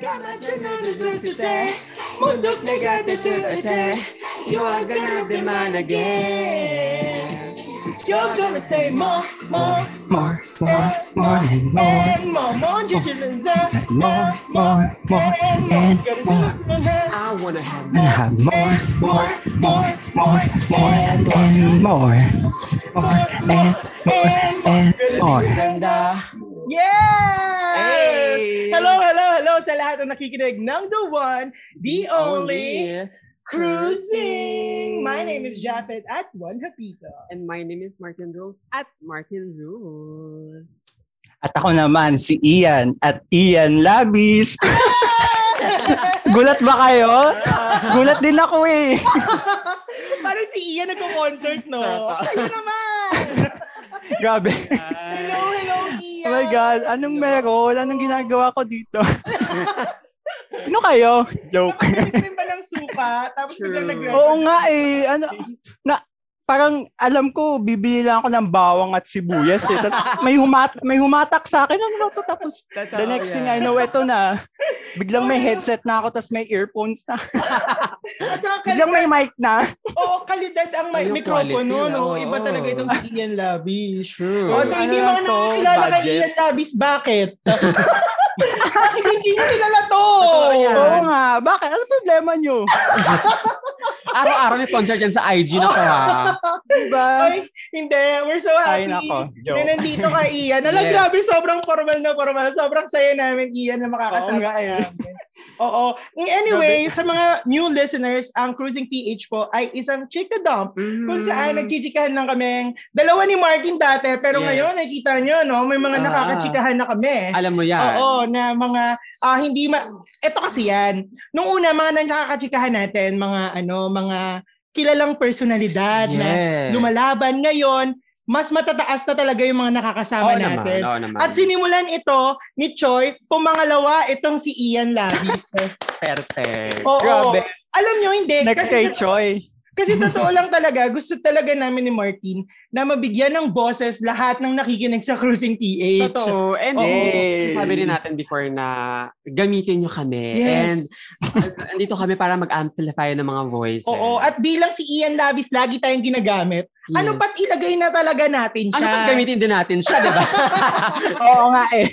You are gonna be mine again. You're gonna say more, more, More, more, more, and more. and more, more, more, More, more, more, and more. I wanna have And have more, more, more, more, more, and more. More, and more, and more. Yes! Hey! Hello, hello, hello sa lahat ng nakikinig ng The One, The Only, Cruising! My name is Japet at One Hapito. And my name is Martin Rose at Martin Rose. At ako naman, si Ian at Ian Labis. Gulat ba kayo? Gulat din ako eh. Parang si Ian nagko-concert, no? Kayo naman! Grabe. Hello, hello, Ian! Oh my God, anong meron? Anong ginagawa ko dito? ano kayo? Joke. Nakapagod ba ng suka, tapos True. biglang nag Oo nga eh. Ano, na, parang alam ko, bibili lang ako ng bawang at sibuyas eh. Tapos may, humat, may humatak sa akin. Ano ba to? Tapos the next thing I know, eto na. Biglang may headset na ako, tapos may earphones na. At saka Biglang may mic na. Oo, kalidad ang yung mikropono, quality, no? Iba talaga itong si Ian Labish. True. Oh, so Ano hindi mga nakakilala kay? Ian Labis, bakit? bakit hindi nyo kilala to? Oo nga. Bakit? Ano problema nyo? Araw-araw may concert yan sa IG na ko ha. Diba? Ay, hindi. We're so Ay, happy nako. na nandito ka, Ian. Alam, Yes. grabe, sobrang formal na formal. Sobrang saya namin, Ian, na Oo makakasama nga eh. namin. Oo. Anyway, sa mga new listeners, ang Cruising PH po ay isang chika dump kung saan nagchichikahan lang kami. Dalawa ni Martin dati, pero Yes. ngayon, nakita nyo, no? May mga Ah. nakakachikahan na kami. Alam mo yan. Oo, na mga ah hindi ma Ito kasi yan. Nung una mga nakakachikahan natin, mga ano, mga kilalang personalidad na Yes. lumalaban ngayon, mas matataas na talaga yung mga nakakasama Oo naman, natin. oo naman. At sinimulan ito ni Choi, pumangalawa itong si Ian Labis. Perfect. Oo. Grabe. Alam nyo, hindi. Next kasi, kay Choi. kasi totoo lang talaga, gusto talaga namin ni Martin na mabigyan ng boses lahat ng nakikinig sa Cruising PH. Totoo. And Oo. eh, sabi rin natin before na gamitin nyo kami. Yes. And uh, andito kami para mag-amplify ng mga voices. Oo, at bilang si Ian Labis, lagi tayong ginagamit. Ano Yes. pat ilagay na talaga natin Ano siya? pat gamitin din natin siya, di ba? Oo nga eh.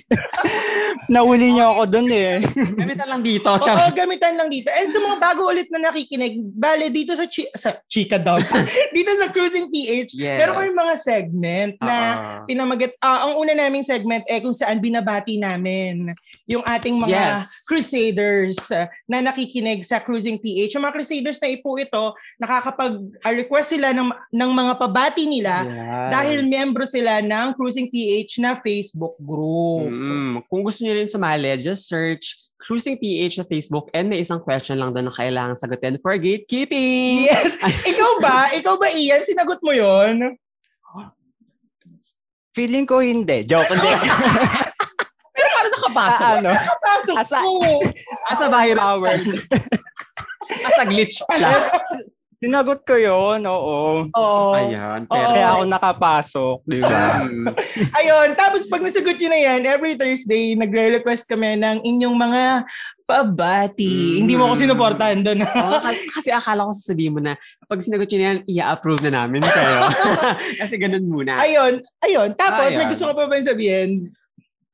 Nahuli niyo ako dun eh. Gamitan lang dito. Oo, Char. gamitan lang dito. And sa mga bago ulit na nakikinig, bale dito sa, chi- sa Chika Dump, dito sa Cruising PH, Yes. meron kami mga segment na Oo. pinamagat, ah, ang una naming segment eh kung saan binabati namin yung ating mga Yes. crusaders ah, na nakikinig sa Cruising PH. Yung mga crusaders na ipo ito, nakakapag-request sila ng, ng mga pabati nila Yes. dahil membro sila ng Cruising PH na Facebook group. Mm, kung gusto niyo rin sumali, just search Cruising PH sa Facebook and may isang question lang doon na kailangan sagutin for gatekeeping. Yes. Ikaw ba? Ikaw ba, Ian? Sinagot mo yon? Feeling ko hindi. Joke. Hindi. Pero paano nakapasok? Ah, ano? Pasok Asa- ko. As a virus. Power. As a glitch pala. Sinagot ko yun, oo. Oo. Ayan. Oo. Pero, Kaya ako nakapasok, di ba? Mm, Ayun. Tapos pag nasagot nyo na yan, every Thursday, nagre-request kami ng inyong mga pabati. Mm. Hindi mo ako sinuportahan doon. Oo, kasi, kasi akala ko sasabihin mo na pag sinagot na yan, i-approve na namin kayo. kasi ganun muna. ayun. Ayun. Tapos, may Ayun. gusto ko pa ba sabihin?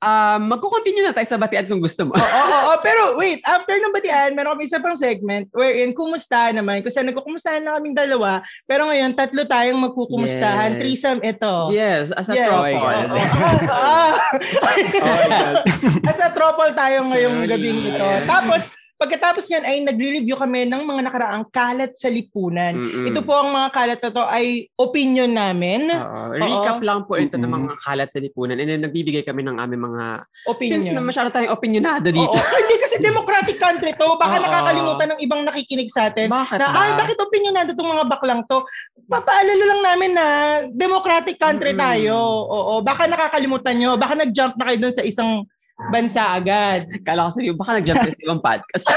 Um, magko-continue na tayo sa batian kung gusto mo. Oo, oo, oo. Pero wait, after ng batian, meron kami isa pang segment wherein kumusta naman. Kasi nagkukumustahan na kaming dalawa. Pero ngayon, tatlo tayong magkukumustahan. Yes. Threesome ito. yes, as a Yes. yes. Oh Oh my God. Nasa tropol tayo ngayong gabing ito. Tapos, pagkatapos niyan ay nagre-review kami ng mga nakaraang kalat sa lipunan. Mm-mm. Ito po ang mga kalat na to ay opinion namin. Oo. Recap lang po ito ng Mm-mm. mga kalat sa lipunan and then nagbibigay kami ng aming mga Opinion. since na masyado tayong opinionado dito. Oo. Hindi kasi democratic country to. Baka Oo. nakakalimutan ng ibang nakikinig sa atin. Bakit Na, ba? ay, bakit opinionado itong mga baklang to? Papaalala lang namin na democratic country Mm. tayo. Oo. Baka nakakalimutan nyo. Baka nag-jump na kayo dun sa isang bansa agad. Kala ko sabihin, baka nag-jump sa ibang podcast.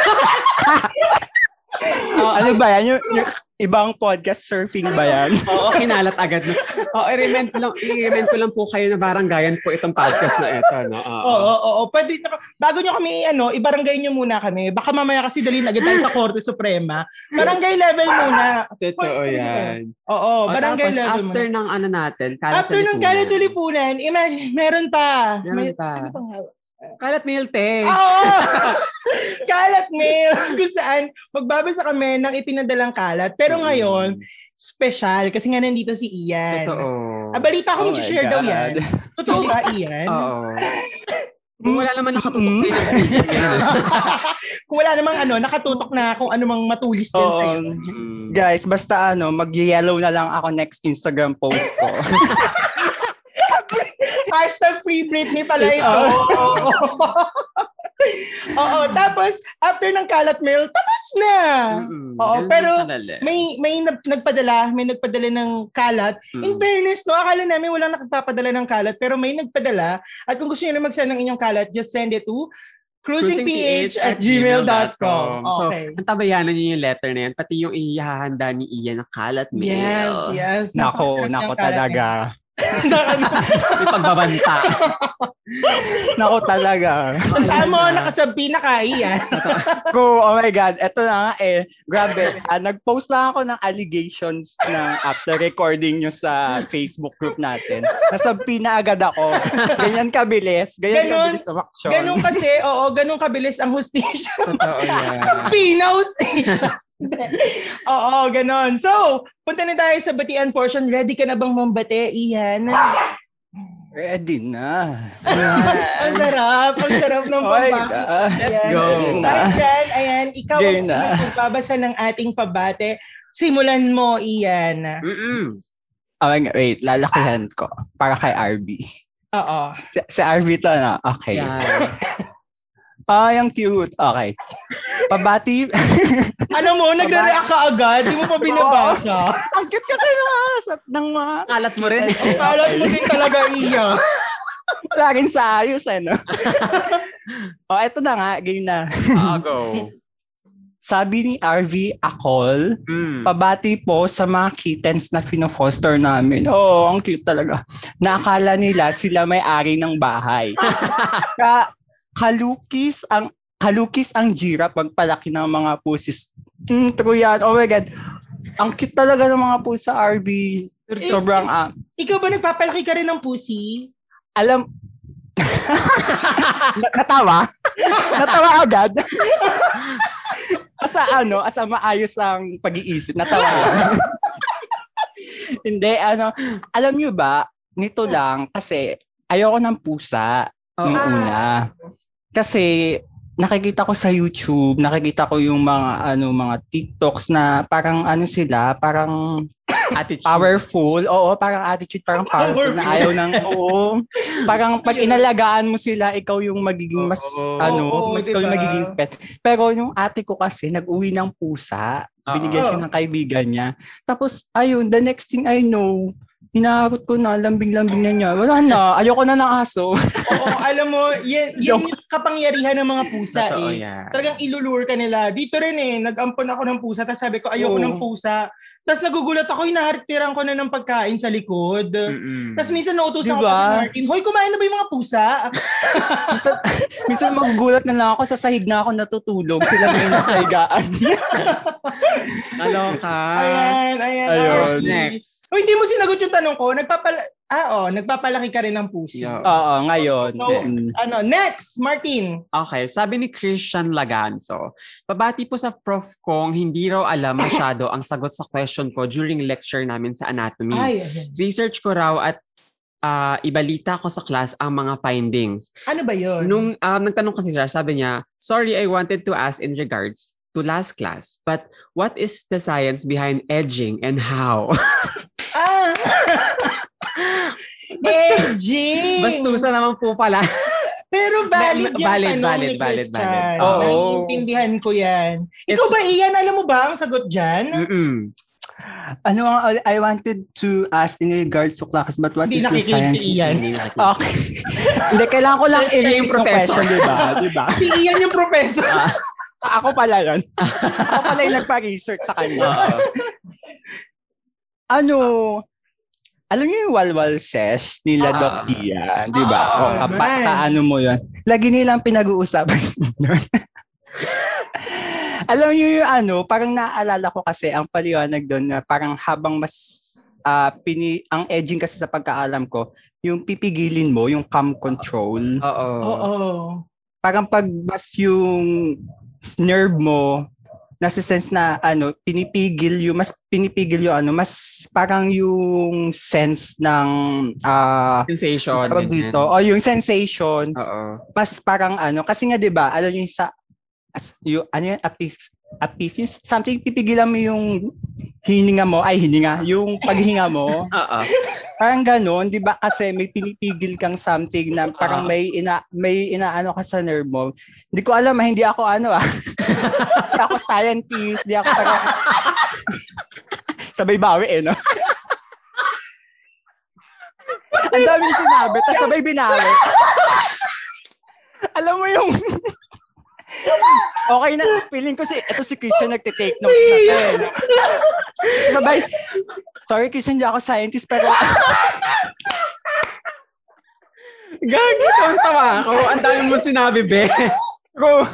ano ba yan? Yung, yung ibang podcast surfing ba yan? Oo, kinalat agad. Oo, i-remind ko lang, i-remind ko lang po kayo na baranggayan po itong podcast na ito. No? Oo. Oo, oo, oo. Pwede, bago nyo kami, ano, ibarangay nyo muna kami. Baka mamaya kasi dalhin agad tayo sa Korte Suprema. Barangay level muna. Totoo yan. Oo, O, barangay tapos, level after muna. ng ano natin, kalat After sa lipunan. kalat sa lipunan, imagine, meron pa. Meron May- pa. Ano pang Kalat Milte. Oo! kalat mail kung saan magbabasa kami ng ipinadalang kalat. Pero ngayon, special kasi nga nandito si Ian. Totoo. Ah, balita ko Oh share daw yan. Totoo ba, Ian? Oo. Kung wala naman nakatutok sa'yo ng yan. Kung wala namang ano, nakatutok na kung ano mang matulis din sa'yo. Mm. Guys, basta ano, mag-yellow na lang ako next Instagram post ko. Hashtag free Britney pala ito. Oo. Oo, tapos after ng kalat mail, tapos na. Mm-mm. Oo, pero. May may nag- nagpadala, may nagpadala ng kalat. In Mm. fairness, no, akala namin walang nagpapadala ng kalat, pero may nagpadala. At kung gusto niyo na mag-send ng inyong kalat, just send it to cruisingph at gmail.com. So, Okay. ang tabayanan niyo yung letter na yan, pati yung ihahanda ni Ian ng kalat mail. Yes, yes. nako, nako talaga. May pagbabanta. Nako talaga. Mo nakasabi na kaya? Bro, oh my God. Eto na nga eh. Grabe. Ah, nag-post lang ako ng allegations ng after recording nyo sa Facebook group natin. Nasabi na agad ako. Ganyan kabilis. Ganyan Ganon. kabilis ang action. Ganun kasi, oo, ganun kabilis ang hustisya. Totoo yan. Pina hustisya. Oo, ganun. So, punta na tayo sa batian portion. Ready ka na bang mambate, Ian? Ready na. ang sarap, ang sarap ng Oh pambate. God. Let's Ayan. go. Dahil dyan, ayan, ikaw Game ang na. magbabasa ng ating pabate. Simulan mo, Ian. Mm-mm. Oh. Wait, lalakihan ko. Para kay RB. Oo. Si, si RB to na. Okay. Yan. Ay, ang cute. Okay. Pabati. Alam mo, nagre-react ka agad. Di mo pa binabasa. ang cute kasi ng, ng mga Kalat mo rin. Kalat mo din talaga, Ian. laging sa ayos eh, no? oh, eto na nga. Game na. Ah, go. Sabi ni RV Akol, Mm. pabati po sa mga kittens na fino-foster namin. Oo, ang cute talaga. Nakala nila sila may-ari ng bahay. Ka kalukis ang kalukis ang jira pagpalaki ng mga pusis. Mm, true yan. Oh my God. Ang cute talaga ng mga pusa RV. Sobrang, ah, Ikaw ba nagpapalaki ka rin ng pusi? alam, Na- natawa? natawa agad? asa ano, asa maayos ang pag-iisip. Natawa. Hindi, ano, alam nyo ba, nito lang, kasi ayoko ng pusa Oo. nung una. Kasi nakikita ko sa YouTube, nakikita ko yung mga ano mga TikToks na parang ano sila, parang Attitude. powerful. Oo, parang attitude, parang powerful, na ayaw ng, oo. Parang pag inalagaan mo sila, ikaw yung magiging mas, Oo. ano, Oo, mas ikaw yung diba? magiging pet. Pero yung ate ko kasi, nag-uwi ng pusa. Binigyan siya ng kaibigan niya. Tapos, ayun, the next thing I know, hinaharot ko na, lambing-lambing na niya. Wala na, ayoko na ng aso. Oo, alam mo, yan, yan yung kapangyarihan ng mga pusa Totoo eh. yan. Talagang ilulure ka nila. Dito rin eh, nag-ampon ako ng pusa, tapos sabi ko, ayoko Oo. ng pusa. Tapos nagugulat ako, hinahartiran ko na ng pagkain sa likod. Mm-mm. Tapos minsan nautusan Diba? pa si Martin, Hoy, kumain na ba yung mga pusa? minsan, minsan magugulat na lang ako, sa sahig na ako natutulog. Sila may nasa higaan. Kaloka. ayan, ayan. Ayun. okay. Next. O, hindi mo sinagot yung tanong ko. Nagpapala... Ah, oh, nagpapalaki ka rin ng pusi. Yeah. Oo, ngayon. So, Mm. ano, next, Martin. Okay, sabi ni Christian Laganzo, pabati po sa prof kong hindi raw alam masyado ang sagot sa question ko during lecture namin sa anatomy. Ay, ayan. Research ko raw at ah, ibalita ko sa class ang mga findings. Ano ba yun? Nung um, nagtanong kasi siya, sabi niya, sorry, I wanted to ask in regards to last class, but what is the science behind edging and how? Ah! Edging! Bastusa naman po pala. Pero valid yung valid, tanong valid, ni valid, Christian. valid. Oo. Naiintindihan ko yan. Ikaw It's- ba, Ian, alam mo ba ang sagot dyan? Mm-mm. Ano ang I wanted to ask in regards to class, but what Hindi is the science? si Ian. Okay. Hindi, kailangan ko lang Siya yung professor. di ba? Di ba? Si Ian yung professor. ako pala yun. ako pala yung nagpa-research sa kanya. Ano, alam niyo yung walwal sesh nila Ah. Doc Dia, di ba? Ah, o kapag man. ano mo yun. Lagi nilang pinag-uusapan yun. alam niyo yung ano, parang naaalala ko kasi ang paliwanag doon na parang habang mas ah, pini, ang edging kasi sa pagkaalam ko, yung pipigilin mo, yung cam control, Oo. Oo. parang pag mas yung nerve mo nasa sense na ano pinipigil yung mas pinipigil yung ano mas parang yung sense ng ah Sensation. tawag dito o yung sensation Oo. mas parang ano kasi nga 'di ba alam niyo yung sa as, yung, ano yun, apis, apis, yung something pipigilan mo yung hininga mo, ay hininga, yung paghinga mo, Oo. parang gano'n, 'di ba? Kasi may pinipigil kang something na parang may ina may inaano ka sa nerve mo. Hindi ko alam, hindi ako ano ah. Hindi ako scientist, hindi ako parang sabay bawi eh, no? Ang daming sinabi, tapos sabay binawi. alam mo yung Okay na, feeling ko si, ito si Christian nagte-take notes na to. eh? Sabay, sorry Christian, hindi ako scientist, pero Gagi, tawa ako. Ang dami mo sinabi, be. Bro.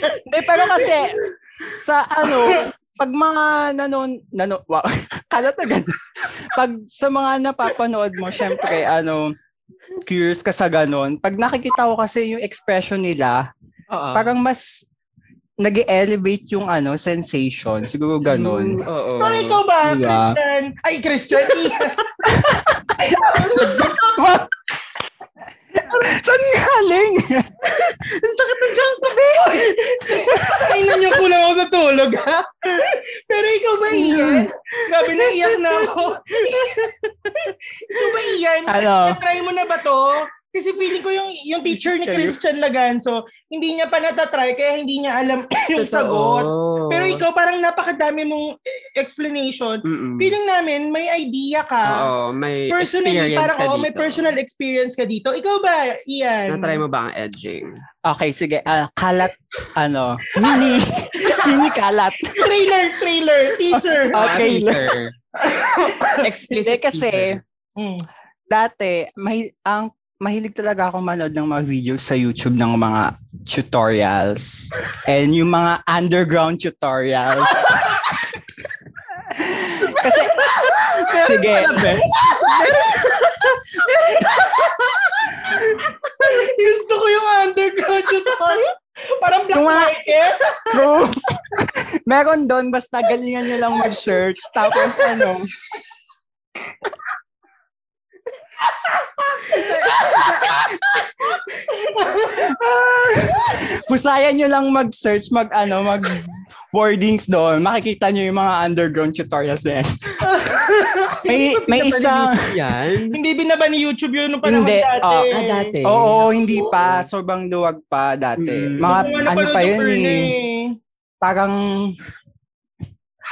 Hindi, pero kasi, sa ano, pag mga nanon, nanon, wow, kalat na ganun. Pag sa mga napapanood mo, syempre, ano, curious ka sa ganun. Pag nakikita ko kasi yung expression nila, Oo. parang mas nag elevate yung ano, sensation. Siguro ganun. Oo. Pero ikaw ba, Diba? Christian? Ay, Christian. Saan galing? Ang sakit ng siyang tabi. Tingnan niyo kulang ako sa tulog, ha? Pero ikaw ba, Ian? Grabe na, iyak na ako. ikaw ba, Ian? Ano? Try mo na ba to? Kasi feeling ko yung yung teacher ni Christian Laganso, hindi niya pa natatry kaya hindi niya alam yung sagot. Pero ikaw parang napakadami mong explanation. Mm-mm. Feeling namin may idea ka. Oo, may Personally, experience parang ka oo, dito. may personal experience ka dito. Ikaw ba, Ian? Na-try mo ba ang edging? Okay, sige. Ah, kalat, ano, mini, mini kalat. trailer, trailer, teaser. Ah, Okay, trailer. sir. Explicit Hindi, kasi, teaser. Mm. dati, may, ang mahilig talaga ako manood ng mga videos sa YouTube ng mga tutorials and yung mga underground tutorials. Kasi, sige, Gusto ko yung underground tutorial. Parang black mga- white eh. bro, meron doon, basta galingan nyo lang mag-search. Tapos ano, Pusayan nyo lang mag-search, mag ano, mag wordings doon. Makikita nyo yung mga underground tutorials na yan. may, may isang, Yan. Hindi binaba ni YouTube yun nung panahon Hindi. dati. Oh. Ah, dati. oo, hindi pa. Sobrang luwag pa dati. Mm. Mga, ano napanood pa yun eh. Parang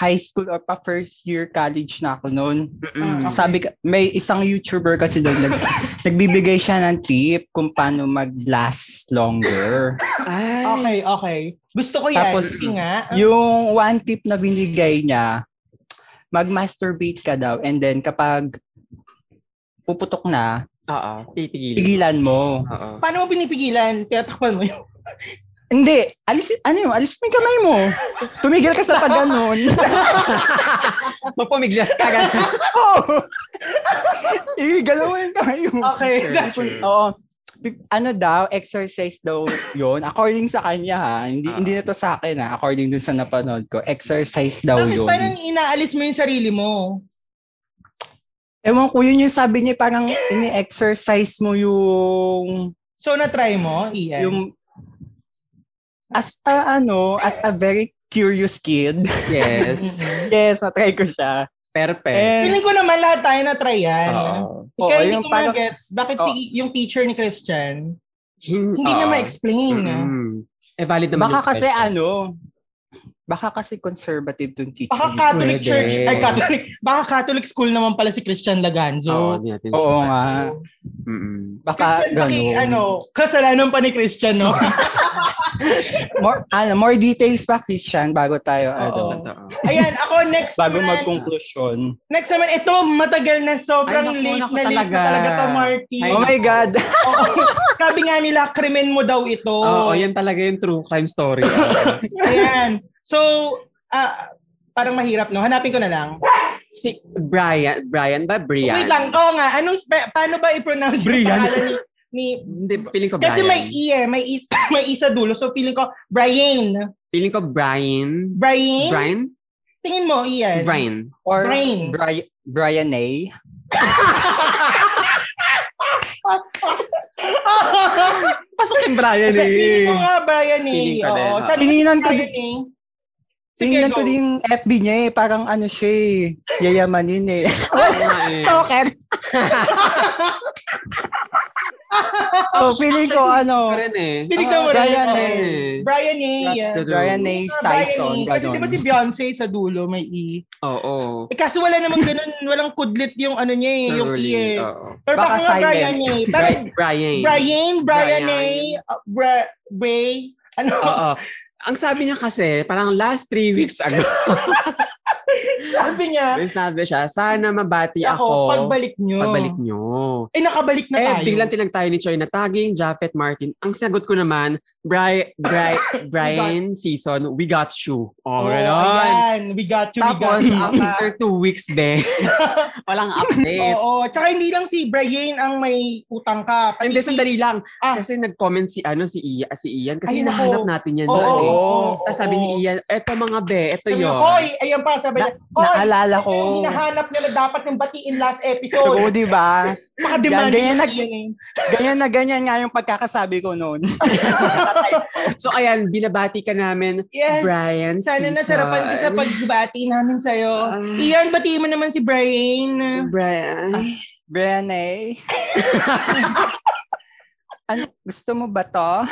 high school or pa first year college na ako noon. Mm-mm. Ah, Sabi may isang YouTuber kasi doon nag, nagbibigay siya ng tip kung paano mag-last longer. Ay. Okay, okay. Gusto ko yan. Tapos, nga. Yung one tip na binigay niya, mag-masturbate ka daw and then kapag puputok na, Oo. Pipigilin. pigilan mo. Oo. Paano mo pinipigilan? Tinatakpan mo yung... Hindi, alis, ano yun, alis mo yung kamay mo. Tumigil ka sa pag ganun. Mapumiglas ka agad. Oo. Igalaw mo yung kamay mo. Okay. Sure. Oo. Ano daw, exercise daw yon According sa kanya ha. Hindi, Ah. hindi na to sa akin ha. According dun sa napanood ko. Exercise daw Bakit yun. parang inaalis mo yung sarili mo? Ewan ko, yun yung sabi niya, parang ini-exercise mo yung So, na-try mo, Ian? yung as a ano, as a very curious kid. Yes. yes, na-try ko siya. Perfect. And, Feeling ko naman lahat tayo na-try yan. Oo, Kaya hindi yung ko gets bakit Oo. si yung teacher ni Christian, Hindi hindi niya ma-explain. Mm-mm. Eh, valid naman baka yung kasi question. ano, Baka kasi conservative tong teacher. Baka. Catholic Pwede. Church, ay Catholic, baka Catholic school naman pala si Christian Oo, Laganzo. hindi natin Oo nga. Mm-mm. Baka Christian, paki, ano, kasalanan pa ni Christian, no? More, ano, more details pa, Christian, bago tayo, Oo. ano. Ayan, ako next bago naman. mag-conclusion. Next naman, ito, matagal na, sobrang Ay, naku, late naku, na late talaga. na talaga to, Marty. Ay, Oh my God! Oo. Sabi nga nila, krimen mo daw ito. Oo, yan talaga yung true crime story. Ayan. So, ah, parang mahirap, no? Hanapin ko na lang. si Brian, Brian ba? Brian? Wait lang, oo nga. Anong spe- paano ba i-pronounce yung Brian. pangalan ni, ni Hindi, feeling ko Kasi Brian. may E eh, may E, may E sa dulo. So feeling ko, Brian. Feeling ko Brian. Brian? Brian? Tingin mo, Ian. Brian. Or. Brian, Brian A. Pasok yung Brian Sa feeling ko eh. nga, Brian eh. Feeling ko din, Oo, sabi Tinginan ko Brian eh. Sige, Tingnan ko din yung FB niya eh. Parang ano siya eh. Yayamanin eh. Eh. Stalker! so, feeling ko ano, rin eh. Tinignan mo Ah, rin. Brian eh. Brian eh. yeah. Brian A. Sison. Kasi di ba si Beyonce sa dulo may E? Oo. Eh kaso wala namang ganun, walang kudlit yung ano niya eh, yung E eh. Pero baka, Baka nga. Brian eh. Bri- Brian. Brian, Brian Brian. eh. uh, Bray, ano? Oo. Ang sabi niya kasi, parang last three weeks ago, Sabi niya, may sabi siya, sana mabati ako, ako. pagbalik nyo. pagbalik nyo. Eh, nakabalik na Eh, tayo. biglang tinag tayo ni Choi na tagging, Japet Martin. Ang sagot ko naman, Bri, Bri, Brian Season, we got you. Oh, Oh, ayan. We got you, Tapos, we got you. after two weeks, be, walang update. Oo, tsaka hindi lang si Brian ang may utang ka. Pati Hindi, si- sandali lang. Ah. Kasi nag-comment si, ano, si, Ian, si Ian. Kasi Ay, nako. hinahanap natin yan. Oo, doon eh. oo, Tapos sabi ni Ian, eto mga be, eto yun. Hoy, ayan pa, sabi niya, naalala ko. yung hinahanap niya na dapat yung batiin last episode. Oo, di ba? Maka-demand Yan, ganyan Ian eh. Ganyan na ganyan nga yung pagkakasabi ko noon. So, ayan, binabati ka namin, Yes. Brian Sana Season. nasarapan ka sa pagbati namin sa'yo. Ah. Ian, batiin mo naman si Brian. Brian. Brian A. ano, gusto mo ba to?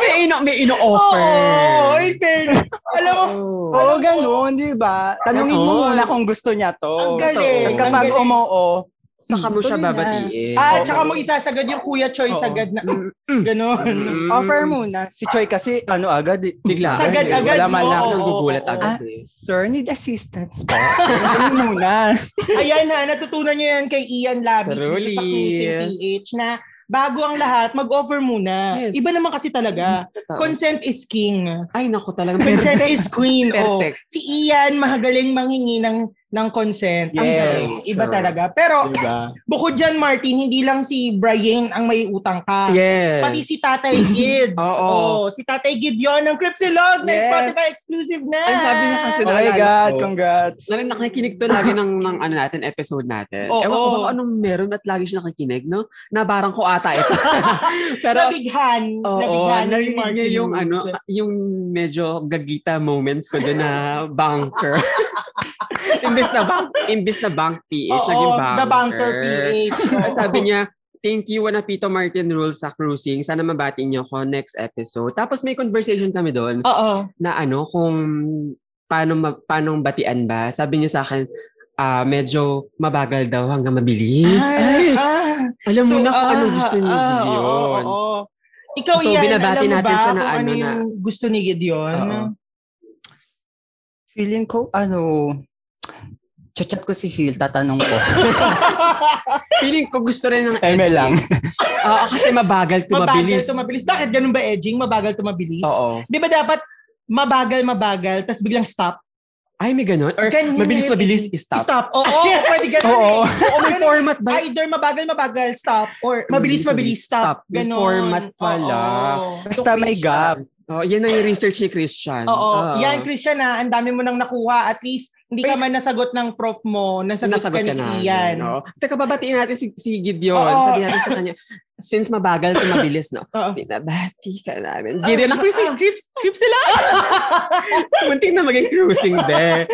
may ino, may ino-offer. Oo, in fairness. Alam mo, Oo. Oo, ganun, di ba? Tanungin mo muna kung gusto niya to. Ang galing, Tapos kapag umoo, Saka mo siya tuloy na. babatiin. ah, Oo. tsaka mo isasagad yung Kuya Choi Oo. sagad na. Ganon. Mm. offer muna. Si Choi kasi, ano agad, eh. Bigla. Sagad Eh, agad, Wala man lang. Nagugulat agad Ah, eh. Sir, need assistance po. Ano muna? Ayan ha, natutunan nyo yan kay Ian Labis Truly. sa Cruising PH na bago ang lahat, mag-offer muna. Yes. Iba naman kasi talaga. Totoo. Consent is king. Ay, naku talaga. Consent is queen. Oh. Perfect. Si Ian, mahagaling manghingi ng, ng consent. Ang Yes, galing. Iba sure. talaga. Pero, Diba? bukod dyan, Martin, hindi lang si Brian ang may utang ka. Yes. Pati si Tatay Gids. Oo. Oh, si Tatay Gid yun ng Cripsilog na Yes. Spotify exclusive na. Ang sabi niya kasi Oh my God, ko. congrats. Na nakikinig to lagi ng, ng ano natin, episode natin. Oo. Ewan ko ba anong meron at lagi siya nakikinig, no? Nabarang ko ata ito. Pero, nabighan. oo, nabighan ni narinig Martin niya yung ano, yung medyo gagita moments ko doon na banker. imbis na bank, imbis na bank PH, Oo, naging banker. the banker PH. Sabi niya, thank you, Wanapito Martin Rules sa cruising. Sana mabati niyo ako next episode. Tapos may conversation kami doon Oo. na ano, kung paano, ma- paano batian ba. Sabi niya sa akin, ah medyo mabagal daw hanggang mabilis. Ay, ah. alam mo So, na kung ah, anong gusto ni ah, Gideon. Oo, oo, oo. Ikaw So, yan, binabati alam mo natin ba siya na kung ano na- yung gusto ni Gideon? Oo. Feeling ko, ano, chat ko si Hil, tatanong ko. Feeling ko gusto rin ng ML lang. Oo, kasi mabagal Mabagal tumabilis. tumabilis. Bakit ganun ba, Edging? Mabagal tumabilis? Oo. Di ba dapat mabagal, mabagal, tapos biglang stop? Ay, may ganun? Or Ganyan mabilis, yun, mabilis, Edging. stop. Stop. Oo, pwede ganun Oo. eh. Oo, may Ganun. format ba? Either mabagal, mabagal, stop, or mabilis, mabilis, stop. May Ganon. format pala. Oo. Basta may gap. Oh, yan ang yung research ni Christian. Oo. Oo. Yan, Christian, ha, ang dami mo nang nakuha. At least, hindi ka man nasagot ng prof mo, nasagot, Nasagot ka ka ni na. Ian. No? Teka, babatiin natin si, si Gideon. Oo. Sabi natin sa kanya, since mabagal to mabilis, no? Oo. Binabati ka namin. Gideon, na cruising, creeps, creeps sila. Munting na maging cruising de.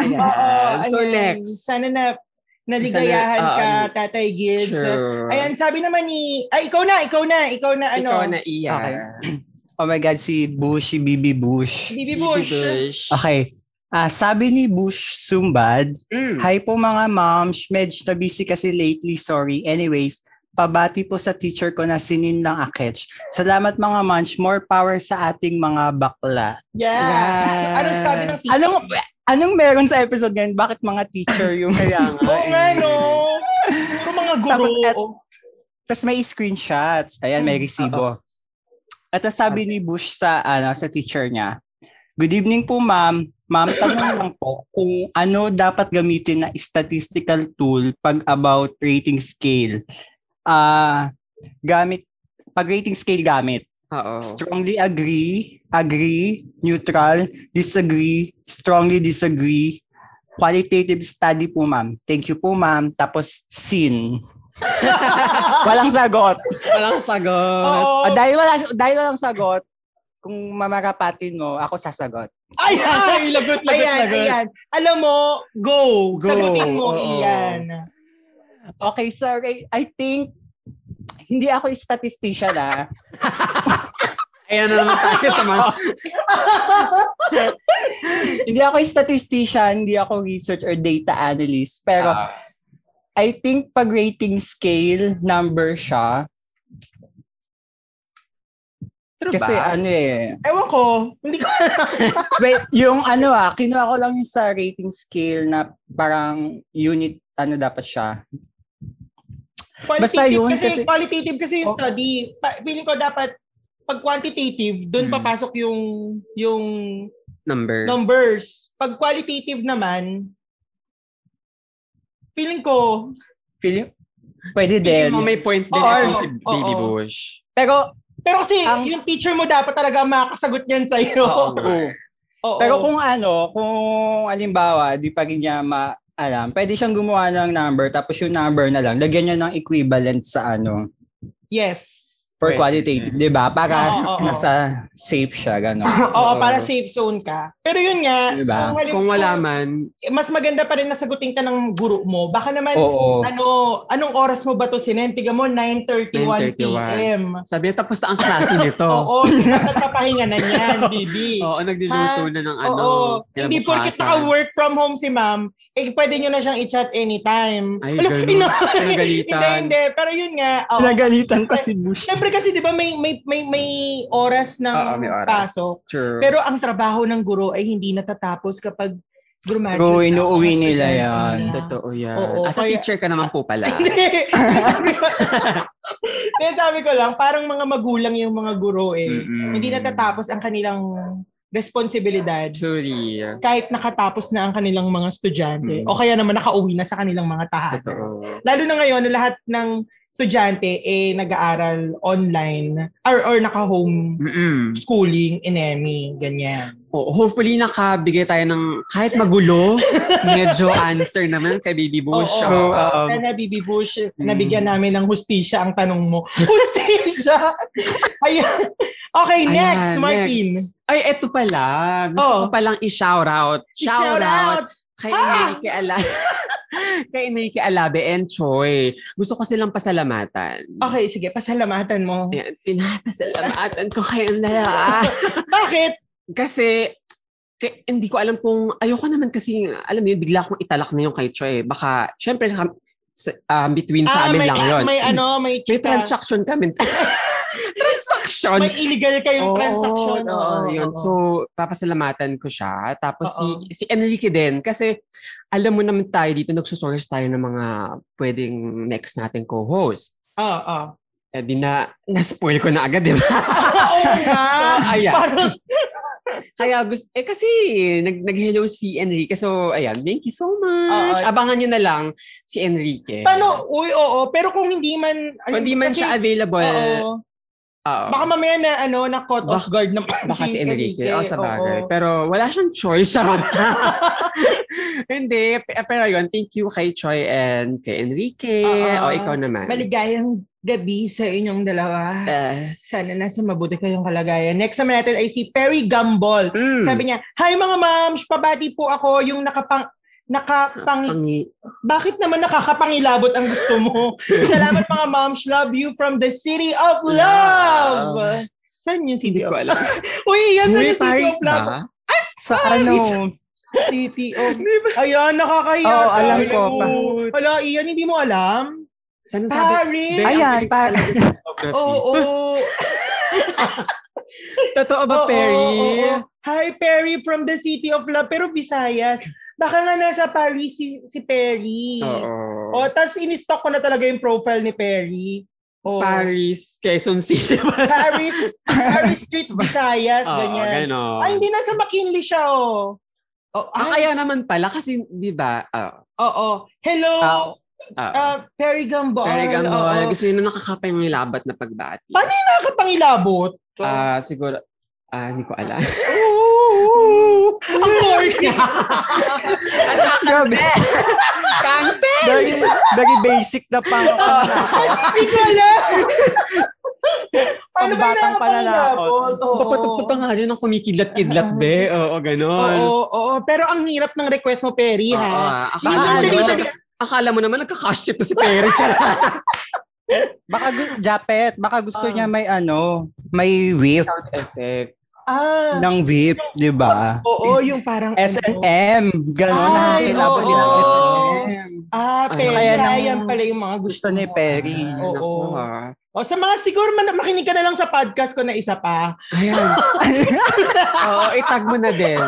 Ayan. Oo, so, ayan. next. Sana na naligayahan Sana- ka, oo, Tatay Gids. Sure. Ayan, sabi naman ni... Ay, ikaw na, ikaw na, ikaw na, ano. Ikaw na iya. Okay. Oh my God, si Bush, si Bibi Bush. Bibi Bush. Okay. Ah, sabi ni Bush Sumbad, Mm. Hi po mga moms, medyo na busy kasi lately, sorry. Anyways, pabati po sa teacher ko na sinin lang aketch. Salamat mga moms, more power sa ating mga bakla. Yeah. Yes. Ano sabi ng teacher? Anong anong meron sa episode ngayon? Bakit mga teacher yung Kaya nga. Oo nga, no? Puro mga guro. Tapos et- Tapos may screenshots. Ayan, may Mm, resibo. At sabi ni Bush sa ano sa teacher niya, Good evening po ma'am. Ma'am, tanong lang po kung ano dapat gamitin na statistical tool pag about rating scale. Ah, gamit pag rating scale gamit. Oo. Strongly agree, agree, neutral, disagree, strongly disagree, qualitative study po ma'am. Thank you po ma'am. Tapos sin. Walang sagot. Walang sagot. Oo. Ah, dahil wala dahil walang sagot, kung mamarapatin mo, ako sasagot. Ayan. Ay, lagot, lagot, ayan, lagot. ayan. Alam mo, go. Go. Sagutin mo, Oo. iyan. Okay, sorry. I think hindi ako statistician ah. Ayan na naman tayo sa mga... hindi ako statistician, hindi ako research or data analyst. Pero Ah, I think pag rating scale number siya, true kasi ba? ano eh. Ewan ko. Hindi ko Wait, yung ano ah, kinuha ko lang yung sa rating scale na parang unit, ano dapat siya. Qualitative Basta yun, kasi, kasi- qualitative kasi yung Oh. study. Pa, feeling ko dapat pag quantitative, doon Hmm. papasok yung yung Number. numbers. Pag qualitative naman, feeling ko, Feeling, pwede Feeling din. mo may point din Oo, ito si oo, Baby oo. Bush. Pero, pero kasi Ang- yung teacher mo dapat talaga makakasagot niyan sa iyo. Oo oh, Oo. Pero kung ano, kung alimbawa, di pa rin niya ma alam, pwede siyang gumawa ng number tapos yung number na lang, lagyan niya ng equivalent sa ano, yes. For qualitative, di ba? Para Oo, oo, nasa safe siya, gano'n. Oo, Oo. para safe zone ka. Pero yun nga, Diba? kung, halim- Kung wala man, mas maganda pa rin na sagutin ka ng guro mo. Baka naman, Oo. ano, anong oras mo ba to sinentiga mo? 9.31 p.m. sabi niya, tapos na ang klase nito. Oo, dapat papahinga na niyan, Bibi. Oo, nagluluto na ng ano. Oo. Hindi porkit kinabukasan. naka-work from home si ma'am, eh pwede nyo na siyang i-chat anytime. Ay, Alam, ganun. ina- Pinagalitan. hindi, hindi. Pero yun nga. oo. Pinagalitan pa si Bush. Siyempre kasi di ba may, may, may, may oras ng Oo, may oras. pasok. True. Pero ang trabaho ng guro ay hindi natatapos kapag graduate. True, na inuuwi nila yan. Totoo yan. Oo, As a kaya- teacher ka naman po pala. Hindi. Sabi ko- Hindi, sabi ko lang, parang mga magulang yung mga guro eh. Mm-mm. Hindi natatapos ang kanilang responsibilidad Truly. kahit nakatapos na ang kanilang mga estudyante Mm. o kaya naman nakauwi na sa kanilang mga tahanan. Totoo. Lalo na ngayon na lahat ng estudyante eh nag-aaral online or, or naka-home Mm-mm. schooling in EMI, ganyan. Oo, hopefully nakabigay tayo ng kahit magulo, medyo answer naman kay Baby Bush. Oo, oo, Oo. oo. Sana Bibi Bush, Mm. nabigyan namin ng hustisya ang tanong mo. Hustisya! Ayan. Okay, Ayan, next, Martin. Ay, eto pala. Gusto Oo. ko palang i-shoutout. Shout out! kay Ah! Enrique Alabe. kay Enrique Alabe and Choi. Gusto ko silang pasalamatan. Okay, sige, pasalamatan mo. Ayan, pinapasalamatan ko kayong dalawa. Bakit? Kasi, kay, hindi ko alam kung, ayoko naman kasi, alam mo yun, bigla akong italak na yung kay Choi. Baka, syempre, um, between sa amin may, lang yun. may ano, may May transaction kami. Transaction! May illegal kayong Oo, transaction. oo, Oo, yun. oo. So, papasalamatan ko siya. Tapos Oo. si, si Enrique din. Kasi, alam mo naman tayo dito, nagsusource tayo ng mga pwedeng next nating co-host. Oo, oo. Eh, di na, na-spoil ko na agad, di ba? Oo nga. So, ayan. Parang, Kaya gusto, eh kasi, nag, nag-hello si Enrique. So, ayan, thank you so much. Oo. Abangan nyo na lang si Enrique. paano, uy, oo, pero kung hindi man, Kung di man kasi- siya available, Oo. Oo. Baka mamaya na, ano, na caught off guard na Baka si Enrique. O, sa bagay. oo. Pero wala siyang choice. Charot. Hindi. Pero yun, thank you kay Choi and kay Enrique. Oo. O, ikaw naman. Maligayang gabi sa inyong dalawa. Uh, Sana nasa mabuti kayong kalagayan. Next naman natin ay si Perry Gumball. mm, Sabi niya, Hi mga moms, pabati po ako yung nakapang nakapang pangi- bakit naman nakakapangilabot ang gusto mo? Salamat mga moms, love you from the city of love. Saan yung Hindi City ko of alam. Uy, yan Uy, yung City Paris of Love? ba? Sa ano, City of... Ayan, nakakahiya. Oo, alam tayo. ko pa. Wala, Ian, hindi mo alam? Saan nasabi? Paris! Ayan, ang pa- galing talaga. Oo, oo. Totoo ba, Oo, Perry? oo, oo. Hi, Perry from the City of Love. Pero Visayas. Baka nga nasa Paris si, si Perry. Oo. O, tas in-stock ko na talaga yung profile ni Perry. O, Paris, Quezon City. Paris, Paris Street, Visayas, Oo, ganyan. ganon. Ay, hindi nasa McKinley siya, oh. Oh, Ah, ay, kaya naman pala kasi, di ba, ah, oo. Hello, ah, uh, Perry Gambol. Perry Gambol, Oo. gusto nyo na nakakapangilabat na pagbati. Paano yung nakakapangilabot? Ah, siguro, ah, hindi ko alam. Ooh, ang corny. grabe. Cancel! very, very basic na pang Hindi ko alam. Paano ba Pangbatang pananakot. Oo. Papatugtog ka nga dyan ng kumikidlat-kidlat, be. Oo, ganon. Oo, oo. Pero ang hirap ng request mo, Perry, Oo, ha? ah, Hindi akala, akala mo naman nagka-cash chip to si Perry. Baka, gu- Japet, baka gusto Ah. niya may ano, may whip Sound effect. Ah, ng whip, di ba? oo, yung parang ano. S&M, gano'n Ay, nakakilabot din ng S&M. Ah, Perry. kaya nang- yan pala yung mga gusto ni. Perry. Oo. Ah. O sa mga siguro man, makinig ka na lang sa podcast ko na isa pa. Ayan. Oo, itag mo na din.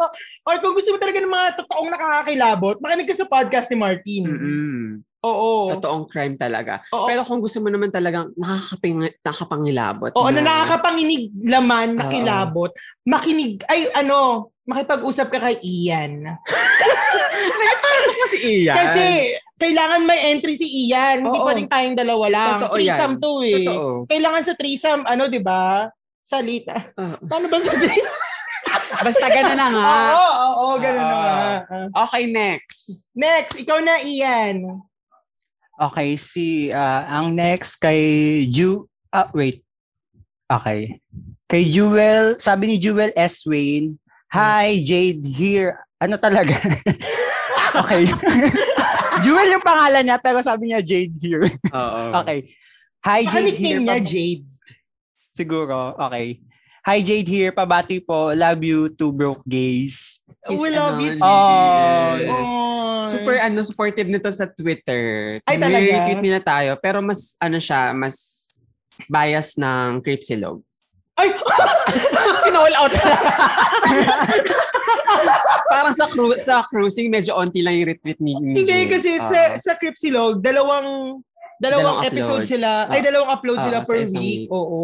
Or kung gusto mo talaga ng mga totoong nakakakilabot, makinig ka sa podcast ni Martin. Mm-mm. Oo. Totoong crime talaga. Oo. Pero kung gusto mo naman talagang nakakaping, nakakapangilabot. Oo, na nakakapanginig laman, Oo. nakilabot. Makinig, ay ano, makipag-usap ka kay Ian. Pasok mo si Ian. Kasi kailangan may entry si Ian. Hindi Oo. pwedeng tayong dalawa lang. Totoo threesome yan. to eh. Totoo. Kailangan sa threesome, ano, di ba? Salita. Oo. Paano ba sa? Basta gano'n na nga. Oo, oo, oo, ganun na Oo. nga. Okay, next. Next, ikaw na, Ian. Okay, si ah, ang next kay Ju ah wait. Okay. Kay Jewel, sabi ni Jewel S. Wayne, Hi, Jade here. Ano talaga? okay. Jewel yung pangalan niya, pero sabi niya Jade here. Oo. okay. Hi, Baka Jade here. nickname niya, Jade. Siguro. Okay. Hi, Jade here. Pabati po. Love you, two broke gays. Is We love you, Jade. Oh. Oh. Super ano supportive nito sa Twitter. Ay, talaga? Retweet nila tayo pero mas ano siya, mas bias ng Cripsilog. Ay! Kinall out. Parang sa cru- sa cruising medyo onti lang yung retweet ni, ni Hindi kasi Oo. sa sa Cripsilog, dalawang dalawang, Dalawang episode uploads. sila. Ay, Oo. dalawang upload Oo, sila per week. week. Oo.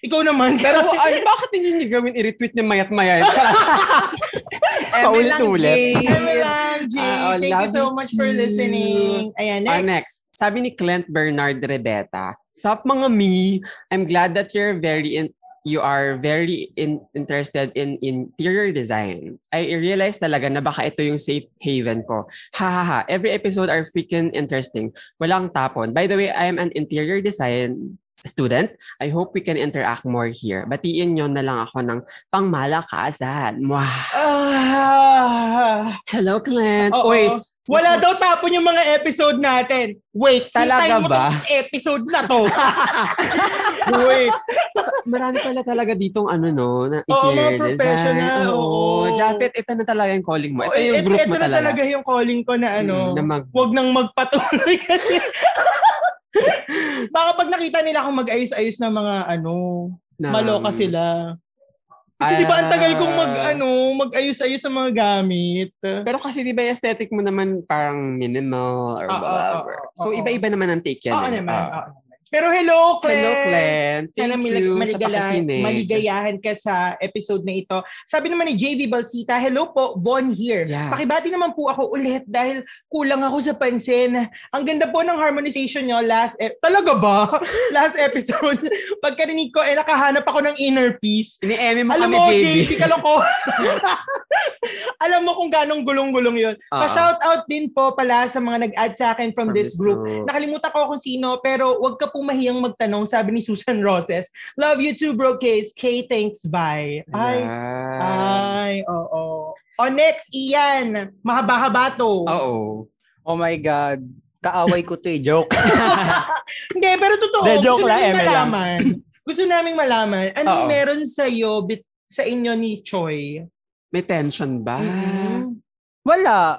Ikaw naman. Pero ay, bakit hindi gawin i-retweet ni mayat mayat? Paulit-ulit. Eme lang, Jay. Ah, oh, Thank you so you much for listening. Ayan, Ah, next. next. Sabi ni Clint Bernard Rebeta, Sup mga me, I'm glad that you're very in, you are very in, interested in interior design. I realize talaga na baka ito yung safe haven ko. Ha ha ha, every episode are freaking interesting. Walang tapon. By the way, I am an interior design student. I hope we can interact more here. Batiin nyo na lang ako ng pangmalakasan. Mwah. Ah. Hello, Clint. Uy, Wala daw tapon yung mga episode natin. Wait, Talaga hintayin mo ba? tong episode na to. Wait. Marami pala talaga ditong ano no, na Oo, mga design. professional, oo. Japet, ito na talaga yung calling mo. Ito Oh, yung et- group eto mo na talaga. talaga yung calling ko na ano. Mm, na mag, Huwag nang magpatuloy kasi. Baka pag nakita nila akong mag-ayos-ayos ng mga ano, na, maloka sila. Kasi di ba ang tagal kong mag Ah. ano, mag-ayos-ayos ng mga gamit. Pero kasi di ba yung aesthetic mo naman parang minimal or Ah, ah, whatever. ah, ah, so ah, iba-iba naman ang take yan. Oo eh. naman. Ah. Pero hello, Clint! Hello, Clint. Thank Sana you maligayahan, maligayahan ka sa episode na ito. Sabi naman ni JV Balsita, hello po, Von here. Yes. Pakibati naman po ako ulit dahil kulang ako sa pansin. Ang ganda po ng harmonization nyo last, e- talaga ba? last episode. Pagkarinig ko, eh nakahanap ako ng inner peace. Ini-eme mo Alam kami, mo, JB. JV, kaloko. Alam mo kung ganong gulong-gulong yun. Oo. Pa-shout out din po pala sa mga nag-add sa akin from, From this this group. group. Nakalimutan ko kung sino, pero wag ka po mahiyang magtanong, sabi ni Susan Roses. Love you too, bro, case. K, thanks, bye. Ay, ay, oo. O next, Ian. Mahaba-haba to. Oo. Oh my God. Kaaway ko to eh. Joke. Hindi, pero totoo. Hindi, joke gusto lang, namin Eme lang. malaman. gusto naming malaman, ano yung meron sa'yo, bit, sa inyo ni Choi? May tension ba? Mm. Wala.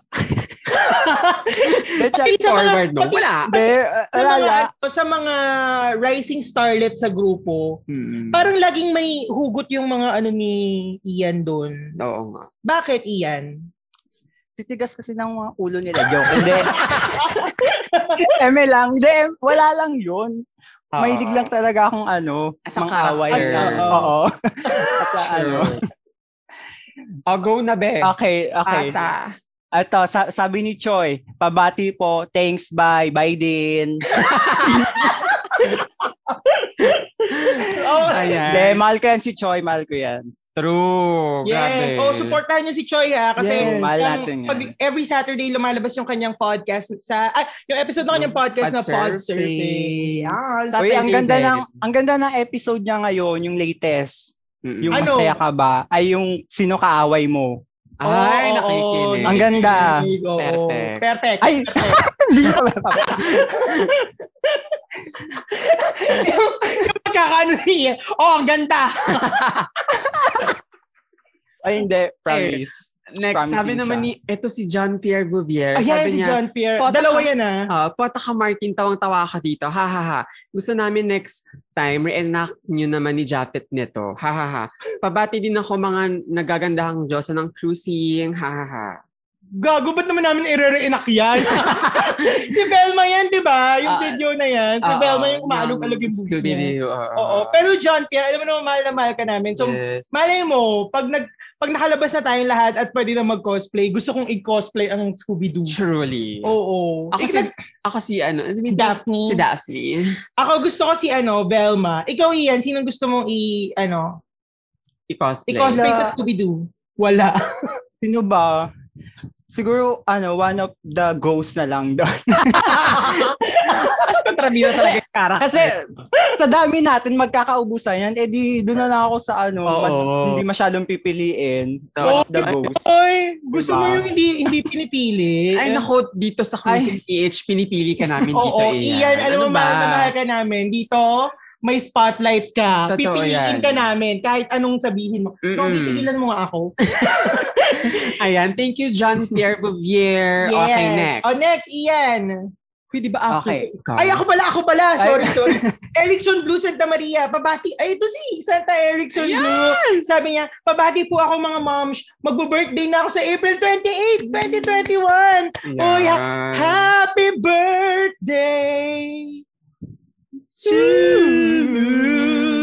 Let's Pati sa mga- Forward, no? pati- Wala. Hindi, uh, Sa mga, sa mga rising starlet sa grupo, Mm. parang laging may hugot yung mga ano ni Ian doon. Oo nga. Bakit Ian? Titigas kasi ng mga ulo nila. Joke. Hindi. Eme lang. Hindi, wala lang yun. Oo. Mahilig lang talaga akong ano, As a mga away character. na. Oo. Oo. As a ano. Oh, go na, be. Okay, okay. Asa. Ito, sa- sabi ni Choi, pabati po, thanks, bye, bye din. Oh, Ayan. Hindi, mahal ko yan si Choi, mahal ko yan. True. Yes. Grabe. Oh, supportahan niyo si Choi ha kasi Yes. Mahal natin yan. pag every Saturday lumalabas yung kanyang podcast sa ah, yung episode ng kanyang podcast na Pod Surfing. Sa- Uy, ang ganda ng ang ganda ng episode niya ngayon, yung latest. Mm-mm. Yung Ano? masaya ka ba? Ay yung sino kaaway mo. Ay, Oo, nakikinig. Ang ganda. Perfect. Perfect. Ay! Hindi ko yung pagkakaano niya. Oh, ang ganda. Ay, hindi. Promise. Next, Promising sabi naman siya. ni, ito si John Pierre Bouvier. Ayan sabi si niya, John Pierre. Pota Dalawa ka- yan ah. Ah, Pota ka Martin, tawang-tawa ka dito. Ha ha ha. Gusto namin next time, reenact nyo naman ni Japet nito. Ha ha ha. Pabati din ako mga nagagandahang Diyosa ng cruising. Ha ha ha. Gago, ba't naman namin i-re-enact yan? si Velma yan, di ba? Yung Ah, video na yan. Si Oo, Velma yung umaalog-alog yung boobs niya. Oo. Oo. Pero John Pierre, alam mo naman, mahal na mahal ka namin. So, yes. malay mo, pag nag pag nakalabas na tayong lahat at pwede na mag-cosplay, gusto kong i-cosplay ang Scooby-Doo. Truly. Oo. Ako Ikaw- si, ako si ano, ano si Daphne. Si Daphne. Ako gusto ko si ano, Velma. Ikaw, Ian, sinong gusto mong i, ano, I-cosplay. i-cosplay sa Scooby-Doo? Wala. Sino ba? Siguro, ano, one of the ghosts na lang doon. Kontrabida talaga yung character. Kasi, sa dami natin magkakaubusan yan, edi doon na lang ako sa ano, Oo. mas hindi masyadong pipiliin. Of the ghosts. Oy, gusto mo Diba? yung hindi hindi pinipili. Ay, naku, dito sa Cruising PH, pinipili ka namin dito, Oo, Ian. Alam mo, Ano ba? mahal na mahal ka namin. Dito, may spotlight ka. Totoo Pipiliin yan. ka namin kahit anong sabihin mo. No, Mm-mm. pipigilan mo nga ako. Ayan, thank you, John Pierre Bouvier. Okay, next. Oh, next, Ian. Pwede ba after Okay. ikaw? Ay, ako pala, ako pala. Sorry, Ay. sorry. Erickson Blue Santa Maria. Pabati. Ay, ito si Santa Erickson Blue. Sabi niya, pabati po ako mga moms. Magbo-birthday na ako sa April 28, 2021. Uy, Yan. Happy birthday to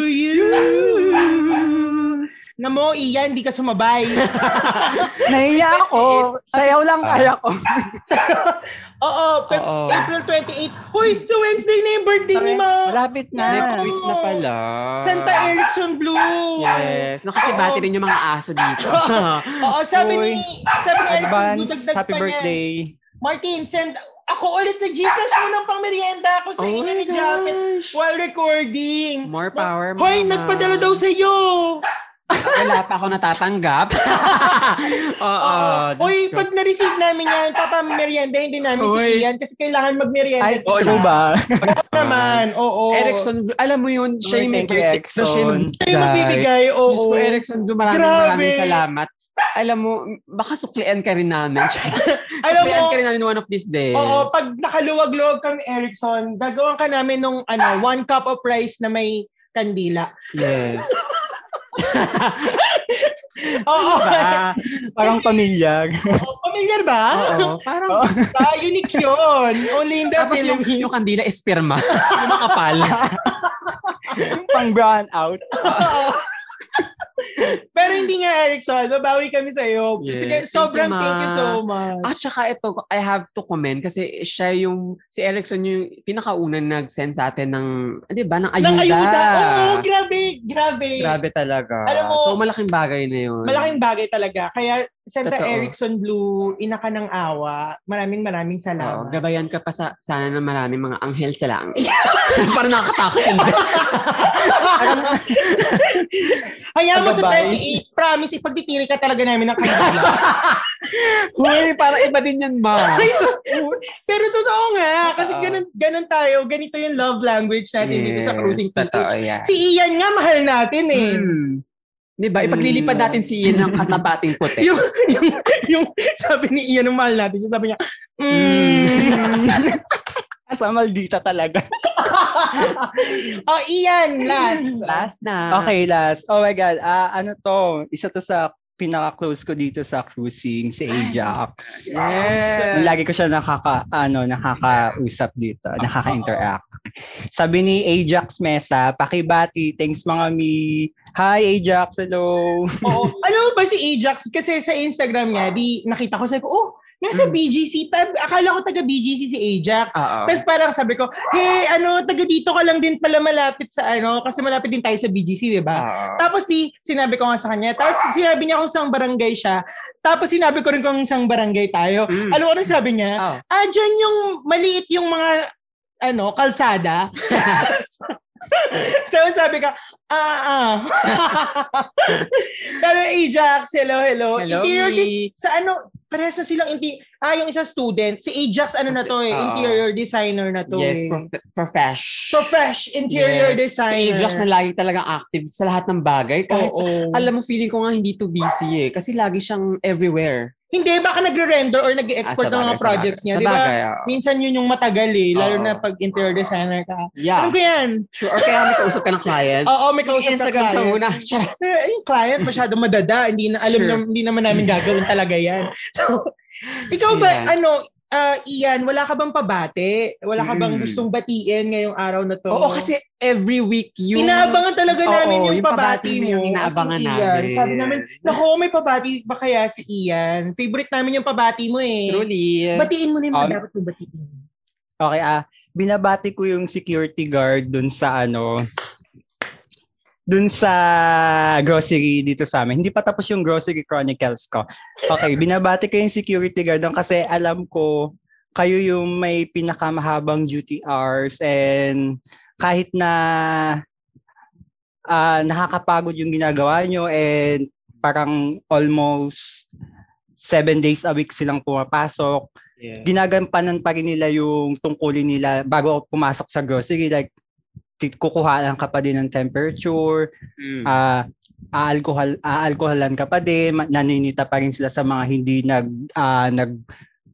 you. Na mo, Ian, di ka sumabay. Nahiya ako. Sayaw lang kaya ko. Oo, pe- Oo. April 28. Uy, sa Wednesday na yung birthday ni Ma. Malapit na. Next week na pala. Santa Erickson Blue. Yes. Nakakibati rin yung mga aso dito. Oo, sabi Uy, ni, sabi ni Erickson Blue, Advance, dagdag happy pa niya. birthday. Martin, send ako ulit sa Gcash mo ng pangmerienda ako sa Oh inyo ni Japet while recording. More power, Hoy, mama. nagpadala daw sa iyo. Wala pa ako natatanggap. Oo. Diyos Uy, pag na-receive namin yan, papamerienda, hindi namin si Ian kasi kailangan magmerienda. Ay, dito. true ba? naman, oo. Erickson, alam mo yun, siya yung. So, siya yung magbibigay, oo. Diyos ko, Erickson, maraming maraming salamat. Alam mo, baka suklian ka rin namin. Alam suklian mo, ka rin namin one of these days. Oo, pag nakaluwag-luwag kami, Erickson, gagawin ka namin nung ano, one cup of rice na may kandila. Yes. Oo. Diba? Parang pamilya. Oo, Familiar ba? Oo. Parang, Ah, unique yun. Only in the tapos yung, Philippines. yung kandila esperma. yung makapal. Pang brown out. Pero hindi nga, Erickson. Babawi kami sa'yo. Yes. Sige, Thank sobrang you, Ma. thank you so much. At saka ito, I have to comment kasi siya yung, si Erickson yung pinakaunang nag-send sa atin ng, di ba, ng ayuda. Nang ayuda. Oo, grabe. Grabe. Grabe talaga. Alam mo, so, malaking bagay na yun. Malaking bagay talaga. Kaya, Santa Totoo. Erickson Blue, ina ka ng awa. Maraming maraming Oo, salamat. gabayan ka pa sa, sana ng maraming mga anghel sa langit. Parang nakakatakot yun. Hayaan mo sa Pagabay. 28, promise, ipagtitiri ka talaga namin ng kandila. Huy, para iba din yan, ma. Pero totoo nga, kasi Oo. ganun, ganun tayo. Ganito yung love language natin dito sa cruising totoo PH. yan. Si Ian nga, mahal natin eh. Hmm. Di ba? Ipaglilipad Hmm. natin si Ian ng katapating puti. Yung, yung, yung sabi ni Ian nung mahal natin, sabi niya, mm. Asa maldita talaga. oh, Ian, last. Last na. Okay, last. Oh my God. Ah, ano to? Isa to sa pinaka-close ko dito sa cruising, si Ajax. Yes. Lagi ko siya nakaka, ano, nakakausap dito, nakaka-interact. Sabi ni Ajax Mesa, pakibati, thanks mga mi. Hi Ajax, hello. Oo. Mo ba si Ajax? Kasi sa Instagram niya, di nakita ko, sabi ko, oh, nasa Mm. BGC. Tab, akala ko taga BGC si Ajax. Tapos parang sabi ko, hey, ano, taga dito ka lang din pala malapit sa ano, kasi malapit din tayo sa BGC, di ba? Tapos si, sinabi ko nga sa kanya, tapos sinabi niya kung saan barangay siya, tapos sinabi ko rin kung saan barangay tayo. Mm. Alam mo ano sabi niya? Oo. Ah, dyan yung maliit yung mga, ano, kalsada. Tapos sabi ka, ah, ah. Pero Ajax, hello, hello. Hello, Interior di- sa ano, parehas na silang, inti ah, yung isa student, si Ajax, ano na to eh, Oo. interior designer na to Yes, eh. prof- profesh. So fresh, interior Yes. designer. Si Ajax na lagi talagang active sa lahat ng bagay. Kahit Oo. sa- alam mo, feeling ko nga hindi to busy eh. Kasi lagi siyang everywhere. Hindi, baka nagre-render or nag-export Ah, ng mga projects bagay. niya. Di ba? oo. Minsan yun yung matagal eh, lalo Oo. na pag interior designer ka. Yeah. Alam ko yan. Sure. Or kaya may kausap ka ng client. Oo, may kausap ka Instagram ka client. muna. Eh, yung client masyado madada, hindi na alam Sure. na, hindi naman namin gagawin talaga yan. So, ikaw ba Yeah. ano, ah, Ian, wala ka bang pabate? Wala ka bang Mm. gustong batiin ngayong araw na to? Oo, kasi every week yung... Inaabangan talaga Oo, namin yung, yung pabati pabati mo. yung inaabangan As in, Ian. namin. Sabi namin, naku, may pabati ba kaya si Ian? Favorite namin yung pabati mo eh. Truly. Batiin mo na yung Um, dapat mong batiin. Okay, ah, binabati ko yung security guard dun sa ano, dun sa grocery dito sa amin. Hindi pa tapos yung grocery chronicles ko. Okay, binabati ko yung security guard doon kasi alam ko kayo yung may pinakamahabang duty hours and kahit na ah, nakakapagod yung ginagawa nyo and parang almost seven days a week silang pumapasok Yeah. ginagampanan pa rin nila yung tungkulin nila bago pumasok sa grocery. Like, kukuhaan ka pa din ng temperature, Mm. ah aalkohol, aalkoholan ka pa din, ma- naninita pa rin sila sa mga hindi nag, ah nag,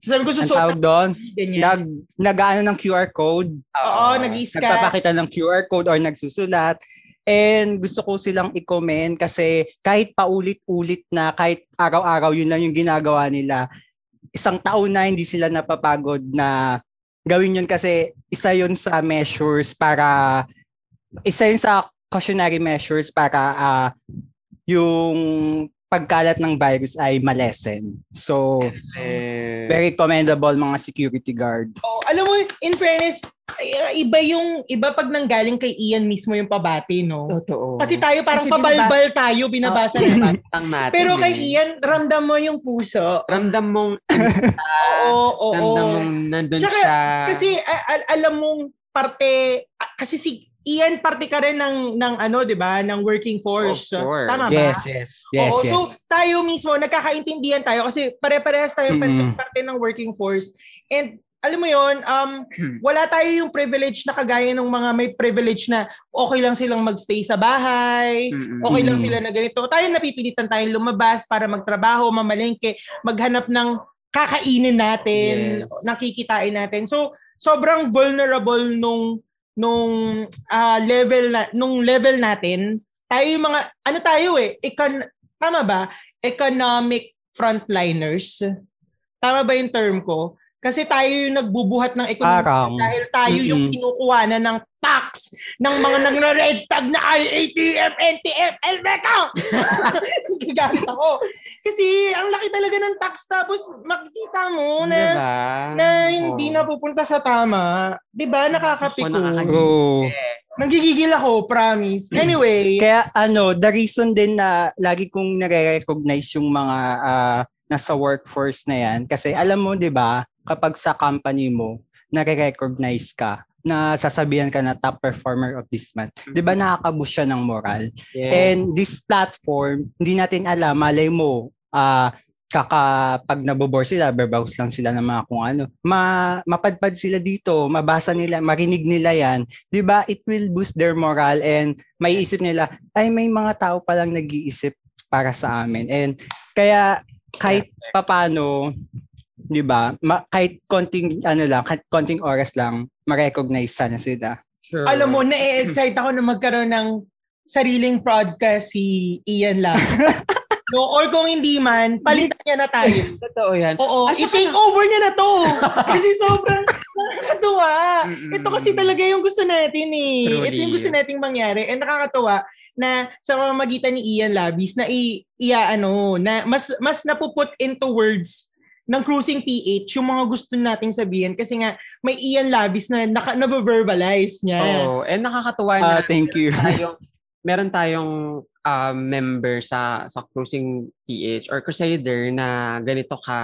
Sabi ko, ang susot doon, nag, nag-ano ng QR code, Oo, nag-i-scan. nagpapakita ng QR code or nagsusulat. And gusto ko silang i-comment kasi kahit paulit-ulit na, kahit araw-araw yun lang yung ginagawa nila, isang taon na hindi sila napapagod na gawin yun kasi isa yun sa measures para, isa yun sa cautionary measures para ah, yung pagkalat ng virus ay malesen. So, Eh, very commendable mga security guard. Oh, alam mo, in fairness, ay- iba yung, iba pag nanggaling kay Ian mismo yung pabati, no? Totoo. Kasi tayo parang Kasi pabalbal tayo, binabasa Oo, natin. Pero kay eh. Ian, ramdam mo yung puso. Ramdam mong, Oo, oo. ramdam mong nandun Tsaka, siya. Kasi a- al- alam mong parte, kasi si Ian parte ka rin ng, ng ano, di ba, ng working force. Of course. Tama ba? Yes, yes. Yes, Oo, yes. So, tayo mismo, nagkakaintindihan tayo kasi pare-parehas tayo Mm-mm. parte ng working force. And alam mo yon um, Hmm. wala tayo yung privilege na kagaya ng mga may privilege na okay lang silang magstay sa bahay, Mm-mm. okay lang sila na ganito. Tayo napipilitan tayong lumabas para magtrabaho, mamalengke, maghanap ng kakainin natin, Yes. nakikitain natin. So, sobrang vulnerable nung nung ah, level na nung level natin. Tayo yung mga ano tayo eh, econ tama ba? Economic frontliners. Tama ba yung term ko? Kasi tayo yung nagbubuhat ng ekonomiya dahil tayo yung Mm-mm. kinukuha na ng tax ng mga nagre-red tag na IATF, NTF, LBECA. Gagalit ako. Kasi ang laki talaga ng tax tapos makikita mo na Diba? na hindi Oo. napupunta sa tama. 'Di ba? Nakakapiko. True. Nanggigigil ako, promise. Anyway, Kaya ano, the reason din na lagi kong nare-recognize yung mga ah, nasa workforce na yan kasi alam mo 'di ba, kapag sa company mo nare-recognize ka, na sasabihan ka na top performer of this month. 'Di ba nakakaboost siya ng moral? Yes. And this platform, hindi natin alam, malay mo, ah kaka pag nabobore sila, berbaus lang sila ng mga kung ano. Ma, mapadpad sila dito, mabasa nila, marinig nila yan. 'Di ba It will boost their moral and maiisip nila, ay may mga tao palang nag-iisip para sa amin. And kaya kahit papano, 'di ba? Ma- kahit konting ano lang, kahit konting oras lang, ma-recognize sana sila. Sure. Alam mo, na-excite ako na magkaroon ng sariling podcast si Ian lang. no, or kung hindi man, palitan niya na tayo. Totoo yan. Oo, At i-take over niya na to. Kasi sobrang nakakatuwa. Ito kasi talaga yung gusto natin eh. Truly. Ito yung gusto nating mangyari. And nakakatuwa na sa mamamagitan ni Ian Labis na i, iya ano, na mas mas napuput into words ng Cruising PH yung mga gusto nating sabihin kasi nga may Ian Labis na naka, na-verbalize niya. Oo. And nakakatuwa na Ah, thank you. tayong, meron tayong um, member sa sa Cruising PH or Crusader na ganito ka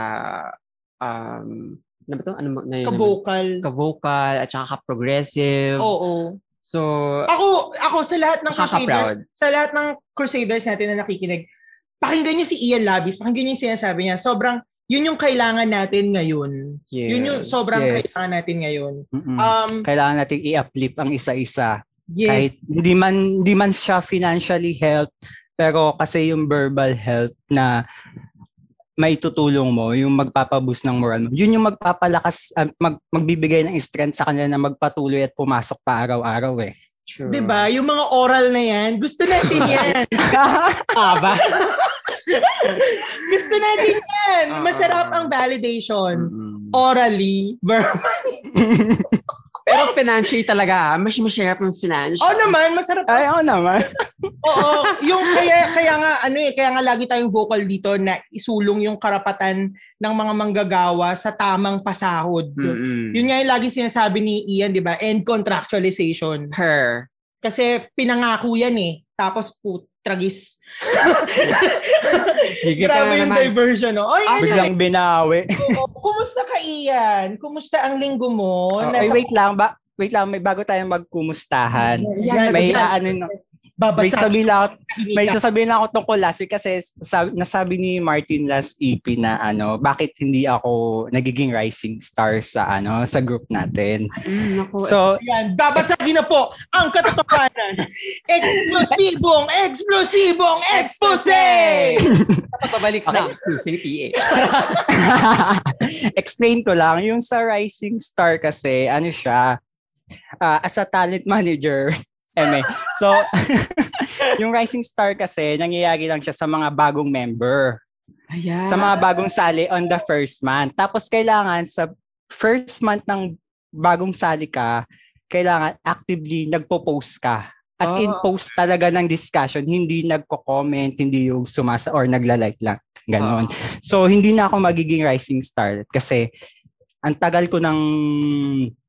um ano ba to? Ano na yun? Ka-vocal. Ka-vocal at saka ka-progressive. Oo. So, Ako, ako sa lahat ng. Crusaders, sa lahat ng Crusaders natin na nakikinig, pakinggan niyo si Ian Labis, pakinggan niyo yung sinasabi niya. Sobrang, yun yung kailangan natin ngayon. yes. Yun yung sobrang Yes. kailangan natin ngayon. Mm-mm. Um, Kailangan nating i-uplift ang isa-isa. yes. Kahit hindi man hindi man siya financially help, pero kasi yung verbal health na may tutulong mo, yung magpapaboost ng moral mo. Yun yung magpapalakas, ah, mag, magbibigay ng strength sa kanila na magpatuloy at pumasok pa araw-araw eh. True. 'Di ba? Yung mga oral na yan, gusto natin yan. Aba. gusto natin yan. Oo. Masarap ang validation. Mm-mm. Orally, verbally. Pero financially talaga, mas masarap yung financial. Oo naman, masarap Ay, oo naman. Oo, yung kaya kaya nga ano eh, kaya nga lagi tayong vocal dito na isulong yung karapatan ng mga manggagawa sa tamang pasahod. Mm-mm. Yun nga yung lagi sinasabi ni Ian, 'di ba? End contractualization. Her. Kasi pinangako yan eh. Tapos po tragis. Grabe yung naman. diversion, no? Ah, ano, Biglang binawi. kumusta ka Ian? Kumusta ang linggo mo? Ay, Nasa- wait lang ba? Wait lang, may bago tayong magkumustahan. Yan, May yan. ano, no, may Babasa. sasabihin ako, may sasabihin lang ako tungkol last week kasi sabi, nasabi ni Martin last EP na ano, bakit hindi ako nagiging rising star sa ano, sa group natin. Mm, naku. So, Yan, babasagin na po ang katotohanan. Eksplosibong, eksplosibong expose! Pabalik na. Cruising PH. explain ko lang, yung sa rising star kasi, ano siya, ah, as a talent manager, eme. So, yung rising star kasi, nangyayari lang siya sa mga bagong member. Ayan. sa mga bagong sali on the first month. Tapos kailangan sa first month ng bagong sali ka, kailangan actively nagpo-post ka. As in Oh. post talaga ng discussion, hindi nagko-comment, hindi yung sumasa or nagla-like lang. Ganon. So hindi na ako magiging rising star kasi ang tagal ko ng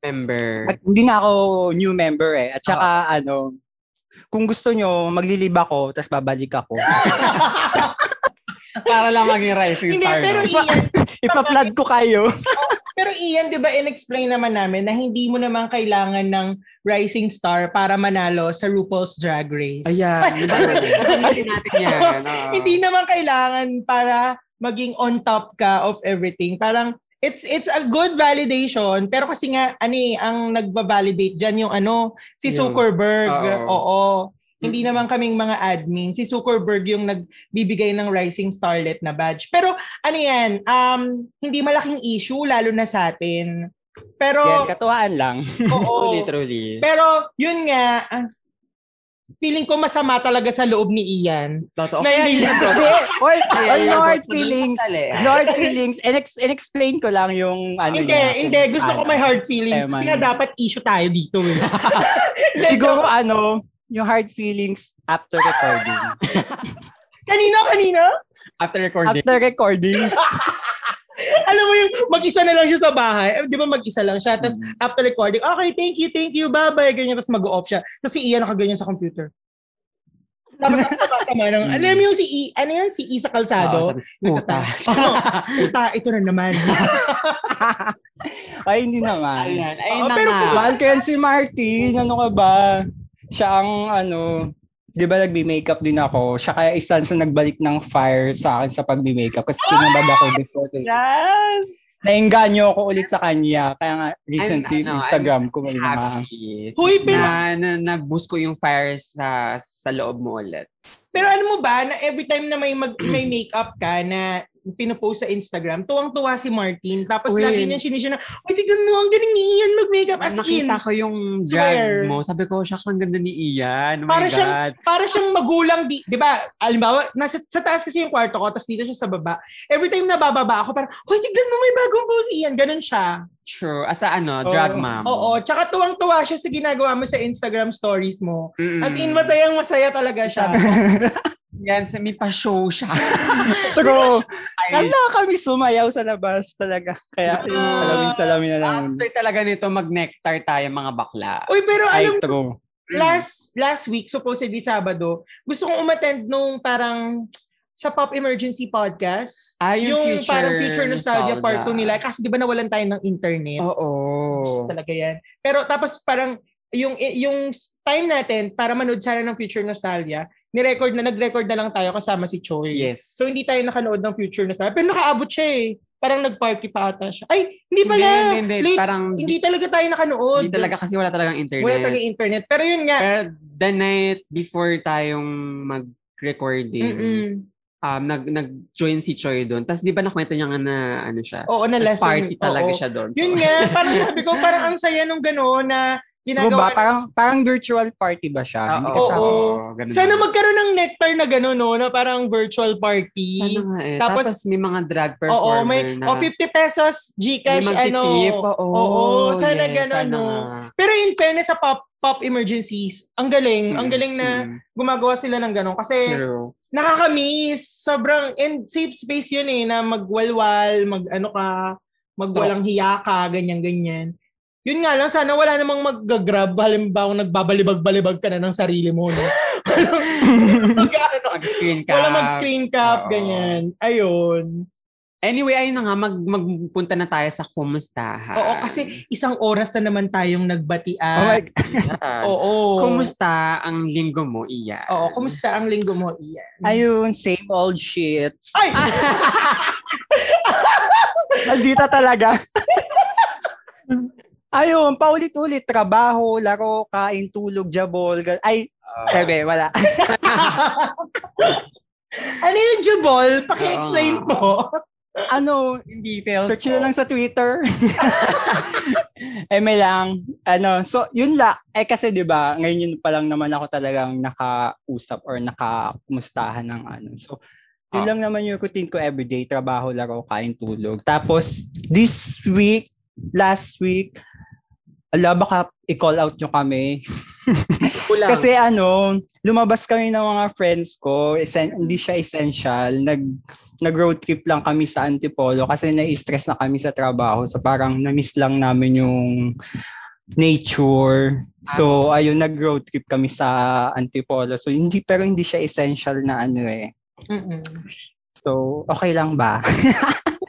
Member. at hindi na ako new member eh. At saka ano, kung gusto nyo, maglilib ako, tapos babalik ako. Para lang maging rising Hindi, star. pero no? Ian, Ipa-plug ko kayo. pero Ian, di ba, in-explain naman namin na hindi mo naman kailangan ng rising star para manalo sa RuPaul's Drag Race. Ayan. Sasabihin natin yan. hindi naman kailangan para maging on top ka of everything. Parang, it's it's a good validation. Pero kasi nga ano eh, ang nagba-validate diyan yung ano si Yung- Zuckerberg. Oo. oo. Hindi naman kaming mga admin. Si Zuckerberg yung nagbibigay ng Rising Starlet na badge. Pero ano yan um hindi malaking issue lalo na sa atin. Pero Yes, katuwaan lang. oo. Truly, truly. pero yun nga ah, feeling ko masama talaga sa loob ni Ian Totoo. na hindi siya Oy, oy, yan, no hard sunod feelings. hard feelings. In-ex- in-explain ko lang yung ano Hindi, niya. hindi. Gusto ko may hard feelings. Kasi nga dapat issue tayo dito. Eh. Siguro ano, yung hard feelings after recording. kanina, kanina? After recording. After recording. Alam mo yung mag-isa na lang siya sa bahay. Eh, Di ba mag-isa lang siya? Tapos Mm. after recording, okay, thank you, thank you, bye-bye. Ganyan, tapos mag-off siya. Tapos si Ian nakaganyan sa computer. Tapos ang sama ng, Mm. alam mo yung si I, ano yan, si Isa Oo, Calzado? sabi, puta. Puta, ito na naman. Ay, hindi naman. Ayan. Ayun Oo, na pero nga. Mahal ko yan si Martin. Ano ka ba? Siya ang ano, di ba nagbi-makeup din ako? Siya kaya isa sa nagbalik ng fire sa akin sa pagbi-makeup kasi pinabad ako before. to- Yes! Nainganyo ako ulit sa kanya. Kaya nga, recently, I'm, ano, Instagram I'm ko may mga... Happy. Huy, na, na, na-boost ko yung fire sa sa loob mo ulit. Pero ano mo ba, na every time na may mag, may makeup ka na pinopost sa Instagram, tuwang-tuwa si Martin. Tapos Uy. lagi niya sinisya na, ay, tignan mo, ang galing ni Ian mag-makeup as in. Nakita ko yung Swear. drag mo. Sabi ko, siya ang ganda ni Ian. Oh Para God. siyang, para siyang magulang, di, di ba, alimbawa, nasa, sa taas kasi yung kwarto ko, tapos dito siya sa baba. Every time na bababa ako, parang, hoy, tignan mo, may bagong post si Ian. Ganun siya. True. Asa ano, Oo. drag mom. Oo, tsaka tuwang-tuwa siya sa ginagawa mo sa Instagram stories mo. Mm-mm. As in, masayang masaya talaga siya. Yan, sa may pa-show siya. True. Tapos kami sumayaw sa labas talaga. Kaya salamin-salamin na lang. after talaga nito, mag-nectar tayo mga bakla. Uy, pero Ay, alam true. last last week, supposedly Sabado, gusto kong umattend nung parang sa Pop Emergency Podcast. Ah, yung, yung future parang Future Nostalgia, Part 2 nostalgia. nila. Kasi di ba nawalan tayo ng internet? Oo. Gusto talaga yan. Pero tapos parang yung yung time natin para manood sana ng Future Nostalgia, ni-record na, nag-record na lang tayo kasama si Choi. Yes. So hindi tayo nakanood ng Future Nostalgia. Pero nakaabot siya eh. Parang nag-party pa ata siya. Ay, hindi pala. Hindi, hindi, hindi. Late. Parang, Hindi talaga tayo nakanood. hindi talaga kasi wala talagang internet. Wala talaga internet. Pero yun nga. Pero the night before tayong mag-recording, Mm-mm. Um, nag, nag-join si Choi doon. Tapos di ba nakwento niya nga na ano siya? Oo, na lesson. Party talaga Oo. siya doon. So, Yun nga, parang sabi ko, parang ang saya nung gano'n na ginagawa. parang, parang virtual party ba siya? Hindi Oo. kasama. Oo. ganun Sana na. magkaroon ng nectar na gano'n, no? Na parang virtual party. Sana nga eh. Tapos- Tapos, may mga drag Oo, performer may na oh, 50 pesos Gcash may ano. Oo, Oo, sana yes, sana no? nga. Pero in fairness sa pop pop emergencies, ang galing, ang Mm, galing na mm, gumagawa sila ng gano'n kasi True. Nakakamiss. Sobrang and safe space 'yun eh na magwalwal, mag ano ka, magwalang hiya ka, ganyan ganyan. Yun nga lang, sana wala namang mag-grab. Halimbawa, nagbabalibag-balibag ka na ng sarili mo, no? Mag, ano, Mag-screen cap. wala mag-screen cap, Oo. ganyan. Ayun. Anyway, ayun na nga, mag, magpunta na tayo sa kumustahan. Oo, kasi isang oras na naman tayong Oh my nagbatian. Yan. Oo. Kumusta ang linggo mo, Iya? Oo, kumusta ang linggo mo, Ian? Ayun, same old shit. Ay! Nandito talaga. Ayun, paulit-ulit. Trabaho, laro, kain, tulog, jabol. gan- Ay, sabi, wala. ano yung jubol? Paki-explain Oo. po. Ano, details search nyo lang sa Twitter. eh, may lang. Ano, so, yun la. Eh, kasi 'di ba ngayon yun pa lang naman ako talagang nakausap or nakakumustahan ng ano. So, yun Ah. lang naman yung routine ko everyday. Trabaho, laro, kain, tulog. Tapos, this week, last week, ala, baka i-call out nyo kami. Kasi ano, lumabas kami ng mga friends ko, essen- hindi siya essential. Nag nag road trip lang kami sa Antipolo kasi na-stress na kami sa trabaho. So parang na-miss lang namin yung nature. So ayun, nag road trip kami sa Antipolo. So hindi pero hindi siya essential na ano eh. Mm-mm. So okay lang ba?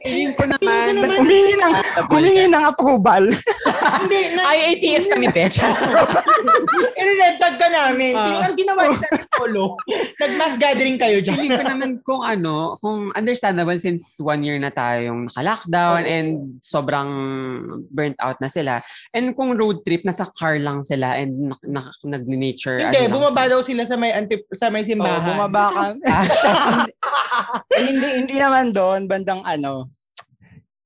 Feeling ko naman- humingi ng humingi ng approval. Hindi, na, IATF kami, bitch. i-red tag ka namin. Ah. Yung ang ginawa niyo sa solo, nag-mass gathering kayo dyan. Feeling ko naman kung ano, kung understandable since one year na tayong naka-lockdown Oo. and sobrang burnt out na sila. And kung road trip, nasa car lang sila and na, na, nag-nature. Hindi, ano bumaba sila. daw sila sa may anti, sa may Oh, simbahan. bumaba ka. Eh, hindi hindi naman doon bandang ano.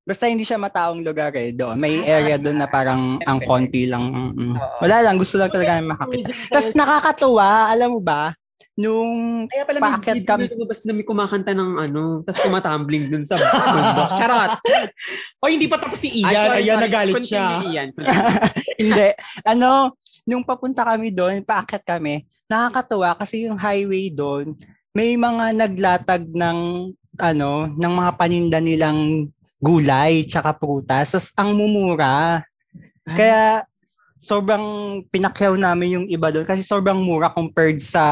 Basta hindi siya mataong lugar eh doon. May area doon na parang ang konti lang. mm-mm. Wala lang, gusto lang talaga namin makapit. Tapos nakakatuwa, alam mo ba, nung Kaya pala paakyat may video kami. na lumabas na may kumakanta ng ano, tapos tumatumbling dun sa bundok. Charot! O hindi pa tapos si Ian, Ay, sorry, ayan sorry. nagalit Continue, siya. Ian. Hindi, ano, nung papunta kami doon, paakyat kami, nakakatuwa kasi yung highway doon, may mga naglatag ng ano, ng mga paninda nilang gulay tsaka prutas. Tapos ang mumura. Kaya sobrang pinakyaw namin yung iba doon kasi sobrang mura compared sa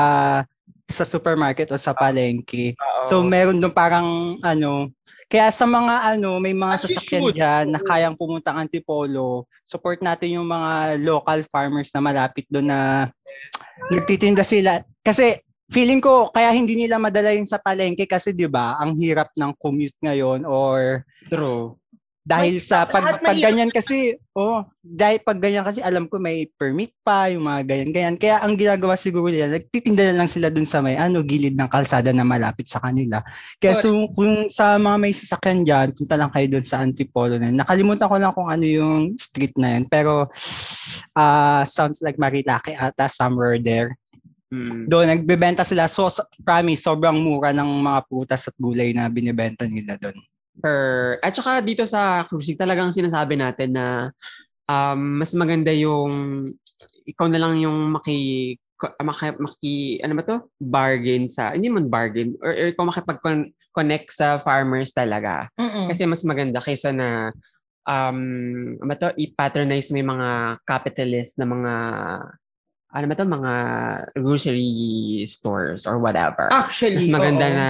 sa supermarket o sa palengke. Oo. So meron doon parang ano, kaya sa mga ano, may mga As sasakyan dyan na kayang pumunta ng Antipolo, support natin yung mga local farmers na malapit doon na nagtitinda sila. Kasi feeling ko kaya hindi nila madala yun sa palengke kasi 'di ba, ang hirap ng commute ngayon or True. dahil May- sa pag, pag ganyan kasi, oh, dahil pag ganyan kasi alam ko may permit pa, yung mga ganyan-ganyan. Kaya ang ginagawa siguro nila, nagtitinda na lang sila dun sa may ano, gilid ng kalsada na malapit sa kanila. Kaya so, kung sa mga may sasakyan dyan, punta lang kayo dun sa Antipolo na yun. Nakalimutan ko lang kung ano yung street na yun. Pero, ah sounds like Marilaki ata somewhere there. Mm. Doon, nagbebenta sila. So, so- promise, sobrang mura ng mga prutas at gulay na binibenta nila doon. Per, at saka dito sa cruising talagang sinasabi natin na um, mas maganda yung ikaw na lang yung maki, maki, maki ano ba to? Bargain sa, hindi man bargain, or, or ikaw makipag-connect sa farmers talaga. Mm-mm. Kasi mas maganda kaysa na um, ano ba to? I-patronize mo yung mga capitalist na mga ano ba to? Mga grocery stores or whatever. Actually, mas maganda oo. na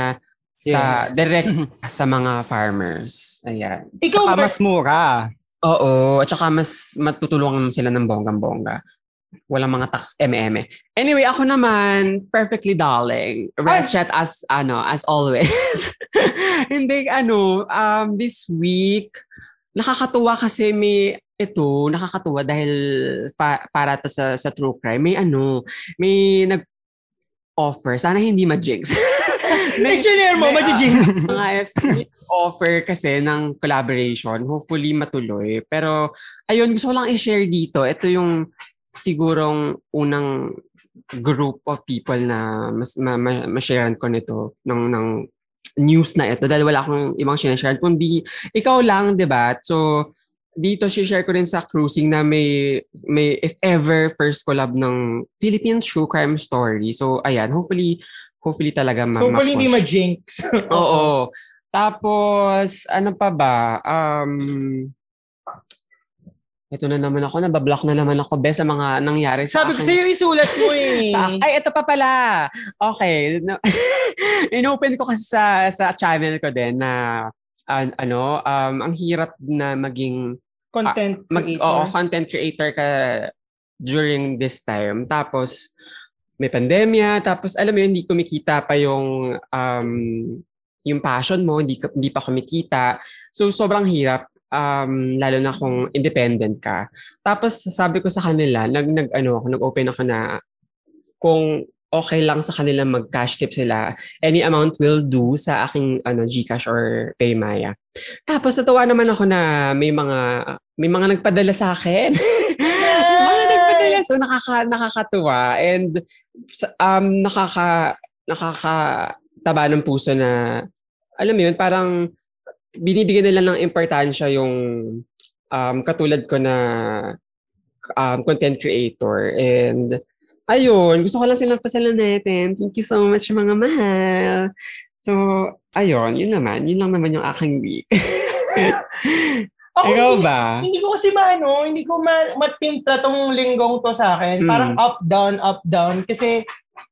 sa Yes. direct sa mga farmers. Ayan. Ikaw Saka ba? mas mura. Oo, at saka mas matutulungan sila ng bonggang-bongga. Walang mga tax MM. Anyway, ako naman, perfectly darling. Ratchet as, ano, as always. Hindi, ano, um, this week, nakakatuwa kasi may, ito, nakakatuwa dahil pa, para to sa, sa true crime. May ano, may nag-offer. Sana hindi ma-jinx. Questionnaire mo, may- majijing. mga estimate offer kasi ng collaboration. Hopefully matuloy. Pero, ayun, gusto ko lang i-share dito. Ito yung sigurong unang group of people na mas ma, ma, ma-sharean ko nito ng, ng news na ito dahil wala akong ibang sinashare kundi ikaw lang, di ba? So, dito share ko rin sa cruising na may, may if ever first collab ng Philippine True Crime Story. So, ayan, hopefully, hopefully talaga ma- So, hopefully hindi ma-jinx. Oo. Tapos, ano pa ba? Um, ito na naman ako, nabablock na naman ako, be, sa mga nangyari sa Sabi ko sa'yo, isulat mo eh. Sa, ay, ito pa pala. Okay. No, inopen ko kasi sa, sa channel ko din na an- ano, um, ang hirap na maging Content mag, creator. oo, content creator ka during this time. Tapos, may pandemya, tapos alam mo yun, hindi kumikita pa yung um, yung passion mo, hindi, hindi pa kumikita. So, sobrang hirap, um, lalo na kung independent ka. Tapos, sabi ko sa kanila, nag, nag, ano, ako, nag-open ako na kung okay lang sa kanila mag-cash tip sila, any amount will do sa aking ano, Gcash or Paymaya. Tapos natuwa naman ako na may mga may mga nagpadala sa akin. mga nagpadala. So nakaka nakakatuwa and um nakaka nakakataba ng puso na alam mo yun parang binibigyan nila ng importansya yung um katulad ko na um, content creator and ayun, gusto ko lang silang pasalamatan. Thank you so much mga mahal. So, ayun, yun naman. Yun lang naman yung aking week. Ako, Ikaw hindi, ba? hindi ko kasi maano, hindi ko ma- matimpla tong linggong to sa akin. Mm. Parang up, down, up, down. Kasi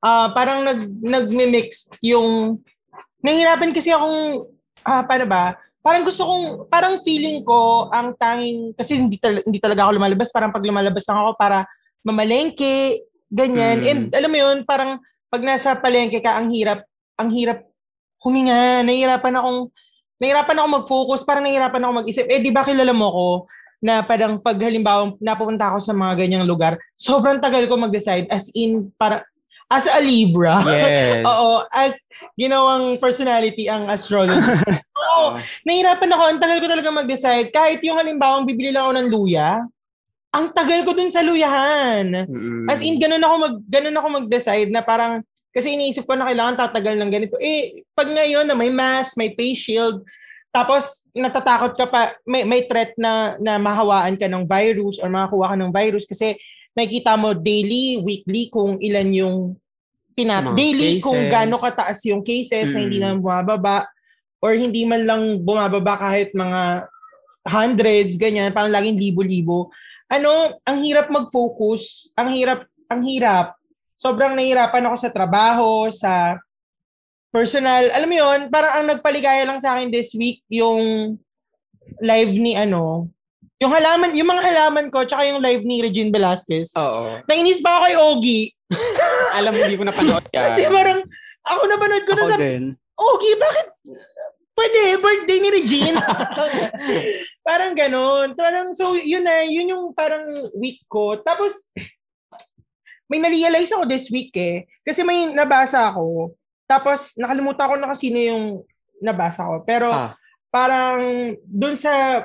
ah parang nag, nagme-mix yung... Nahihirapan kasi akong... ah paano ba? Parang gusto kong... Parang feeling ko ang tanging... Kasi hindi, tal- hindi talaga ako lumalabas. Parang pag lumalabas lang ako para mamalengke, ganyan. Mm. And alam mo yun, parang pag nasa palengke ka, ang hirap, ang hirap huminga. Nahihirapan akong nahirapan ako mag-focus, parang nahirapan ako mag-isip. Eh, di ba kilala mo ko na parang pag halimbawa napupunta ako sa mga ganyang lugar, sobrang tagal ko mag-decide as in, para, as a Libra. Yes. Oo, as ginawang personality ang astrology. Oo, nahirapan ako. Ang tagal ko talaga mag-decide. Kahit yung halimbawa, bibili lang ako ng luya, ang tagal ko dun sa luyahan. Mm-mm. As in, ganun ako, mag, ganun ako mag-decide na parang, kasi iniisip ko na kailangan tatagal ng ganito. Eh, pag ngayon na may mask, may face shield, tapos natatakot ka pa, may, may threat na, na mahawaan ka ng virus or makakuha ka ng virus kasi nakikita mo daily, weekly kung ilan yung pinat Mga daily kung cases. gaano kataas yung cases na hindi Mm. na bumababa or hindi man lang bumababa kahit mga hundreds, ganyan, parang laging libo-libo. Ano, ang hirap mag-focus, ang hirap, ang hirap. sobrang nahihirapan ako sa trabaho, sa personal. Alam mo yon parang ang nagpaligaya lang sa akin this week yung live ni ano, yung halaman, yung mga halaman ko, tsaka yung live ni Regine Velasquez. Oo. Nainis ba ako kay Ogie? Alam mo, hindi ko napanood yan. Kasi parang, ako napanood ko na Ako sa, din. Ogie, bakit? Pwede, birthday ni Regine. parang ganun. Parang, so, yun na, yun yung parang week ko. Tapos, may na-realize ako this week eh. Kasi may nabasa ako. Tapos, nakalimutan ko na kasi sino yung nabasa ko. Pero, Ah. parang, dun sa,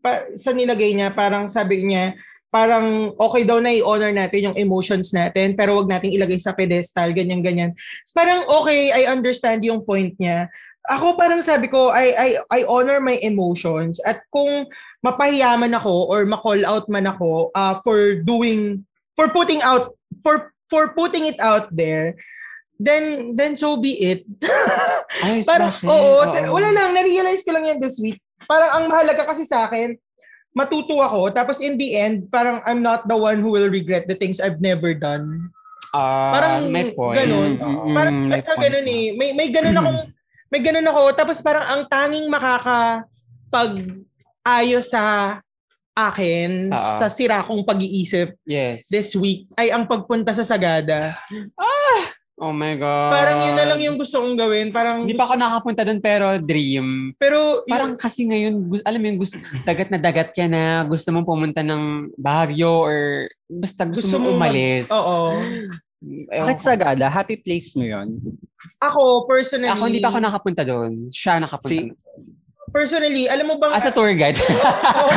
pa, sa nilagay niya, parang sabi niya, parang okay daw na i-honor natin yung emotions natin, pero wag nating ilagay sa pedestal, ganyan-ganyan. Parang okay, I understand yung point niya. Ako parang sabi ko, I, I, I honor my emotions at kung mapahiyaman ako or ma-call out man ako uh, for doing, for putting out, for, for putting it out there, then, then so be it. Ay, Parang, bakit? oo, wala lang, na-realize ko lang yan this week. Parang ang mahalaga kasi sa akin, matuto ako, tapos in the end, parang I'm not the one who will regret the things I've never done. Ah, Parang may point. ganun. Oo. Mm, Parang may basta point ganun eh. May, may ganun akong, may ganun ako, tapos parang ang tanging makaka pag ayos sa akin, Oo. sa sira kong pag-iisip Yes. this week, ay ang pagpunta sa Sagada. oh my God. Parang yun na lang yung gusto kong gawin. Parang, Hindi pa ako nakapunta doon pero dream. pero, Parang kasi ngayon, alam mo yung gusto, dagat na dagat ka na, gusto mong pumunta ng Baguio or basta gusto, Gusto mong mo mag- umalis. oo. Ewan Bakit. Sagada? Happy place mo yun? Ako, personally, Ako hindi pa ako nakapunta doon. Siya nakapunta. Si- personally, alam mo bang, As a tour guide. Oo.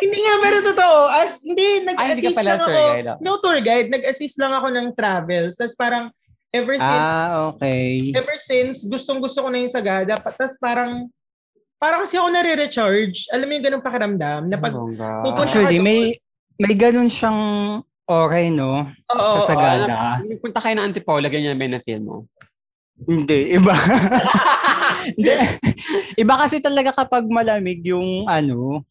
hindi nga, pero totoo. As, hindi, Ay, hindi nag-assist lang tour ako. guide, ah. No tour guide, nag-assist lang ako ng travels. Tapos parang, ever since, ah, okay. ever since, gustong gusto ko na yung Sagada. Pa- Tapos parang, parang kasi ako nare-recharge. Alam mo yung ganung pakiramdam na pag, Bongga. pupunta Actually, ka doon- may may ganun siyang okay, no? oo, sa oo, Sagada. Alam, punta kayo ng Antipolo, ganyan yung na-feel mo? Hindi, iba. Hindi. iba kasi talaga kapag malamig yung ano,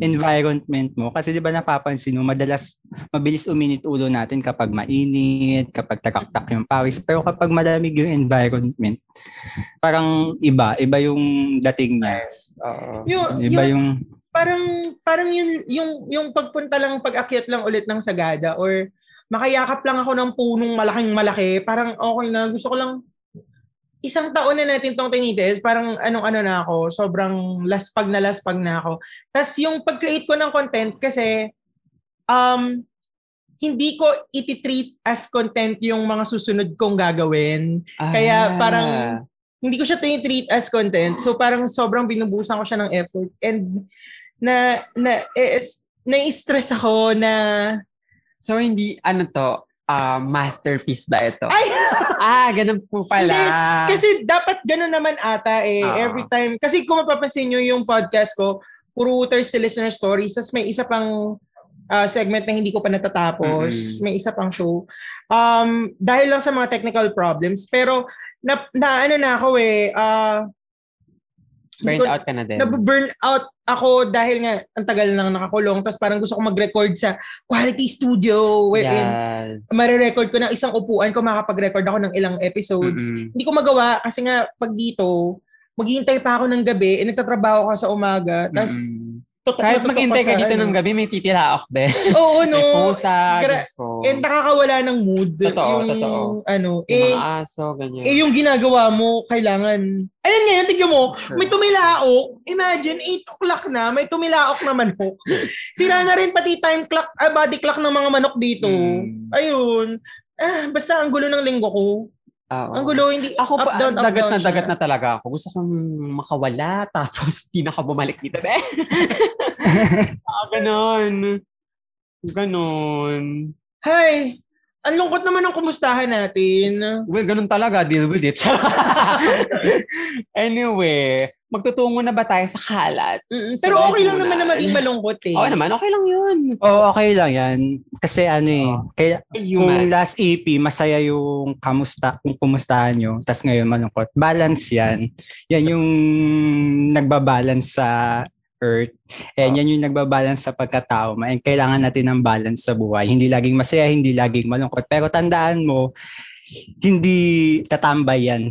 environment mo. Kasi di ba napapansin mo, madalas mabilis uminit ulo natin kapag mainit, kapag takak-tak yung pawis. Pero kapag malamig yung environment, parang iba. Iba yung dating niya. Oo. Yung, Iba yung, yung... parang, parang yun, yung, yung pagpunta lang, pag-akyat lang ulit ng Sagada or makayakap lang ako ng punong malaking malaki, parang okay na. Gusto ko lang, isang taon na natin tong tinitis, parang anong-ano na ako, sobrang laspag na laspag na ako. Tapos yung pag-create ko ng content kasi, um, hindi ko iti-treat as content yung mga susunod kong gagawin. Kaya Ah. parang hindi ko siya tinitreat as content. So parang sobrang binubusan ko siya ng effort. And na, na, eh, es- na-stress ako na, So, hindi, ano to, ah, masterpiece ba ito? ay, ah, ganun po pala. Yes, kasi dapat ganun naman ata eh. Oo. Every time. Kasi kung mapapansin nyo yung podcast ko, puro Thirsty Listener Stories. Tapos may isa pang ah, segment na hindi ko pa natatapos. Mm-mm. May isa pang show. Um, dahil lang sa mga technical problems. Pero na, na ano na ako eh. ah, ko- out ka na din. Nabu-burn out ako dahil nga ang tagal nang nakakulong. Tapos parang gusto ko mag-record sa quality studio wherein yes. marirecord ko ng isang upuan ko makapag-record ako ng ilang episodes. Mm-mm. Hindi ko magawa kasi nga pag dito, maghihintay pa ako ng gabi, eh, nagtatrabaho ka sa umaga, tapos Mm-mm. Na Kahit maghintay ka dito ng gabi, may titiraok, be. Oo, no. May pusa, Gra- ko. And nakakawala ng mood. Totoo, yung, totoo. Ano, Yung eh, mga aso, ganyan. eh, yung ginagawa mo, kailangan, ayan ngayon, tignan mo, Sure. may tumilaok. Imagine, 8 o'clock na, may tumilaok na manok. Sira na rin pati time clock, ah, body clock ng mga manok dito. Mm. Ayun. Ah, basta ang gulo ng linggo ko. Oo. Ang gulo, hindi Ako up, pa, down, up, dagat down na siya. dagat na talaga ako. Gusto kong makawala, tapos di na ka bumalik dito. ah, ganon. Ganon. Hay, ang lungkot naman ng kumustahan natin. Well, ganun talaga. Deal with it. anyway, magtutungo na ba tayo sa kalat? Mm, So, Pero okay lang naman na maging malungkot eh. Oo naman, okay lang yun. Oo, okay lang yan. Kasi ano eh, Oo. kaya, kung Human. last EP, masaya yung kamusta, kung kumustahan nyo, tas ngayon malungkot. Balance yan. Yan yung nagbabalance sa earth. And yan yung nagbabalance sa pagkatao. And kailangan natin ng balance sa buhay. Hindi laging masaya, hindi laging malungkot. Pero tandaan mo, hindi tatambay yan.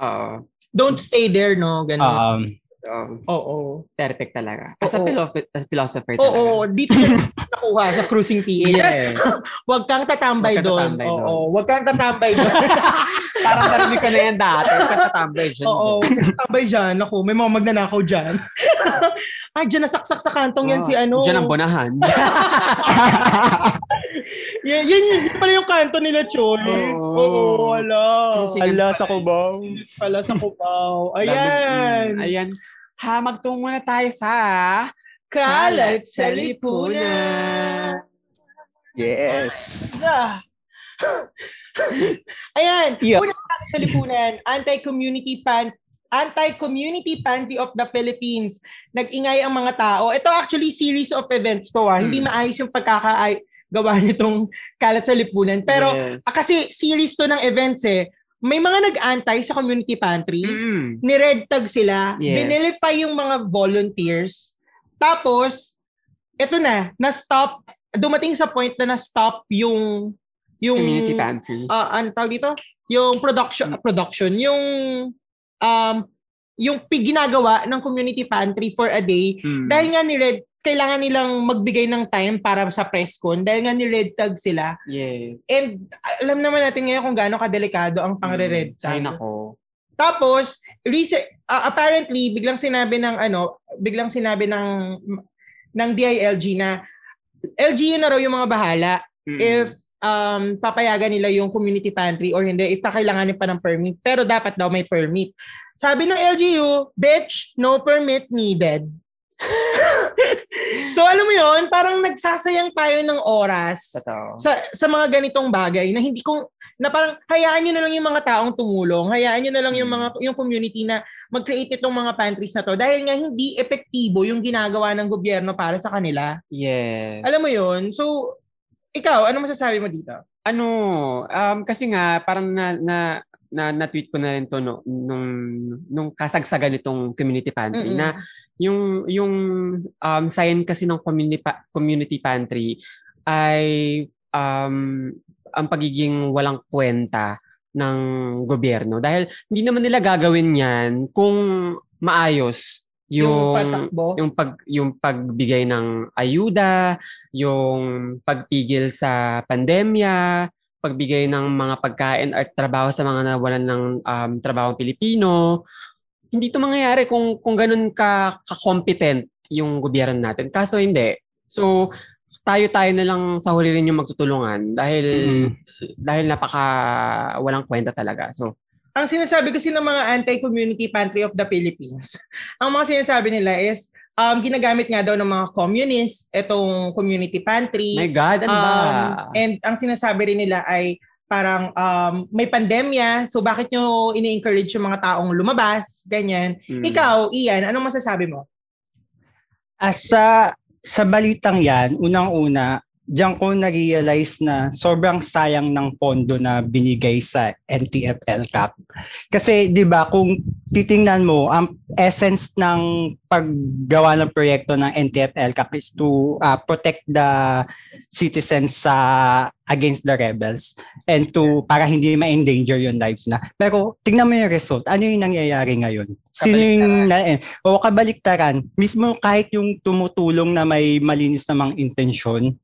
Oo. Don't stay there, no? Ganun. Um, Oo. Oo. Perfect talaga. As a Oo. philosopher, a philosopher talaga. Oo, dito yung nakuha sa cruising PH. Yes. Huwag kang tatambay kang doon. tatambay Oo, doon. huwag kang tatambay doon. Parang narinig ko na yan dati. Katatambay dyan. Oo, tatambay dyan. Ako, may mga magnanakaw dyan. Ay, dyan nasaksak sa kantong yan si ano. Diyan ang bonahan. Yan, yan, yun pala yung kanto nila, Choy. Oo. Oo, wala. Cruising ala sa kubaw. Pala sa Cubao. Ayan. Ayan. Ha, magtungo na tayo sa Kalat sa lipunan. Yes. Ayan. Yeah. Unang sa lipunan, anti-community pan anti-community pantry of the Philippines. Nag-ingay ang mga tao. Ito actually series of events to ah. Hindi Hmm. maayos yung pagkakaay gawa nitong kalat sa lipunan. Pero Yes. ah, kasi series to ng events eh. May mga nag-antay sa community pantry. Mm. Ni-red tag sila. Yes. Binilify yung mga volunteers. Tapos, eto na, na-stop. Dumating sa point na na-stop yung yung Community pantry. ah ano tawag dito? Yung production production, yung um yung ginagawa ng community pantry for a day Mm. dahil nga ni Red kailangan nilang magbigay ng time para sa press con dahil nga ni Red tag sila. Yes. And alam naman natin ngayon kung gaano kadelikado ang pang-red Mm. Ay, tag. nako. Tapos, recent, uh, apparently, biglang sinabi ng ano, biglang sinabi ng ng DILG na LGU na raw yung mga bahala Mm. if um, papayagan nila yung community pantry or hindi, if kakailanganin pa ng permit. Pero dapat daw may permit. Sabi ng LGU, bitch, no permit needed. so alam mo yon parang nagsasayang tayo ng oras Totoo. sa sa mga ganitong bagay na hindi kong na parang hayaan niyo na lang yung mga taong tumulong, hayaan niyo na lang yung mga yung community na mag-create itong mga pantries na to dahil nga hindi epektibo yung ginagawa ng gobyerno para sa kanila. Yes. Alam mo 'yun? So ikaw, ano masasabi mo dito? ano, um, kasi nga, parang na, na, na, na-tweet ko na rin to no, nung, nung kasagsagan nitong community pantry Mm-mm. na yung, yung um, sign kasi ng community, pa- community pantry ay um, ang pagiging walang kwenta ng gobyerno. Dahil hindi naman nila gagawin yan kung maayos Yung, yung, patakbo? yung pag yung pagbigay ng ayuda, yung pagpigil sa pandemya, pagbigay ng mga pagkain at trabaho sa mga nawalan ng um, trabaho Pilipino. Hindi to mangyayari kung kung ganun ka ka-competent yung gobyerno natin. Kaso hindi. So tayo-tayo na lang sa huli rin yung magtutulungan dahil dahil napaka walang kwenta talaga. So ang sinasabi kasi ng mga anti-community pantry of the Philippines, ang mga sinasabi nila is um, ginagamit nga daw ng mga communists itong community pantry. my God, ano ba? Um, and ang sinasabi rin nila ay parang um, may pandemya, so bakit nyo ini-encourage yung mga taong lumabas, ganyan. Mm. Ikaw, Ian, anong masasabi mo? As sa, sa balitang yan, unang-una, diyan ko na-realize na sobrang sayang ng pondo na binigay sa NTFL Cup. Kasi 'di ba kung titingnan mo ang essence ng paggawa ng proyekto ng NTFL Cup is to uh, protect the citizens sa against the rebels and to para hindi ma-endanger yung lives na. Pero tingnan mo yung result. Ano yung nangyayari ngayon? Sino yung na, eh, o kabaliktaran? Mismo kahit yung tumutulong na may malinis namang intensyon,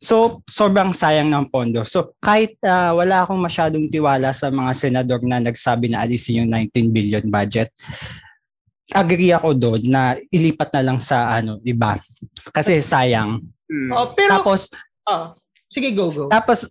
So, sobrang sayang ng pondo. So, kahit ah, wala akong masyadong tiwala sa mga senador na nagsabi na alisin yung 19 billion budget, agree ako doon na ilipat na lang sa ano, iba. Kasi sayang. Mm. Oh, pero, Tapos, oh, sige, go, go. tapos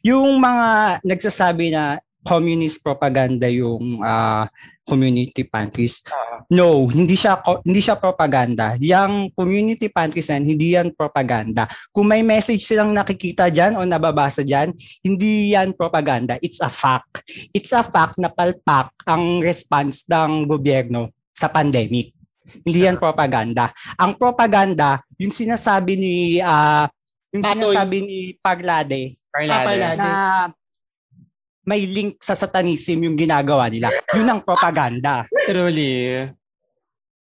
yung mga nagsasabi na communist propaganda yung ah, community pantries. No, hindi siya hindi siya propaganda. Yang community pantries na hindi yan propaganda. Kung may message silang nakikita diyan o nababasa diyan, hindi yan propaganda. It's a fact. It's a fact na palpak ang response ng gobyerno sa pandemic. Hindi yan propaganda. Ang propaganda, yung sinasabi ni ah, yung Patoy. sinasabi ni Parlade Papalade. na may link sa satanism yung ginagawa nila. Yun ang propaganda. Truly.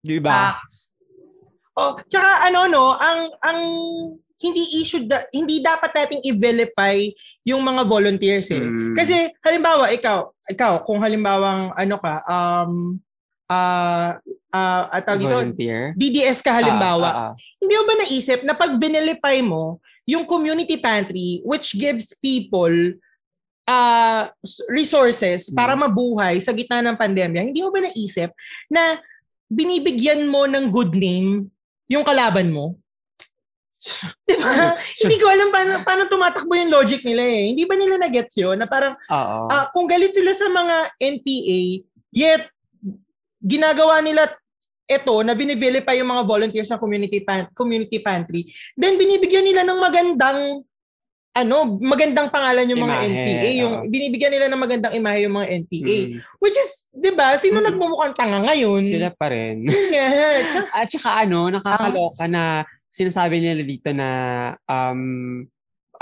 Di ba? Facts. Oh, tsaka ano no, ang ang hindi issue da, hindi dapat nating i-vilify yung mga volunteers eh. Mm. Kasi halimbawa ikaw, ikaw kung halimbawang ano ka um ah uh, uh, tawag dito, Volunteer. DDS ka halimbawa. Ah, ah, ah. Hindi mo ba naisip na pag binilify mo yung community pantry which gives people uh, resources para Hmm. mabuhay sa gitna ng pandemya, hindi mo ba naisip na binibigyan mo ng good name yung kalaban mo? Diba? hindi ko alam paano, paano tumatakbo yung logic nila eh. Hindi ba nila na-gets yun? Na parang ah, kung galit sila sa mga NPA, yet ginagawa nila ito na binivilify yung mga volunteers sa community pan- community pantry, then binibigyan nila ng magandang ano, magandang pangalan yung mga Imahe, NPA, yung oo. binibigyan nila ng magandang imahe yung mga NPA. Mm. Which is, 'di ba? Sino Mm. nagmumukhang tanga ngayon? Sila pa rin. Tsaka, At saka ano, nakakaloka na sinasabi nila dito na um,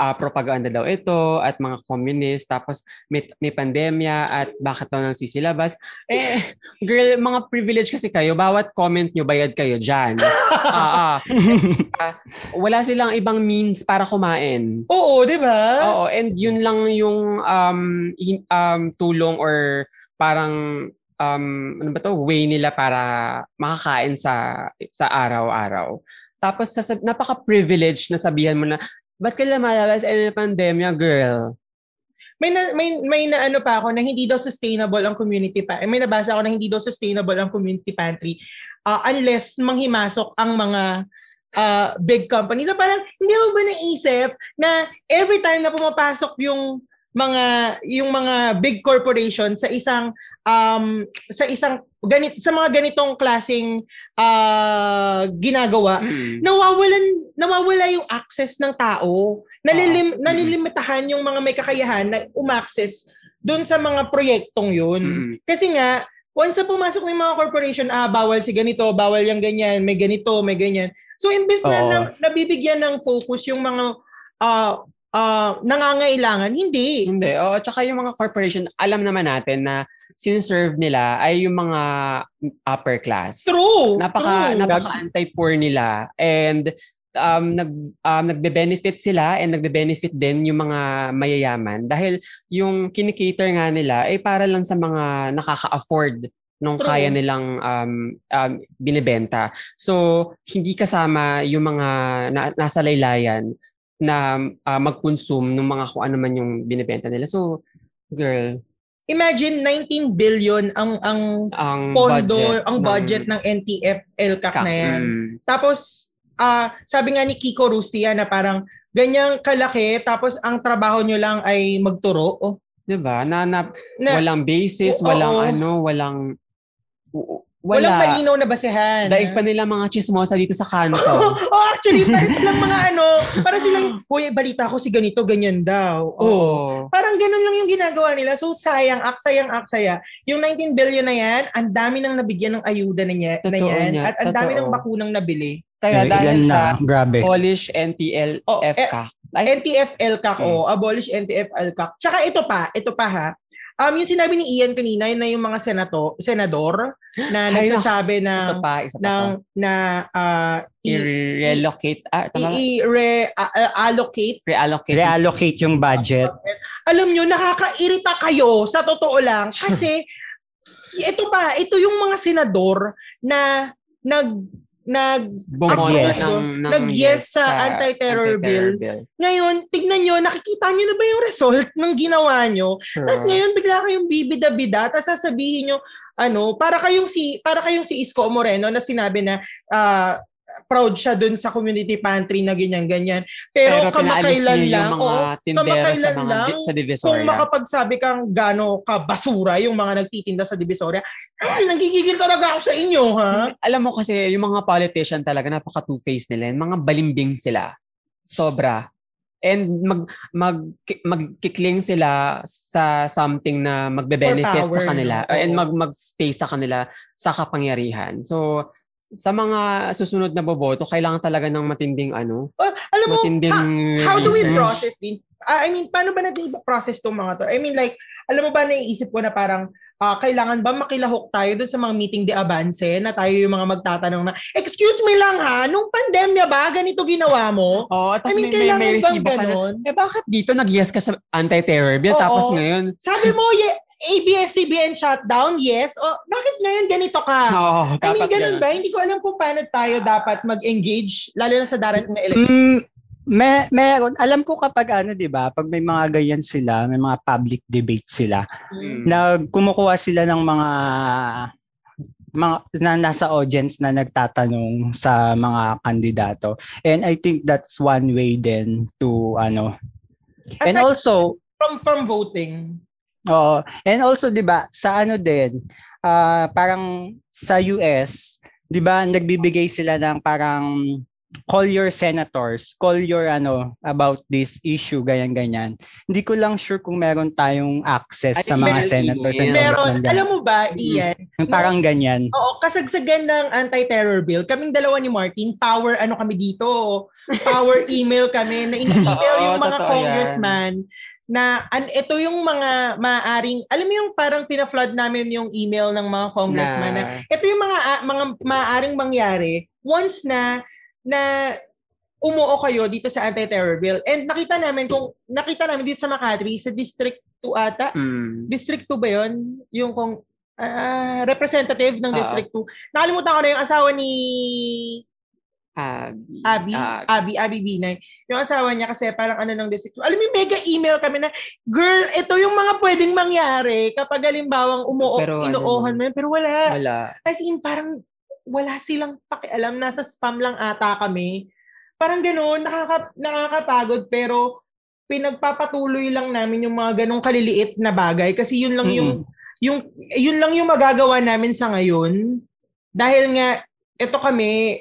ah, propaganda daw ito at mga communist tapos may, may pandemya at bakit daw nang sisilabas. Eh, girl, mga privilege kasi kayo. Bawat comment nyo, bayad kayo dyan. ah, ah. Ah, wala silang ibang means para kumain. Oo, 'di ba? Oo, and yun lang yung um, hin- um, tulong or parang um, ano ba to, way nila para makakain sa sa araw-araw. Tapos sasab- napaka-privilege na sabihan mo na, ba't ka lumalabas eh na pandemya, girl? May na, may may na ano pa ako na hindi daw sustainable ang community pa. May nabasa ako na hindi daw sustainable ang community pantry uh, unless manghimasok ang mga uh, big companies. So parang hindi mo ba naisip na every time na pumapasok yung mga yung mga big corporation sa isang um sa isang ganit sa mga ganitong klasing uh, ginagawa nawawalan nawawala yung access ng tao. Nalilim, Ah. nalilimitahan yung mga may kakayahan na umaccess doon sa mga proyektong yun. Mm. Kasi nga, once na pumasok ng mga corporation, ah, bawal si ganito, bawal yung ganyan, may ganito, may ganyan. So, imbes na, na nabibigyan ng focus yung mga ah ah, nangangailangan, hindi. Hindi. O, tsaka yung mga corporation, alam naman natin na siniserve nila ay yung mga upper class. True. napaka true. napaka anti-poor nila and um nag um, nagbe-benefit sila and nagbe-benefit din yung mga mayayaman dahil yung kinikater nga nila ay para lang sa mga nakaka-afford nung True. kaya nilang um, um, binibenta. So, hindi kasama yung mga na, nasa laylayan na uh, mag-consume ng mga kung ano man yung binibenta nila. So, girl, Imagine 19 billion ang ang ang pondo, budget ang ng budget ng NTF LCAC na yan. Mm. Tapos, ah sabi nga ni Kiko Rustia na parang ganyang kalaki, tapos ang trabaho nyo lang ay magturo. Oh, 'Di ba? Na, na na, walang basis, Oo. walang ano, walang w- walang wala. malinaw na basehan. Daig pa nila mga chismosa dito sa kanto. oh, actually, para silang mga ano, para silang, Hoy, balita ko si ganito, ganyan daw. Oh. Oo. Parang ganun lang yung ginagawa nila. So, sayang, aksayang, aksaya. Yung 19 billion na yan, ang dami nang nabigyan ng ayuda na, niya, na yan. niya, At ang dami ng bakunang nabili. Kaya Eh, dahil sa na, grabe. Polish NPL Oh, eh, FK. Ay, NTF LCAC, Okay. o abolish NTF LCAC. Tsaka ito pa, ito pa ha. Um, yung sinabi ni Ian kanina, yun na yung mga senato, senador na nagsasabi ito ng pa, isa pa ng na uh, I-relocate, ah, tama ba? i-re- a- a- allocate Reallocate. Reallocate yung budget. alam nyo, nakakairita kayo sa totoo lang kasi ito pa, ito yung mga senador na nag nag Bumoto Nag-yes. ng, ng Nag-yes sa anti-terror bill. ngayon, tignan nyo, nakikita nyo na ba yung result ng ginawa nyo? Sure. Tapos ngayon bigla kayong bibida-bida, tapos sasabihin nyo, ano, para kayong si para kayong si Isko Moreno na sinabi na ah, proud siya dun sa community pantry na ganyan-ganyan. Pero, Pero kamakailan niya lang, yung mga oo, tindera sa kamakailan mga lang, sa kung Divisoria. makapagsabi kang gano ka basura yung mga nagtitinda sa Divisoria, ay, nagigigil talaga ako sa inyo, ha? Alam mo kasi, yung mga politician talaga, napaka two-faced nila. Yung mga balimbing sila. Sobra. And mag mag magkikling sila sa something na magbe-benefit sa kanila no? and Oo. mag magstay sa kanila sa kapangyarihan. So sa mga susunod na boboto, kailangan talaga ng matinding ano, Oh, alam mo, matinding how do we process din? Ah, I mean, paano ba natin i-process tong mga to? I mean, like, alam mo ba, naiisip ko na parang, ah, kailangan ba makilahok tayo doon sa mga meeting de avance na tayo yung mga magtatanong na, excuse me lang ha, nung pandemya ba, ganito ginawa mo? Oo, oh, tapos I mean, may, may, may resibo ka na. Eh bakit dito nag-yes ka sa anti-terror bill tapos ngayon? Sabi mo, ye, ABS-CBN shutdown, yes. O, bakit ngayon ganito ka? Oo, I mean, ganun ganun. ba? Hindi ko alam kung paano tayo dapat mag-engage, lalo na sa darating na election. Mm, may, meron. Alam ko kapag ano, di ba, pag may mga ganyan sila, may mga public debate sila, Mm. na kumukuha sila ng mga mga na nasa audience na nagtatanong sa mga kandidato. And I think that's one way then to ano. And Aside also, from, from voting. Oo. And also 'di ba, sa ano din, ah parang sa US, 'di ba, nagbibigay sila ng parang call your senators, call your ano about this issue ganyan ganyan. Hindi ko lang sure kung meron tayong access I sa mga meron senators and. Meron, alam mo ba, Ian, Yung parang ganyan. Oo, kasagsagan ng anti-terror bill. Kaming dalawa ni Martin, power ano kami dito, power email kami na ini-email Oo, yung mga totoo yan. Na an ito yung mga maaring alam mo yung parang pina-flood namin yung email ng mga congressman na, Na- ito yung mga a- mga maaring mangyari once na na umuo kayo dito sa anti-terror bill. And nakita namin kung nakita namin dito sa Makati sa District 2 ata, Mm. District 2 ba yun? Yung kung ah, representative ng Oo. District 2. Nakalimutan ko na yung asawa ni Abi. Abby, Ah, Abby, Abby Binay. Yung asawa niya kasi parang ano ng District 2. Alam mo, mega email kami na, girl, ito yung mga pwedeng mangyari kapag halimbawang umuo, Pero ano inuohan naman. mo yun. Pero wala. wala. As in, parang wala silang pakialam. Nasa spam lang ata kami. Parang gano'n, nakaka, nakakapagod pero pinagpapatuloy lang namin yung mga ganong kaliliit na bagay kasi yun lang yung yung yun lang yung magagawa namin sa ngayon dahil nga ito kami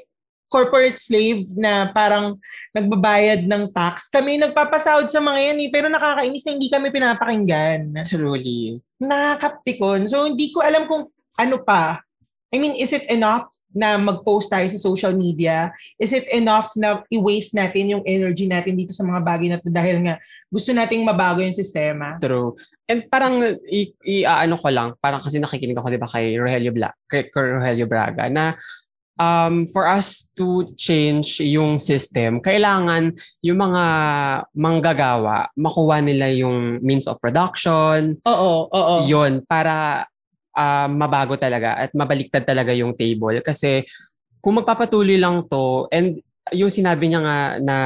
corporate slave na parang nagbabayad ng tax. Kami nagpapasahod sa mga yan eh, pero nakakainis na hindi kami pinapakinggan Truly. nakakaptikon. So, hindi ko alam kung ano pa. I mean, is it enough na mag-post tayo sa social media? Is it enough na i-waste natin yung energy natin dito sa mga bagay na to dahil nga gusto nating mabago yung sistema? True. And parang i, i ko lang, parang kasi nakikinig ako 'di ba kay Rogelio Bla, kay, kay Rogelio Braga na um for us to change yung system, kailangan yung mga manggagawa makuha nila yung means of production, Oo, oo. yun para ah, mabago talaga at mabaliktad talaga yung table kasi kung magpapatuloy lang to and yung sinabi niya nga na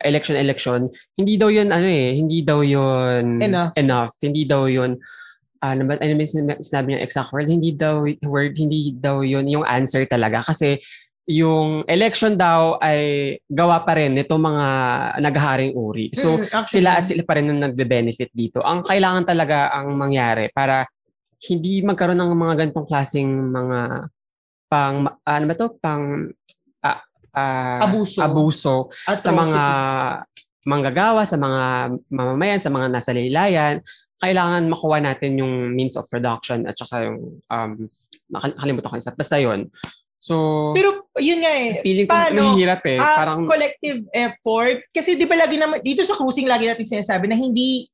election election hindi daw yun ano eh hindi daw yun Enough. enough hindi daw yun ano ba ano ba sinabi niya exact word hindi daw word hindi daw yun yung answer talaga kasi yung election daw ay gawa pa rin nito mga naghaharing uri so Mm, actually. sila at sila pa rin ang nagbe-benefit dito. Ang kailangan talaga ang mangyari para hindi magkaroon ng mga ganitong klaseng mga pang ano ba to pang ah, ah, Abuso. abuso sa mga manggagawa, sa mga mamamayan, sa mga nasa laylayan, kailangan makuha natin yung means of production at saka yung um nakalimutan ko isa. Basta yun. So, Pero yun nga eh. feeling ko paano? mahirap eh. Ah, Parang, collective effort. Kasi di ba lagi naman, dito sa cruising lagi natin sinasabi na hindi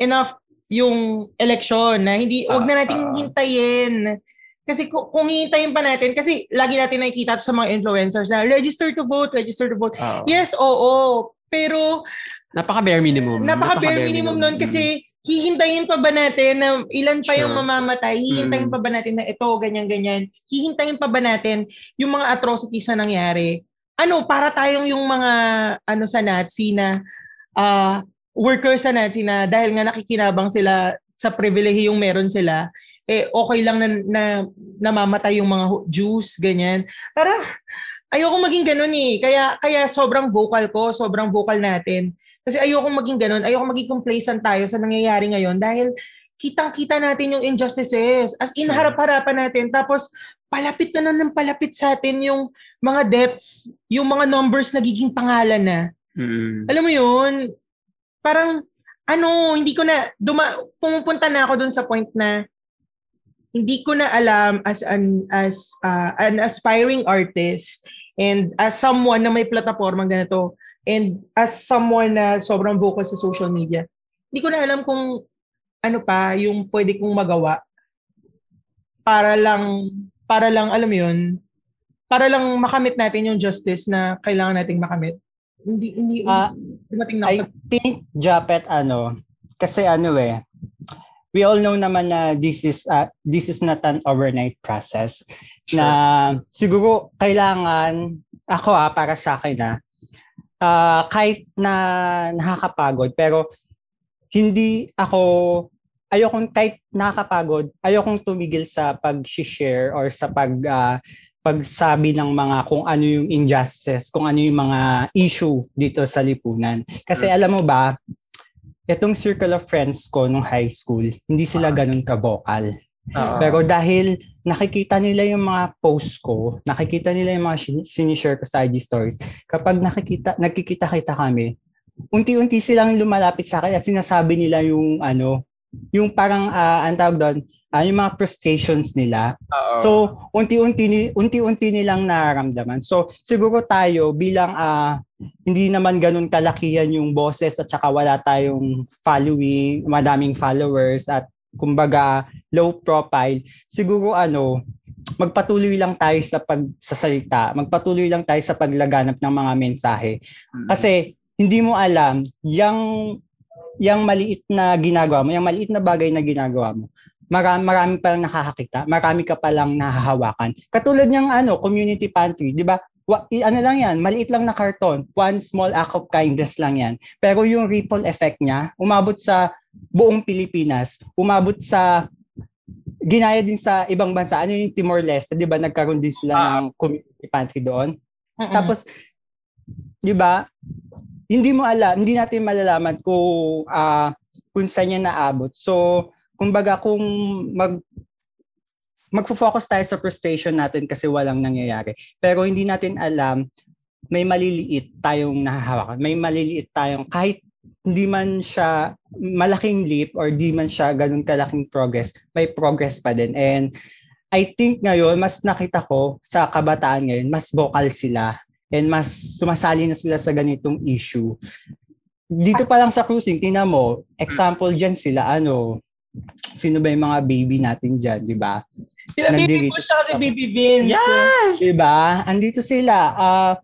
enough yung election, na hindi, wag na natin Ah, ah. hintayin. Kasi kung, kung hihintayin pa natin, kasi lagi natin nakikita sa mga influencers na register to vote, register to vote. oo. Yes, oo. Pero napaka bare minimum. napaka bare minimum nun kasi hihintayin pa ba natin na ilan pa yung Sure. mamamatay? Hihintayin Mm. pa ba natin na ito, ganyan-ganyan? Hihintayin pa ba natin yung mga atrocities na nangyari? Ano, para tayong yung mga ano sa Nazi na ah, workers sa Nazi na dahil nga nakikinabang sila sa pribilehiyong meron sila, eh okay lang na, na namamatay yung mga Jews, ganyan. Parang ayoko maging ganun eh. Kaya, kaya sobrang vocal ko, sobrang vocal natin. Kasi ayoko maging ganun. Ayoko maging complacent tayo sa nangyayari ngayon dahil kitang-kita natin yung injustices. As in, harap-harapan natin. Tapos, palapit na ng palapit sa atin yung mga deaths, yung mga numbers nagiging pangalan na. Mm. Alam mo yun? Parang, ano, hindi ko na, duma, pumupunta na ako dun sa point na hindi ko na alam as an as uh, an aspiring artist and as someone na may plataforma ganito and as someone na sobrang vocal sa social media hindi ko na alam kung ano pa yung pwede kong magawa. Para lang para lang alam mo yun, para lang makamit natin yung justice na kailangan nating makamit. Hindi hindi Ah, dumating na I sa think Japet ano kasi ano eh we all know naman na this is uh, this is not an overnight process. Na siguro kailangan ako ah para sa akin ah ah, kahit na nakakapagod pero hindi ako ayokong kahit nakakapagod ayokong tumigil sa pag-share or sa pag ah, pagsabi ng mga kung ano yung injustice, kung ano yung mga issue dito sa lipunan. Kasi alam mo ba, itong circle of friends ko nung high school, hindi sila ganun ka-vocal. Oo. Pero dahil nakikita nila yung mga posts ko, nakikita nila yung mga sin- sinishare ko sa IG stories, kapag nakikita, nagkikita-kita kami, unti-unti silang lumalapit sa akin at sinasabi nila yung ano, yung parang, ah, ang tawag doon, ah, yung mga frustrations nila. Oo. So, unti-unti ni unti-unti nilang nararamdaman. So, siguro tayo bilang ah, hindi naman ganun kalakihan yung boses at saka wala tayong following, madaming followers at kumbaga low profile. Siguro ano, magpatuloy lang tayo sa pagsasalita, magpatuloy lang tayo sa paglaganap ng mga mensahe. Kasi hindi mo alam yung yung maliit na ginagawa mo, yung maliit na bagay na ginagawa mo, marami, marami pa lang nakakakita, marami ka pa lang nahahawakan. Katulad ng ano, community pantry, di ba? Wa, ano lang yan, maliit lang na karton, one small act of kindness lang yan. Pero yung ripple effect niya, umabot sa buong Pilipinas, umabot sa ginaya din sa ibang bansa. Ano yung Timor-Leste, di ba? Nagkaroon din sila ng community pantry doon. Mm-mm. Tapos, di ba, hindi mo alam, hindi natin malalaman kung ah kung saan niya naabot. So, kumbaga kung mag magfo-focus tayo sa frustration natin kasi walang nangyayari. Pero hindi natin alam, may maliliit tayong nahahawakan. May maliliit tayong kahit hindi man siya malaking leap or di man siya ganun kalaking progress, may progress pa din. And I think ngayon, mas nakita ko sa kabataan ngayon, mas vocal sila and mas sumasali na sila sa ganitong issue. Dito pa lang sa cruising, tingnan mo, example dyan sila, ano, sino ba yung mga baby natin dyan, di ba? Sila Baby nandito Bush tsaka si sa- Baby Vince. Yes! Di ba? Andito sila. ah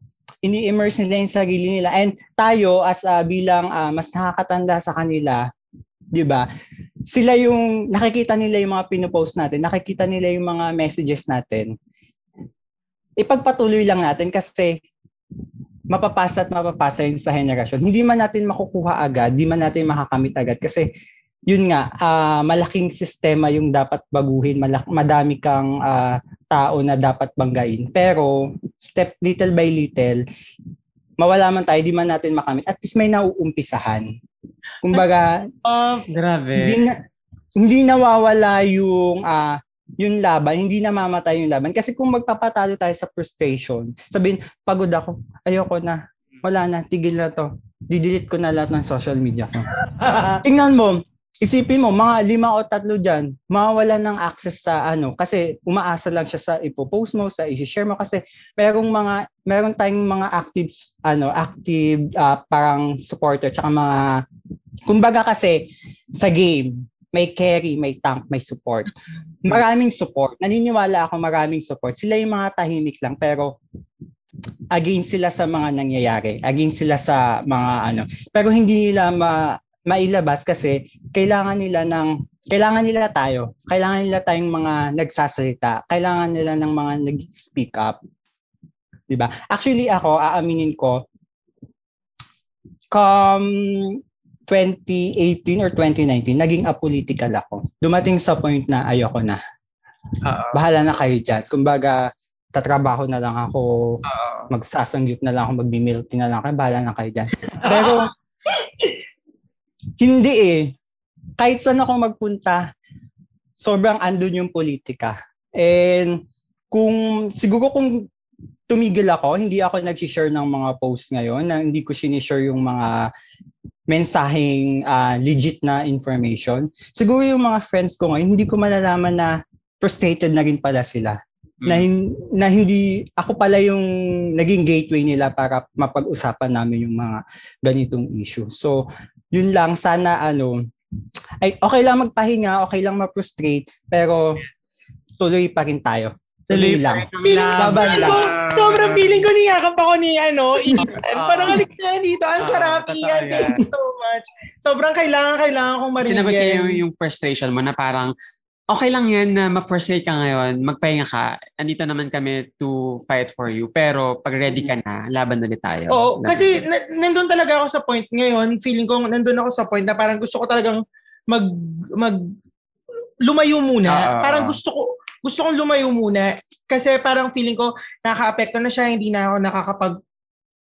ini-immerse nila yung sarili nila. And tayo, as ah, bilang ah, mas nakakatanda sa kanila, di ba? Sila yung, nakikita nila yung mga pinopost natin, nakikita nila yung mga messages natin. Ipagpatuloy lang natin kasi mapapasa at mapapasa yun sa henerasyon. Hindi man natin makukuha agad, di man natin makakamit agad kasi yun nga, ah, malaking sistema yung dapat baguhin, malak- madami kang ah, tao na dapat banggain. Pero step little by little, mawala man tayo, di man natin makamit. At least may nauumpisahan. Kumbaga, Oh, grabe. hindi na, hindi nawawala yung ah yung laban, hindi namamatay yung laban. Kasi kung magpapatalo tayo sa frustration, sabihin, pagod ako, ayoko na, wala na, tigil na to. Didelete ko na lahat ng social media ko. Tingnan mo, isipin mo, mga lima o tatlo dyan, mawawala ng access sa ano, kasi umaasa lang siya sa ipopost mo, sa i-share mo, kasi merong mga, meron tayong mga active, ano, active, ah, parang supporter, tsaka mga, kumbaga kasi, sa game, may carry, may tank, may support. Maraming support. Naniniwala ako maraming support. Sila yung mga tahimik lang, pero against sila sa mga nangyayari. Against sila sa mga ano. Pero hindi nila ma mailabas kasi kailangan nila ng kailangan nila tayo. Kailangan nila tayong mga nagsasalita. Kailangan nila ng mga nag-speak up. 'Di ba? Actually ako, aaminin ko come 2018 or 2019, naging apolitical ako. Dumating sa point na ayoko na. Oo. Bahala na kayo dyan. Kumbaga, tatrabaho na lang ako, Oo. magsasanggip na lang ako, magbi-milk tea na lang kayo, bahala na kayo dyan. Pero, hindi eh. Kahit saan ako magpunta, sobrang andun yung politika. And kung, siguro kung tumigil ako, hindi ako nag-share ng mga posts ngayon, na hindi ko sinishare yung mga mensaheng ah, legit na information. Siguro yung mga friends ko ngayon, hindi ko malalaman na frustrated na rin pala sila. Na, hin- na hindi, ako pala yung naging gateway nila para mapag-usapan namin yung mga ganitong issue. So, yun lang, sana ano, ay, okay lang magpahinga, okay lang ma-frustrate, pero tuloy pa rin tayo. Tuloy Tuloy lang. Feeling, Laban feeling lang. ko, sobrang feeling ko niyakap ako ni, ano, Ian. Ah. Parang halik na dito. Ang Ah, sarap, Ian. Thank you so much. Sobrang kailangan, kailangan kong marinig Sinagot niya yung, yung frustration mo na parang, okay lang yan na ma-frustrate ka ngayon, magpahinga ka, andito naman kami to fight for you. Pero pag ready ka na, laban ulit tayo. Oo, Laban. kasi na, nandun talaga ako sa point ngayon, feeling ko nandun ako sa point na parang gusto ko talagang mag mag lumayo muna. Oo. parang gusto ko gusto kong lumayo muna kasi parang feeling ko nakaka-apekto na siya, hindi na ako nakakapag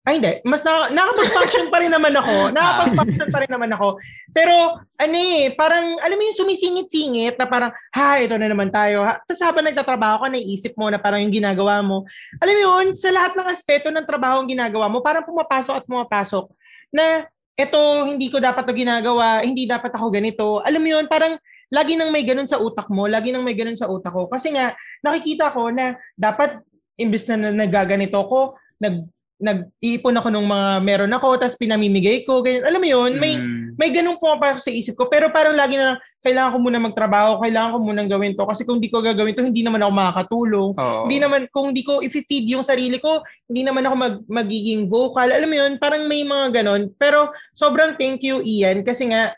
ay hindi, mas na, nakapag-function pa rin naman ako. Nakapag-function pa rin naman ako. Pero ano eh, parang alam mo yung sumisingit-singit na parang ha, ito na naman tayo. Tapos habang nagtatrabaho ka, naisip mo na parang yung ginagawa mo. Alam mo yun, sa lahat ng aspeto ng trabaho ang ginagawa mo, parang pumapasok at pumapasok na ito, hindi ko dapat to ginagawa, hindi dapat ako ganito. Alam mo yun, parang lagi nang may ganun sa utak mo, lagi nang may ganun sa utak ko. Kasi nga, nakikita ko na dapat, imbes na na- nagaganito ko, nag nag-iipon ako ng mga meron ako, tapos pinamimigay ko, ganyan. Alam mo yun, may, Mm. may ganun pumapasok sa isip ko. Pero parang lagi na lang, kailangan ko muna magtrabaho, kailangan ko muna gawin to. Kasi kung di ko gagawin to, hindi naman ako makakatulong. Oo. Hindi naman, kung di ko i-feed yung sarili ko, hindi naman ako mag, magiging vocal. Alam mo yun, parang may mga ganon. Pero sobrang thank you, Ian, kasi nga,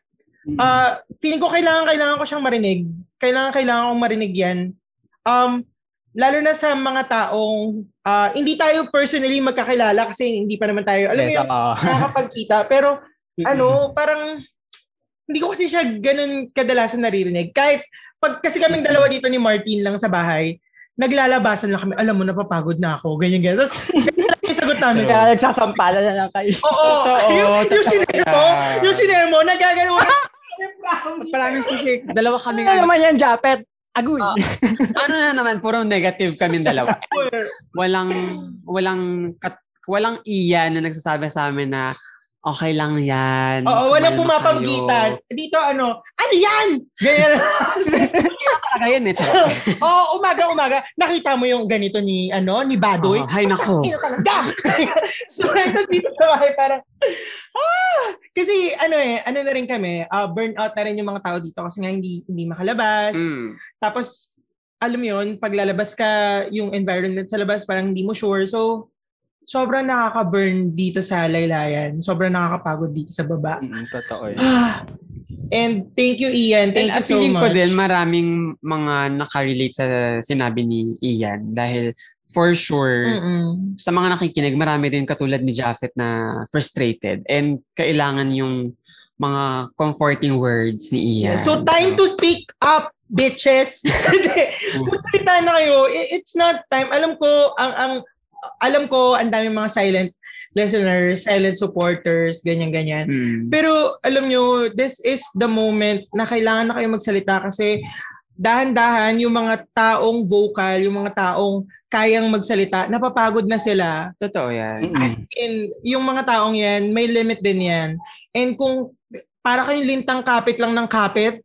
ah feeling ko kailangan, kailangan ko siyang marinig. Kailangan, kailangan kong marinig yan. Um, lalo na sa mga taong, ah, hindi tayo personally magkakilala kasi hindi pa naman tayo, alam mo Yes, yun, oo. nakakapagkita. Pero ano, parang hindi ko kasi siya ganun kadalasan naririnig. Kahit pag kasi kaming dalawa dito ni Martin lang sa bahay, naglalabasan lang kami, alam mo, napapagod na ako, ganyan, ganyan. Tapos, yung sagot namin. Kaya nagsasampalan na lang kayo. Oo, Totoo, yung, yung sinare mo, yung sinare mo, nagagano. Promise kasi, dalawa kami Ano naman yan, Japet? Agoy. Ah. ano na naman, puro negative kami dalawa. Walang, walang, kat, walang iyan na nagsasabi sa amin na okay lang yan. Oo, walang kumalma pumapagitan. kayo. Dito, ano, ano yan? Ganyan. Talaga yan eh. Oo, umaga, umaga. Nakita mo yung ganito ni, ano, ni Badoy. Oo, hay nako. Talaga. so, tapos dito sa bahay, parang, ah! Kasi, ano eh, ano na rin kami, uh, burnout na rin yung mga tao dito kasi nga hindi, hindi makalabas. Mm. Tapos, alam mo yun, pag lalabas ka, yung environment sa labas, parang hindi mo sure. So, sobrang nakaka-burn dito sa laylayan. Sobrang nakakapagod dito sa baba. Mm, totoo yun. Ah, And thank you, Ian. Thank And you so much. ko din, maraming mga nakarelate sa sinabi ni Ian. Dahil for sure, Mm-mm. sa mga nakikinig, marami din katulad ni Japheth na frustrated and kailangan yung mga comforting words ni Ian. So, time to speak up, bitches. Magsalita na kayo. It's not time. Alam ko, ang, ang alam ko, ang dami mga silent listeners, silent supporters, ganyan-ganyan. Mm. Pero alam nyo, this is the moment na kailangan na kayo magsalita kasi dahan-dahan yung mga taong vocal, yung mga taong kayang magsalita, napapagod na sila. Totoo yan. As in, yung mga taong yan, may limit din yan. And kung para kayong lintang kapit lang ng kapit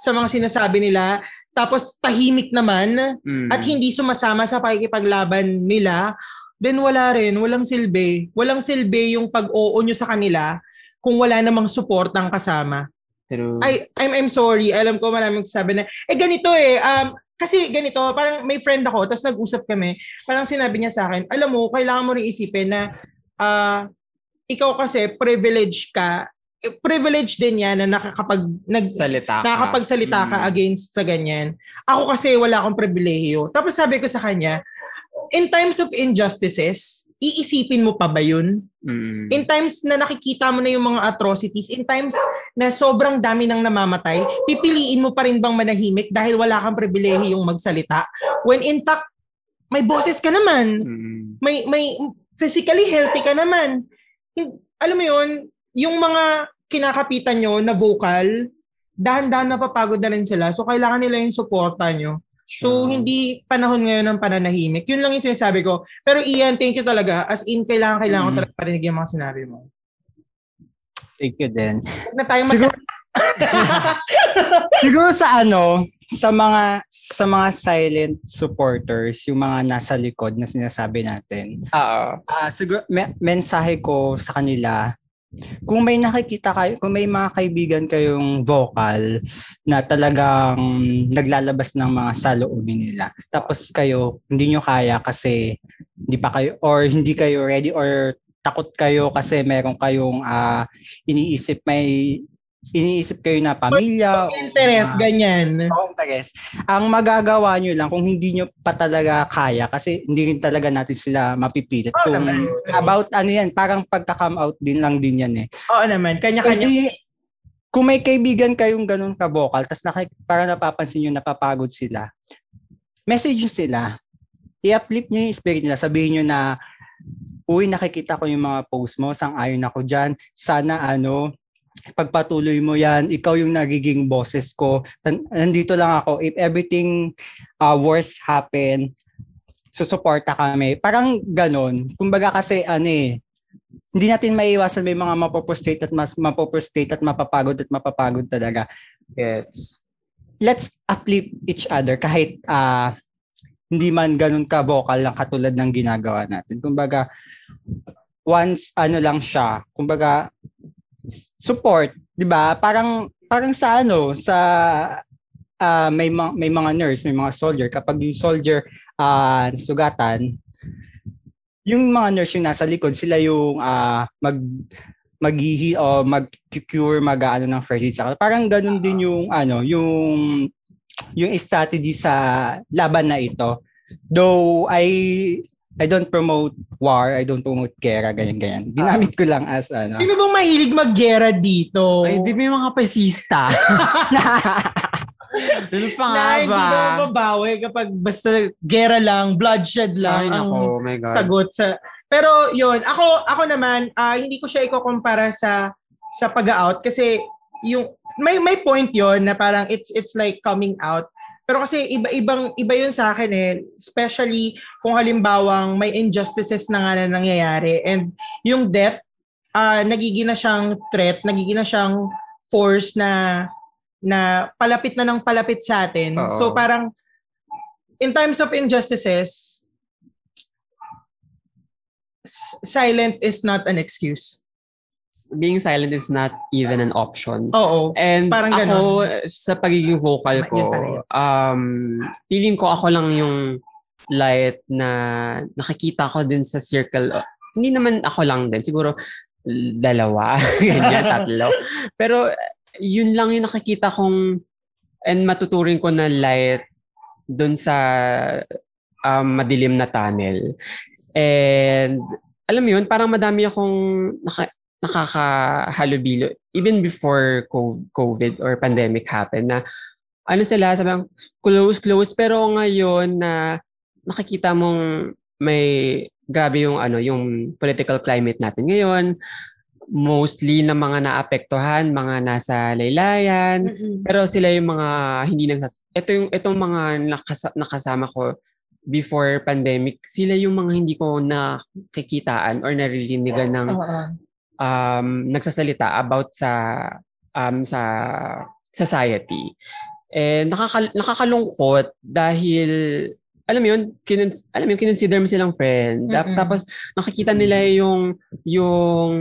sa mga sinasabi nila, tapos tahimik naman Mm. at hindi sumasama sa pakikipaglaban nila, then wala rin, walang silbi. Walang silbi yung pag-oo nyo sa kanila kung wala namang support ng kasama. True. I, I'm, I'm sorry. Alam ko maraming sabi na, eh ganito eh, um, kasi ganito, parang may friend ako, tapos nag-usap kami, parang sinabi niya sa akin, alam mo, kailangan mo rin isipin na ah, ikaw kasi privilege ka, privilege din yan na nakakapag, nag, Salita ka. nakakapagsalita ka Mm. against sa ganyan. Ako kasi wala akong pribilehiyo. Tapos sabi ko sa kanya, in times of injustices, iisipin mo pa ba yun? Mm. In times na nakikita mo na yung mga atrocities, in times na sobrang dami nang namamatay, pipiliin mo pa rin bang manahimik dahil wala kang pribilehiyong magsalita? When in fact, may boses ka naman. Mm. May, may physically healthy ka naman. Alam mo yun, yung mga kinakapitan nyo na vocal, dahan-dahan napapagod na rin sila. So, kailangan nila yung suporta nyo. So, Sure. hindi panahon ngayon ng pananahimik. Yun lang yung sinasabi ko. Pero Ian, thank you talaga. As in, kailangan, kailangan ko Mm. talaga parinig yung mga sinabi mo. Thank you din. Huwag na tayo Siguro, siguro sa ano, sa mga sa mga silent supporters, yung mga nasa likod na sinasabi natin. Oo. Ah, siguro me- mensahe ko sa kanila kung may nakikita kayo, kung may mga kaibigan kayong vocal na talagang naglalabas ng mga saloobin nila, tapos kayo hindi nyo kaya kasi hindi pa kayo or hindi kayo ready or takot kayo kasi meron kayong uh, iniisip may iniisip kayo na pamilya. Interest, uh, ganyan. O interest. Ang magagawa nyo lang kung hindi nyo pa talaga kaya kasi hindi rin talaga natin sila mapipilit. Oh, kung naman. about ano yan, parang pagka-come out din lang din yan eh. Oo naman, kanya-kanya. Hindi, kung may kaibigan kayong ganun ka-vocal, tapos nakik- parang napapansin nyo napapagod sila, message nyo sila. I-uplift nyo yung spirit nila. Sabihin nyo na, uy, nakikita ko yung mga post mo, sang-ayon ako dyan. Sana ano, pagpatuloy mo yan, ikaw yung nagiging bosses ko. Nandito lang ako. If everything uh, worse happen, susuporta kami. Parang ganon. Kumbaga kasi ano eh, hindi natin maiiwasan may mga mapoprostrate at mas mapoprostrate at mapapagod at mapapagod talaga. Yes. Let's uplift each other kahit uh, hindi man ganun ka vocal lang katulad ng ginagawa natin. Kumbaga, once ano lang siya, kumbaga support, 'di ba? Parang parang sa ano, sa uh, may ma- may mga nurse, may mga soldier kapag yung soldier uh, sugatan, yung mga nurse yung nasa likod, sila yung uh, mag maghihi o mag-cure mag-ano ng first aid sa Parang ganun din yung ano, yung yung strategy sa laban na ito. Though I I don't promote war, I don't promote gera, ganyan-ganyan. Ginamit ko lang as ano. Sino bang mahilig mag-gera dito? Ay, di may mga pesista. Ano pa nga na, ba? Hindi na mababawi kapag basta gera lang, bloodshed lang Ay, nako, my God. sagot sa... Pero yon ako ako naman, uh, hindi ko siya ikukumpara sa sa pag-out kasi yung may may point yon na parang it's it's like coming out pero kasi iba-ibang iba 'yun sa akin eh, especially kung halimbawang may injustices na nga na nangyayari and yung death uh, nagiging na siyang threat, nagiging na siyang force na na palapit na ng palapit sa atin. Uh-oh. So parang in times of injustices silent is not an excuse being silent is not even an option. Oo. And parang ako, ganun. sa pagiging vocal ko, um, feeling ko ako lang yung light na nakikita ko din sa circle. Hindi naman ako lang din. Siguro dalawa, ganyan, tatlo. Pero yun lang yung nakikita kong and matuturing ko na light dun sa um, madilim na tunnel. And alam mo yun, parang madami akong naka, nakakahalubilo. Even before COVID or pandemic happened na ano sila sabi close close. Pero ngayon na nakikita mong may grabe yung ano yung political climate natin ngayon. Mostly na mga naapektuhan mga nasa laylayan. Mm-hmm. pero sila yung mga hindi nagsas ito yung itong mga nakasa, nakasama ko before pandemic sila yung mga hindi ko nakikitaan or naririnig ng uh-huh um, nagsasalita about sa um, sa society. Eh nakaka, nakakalungkot dahil alam mo yun, kin, alam mo yun, kinonsider mo silang friend. Mm-hmm. Tapos nakikita nila yung yung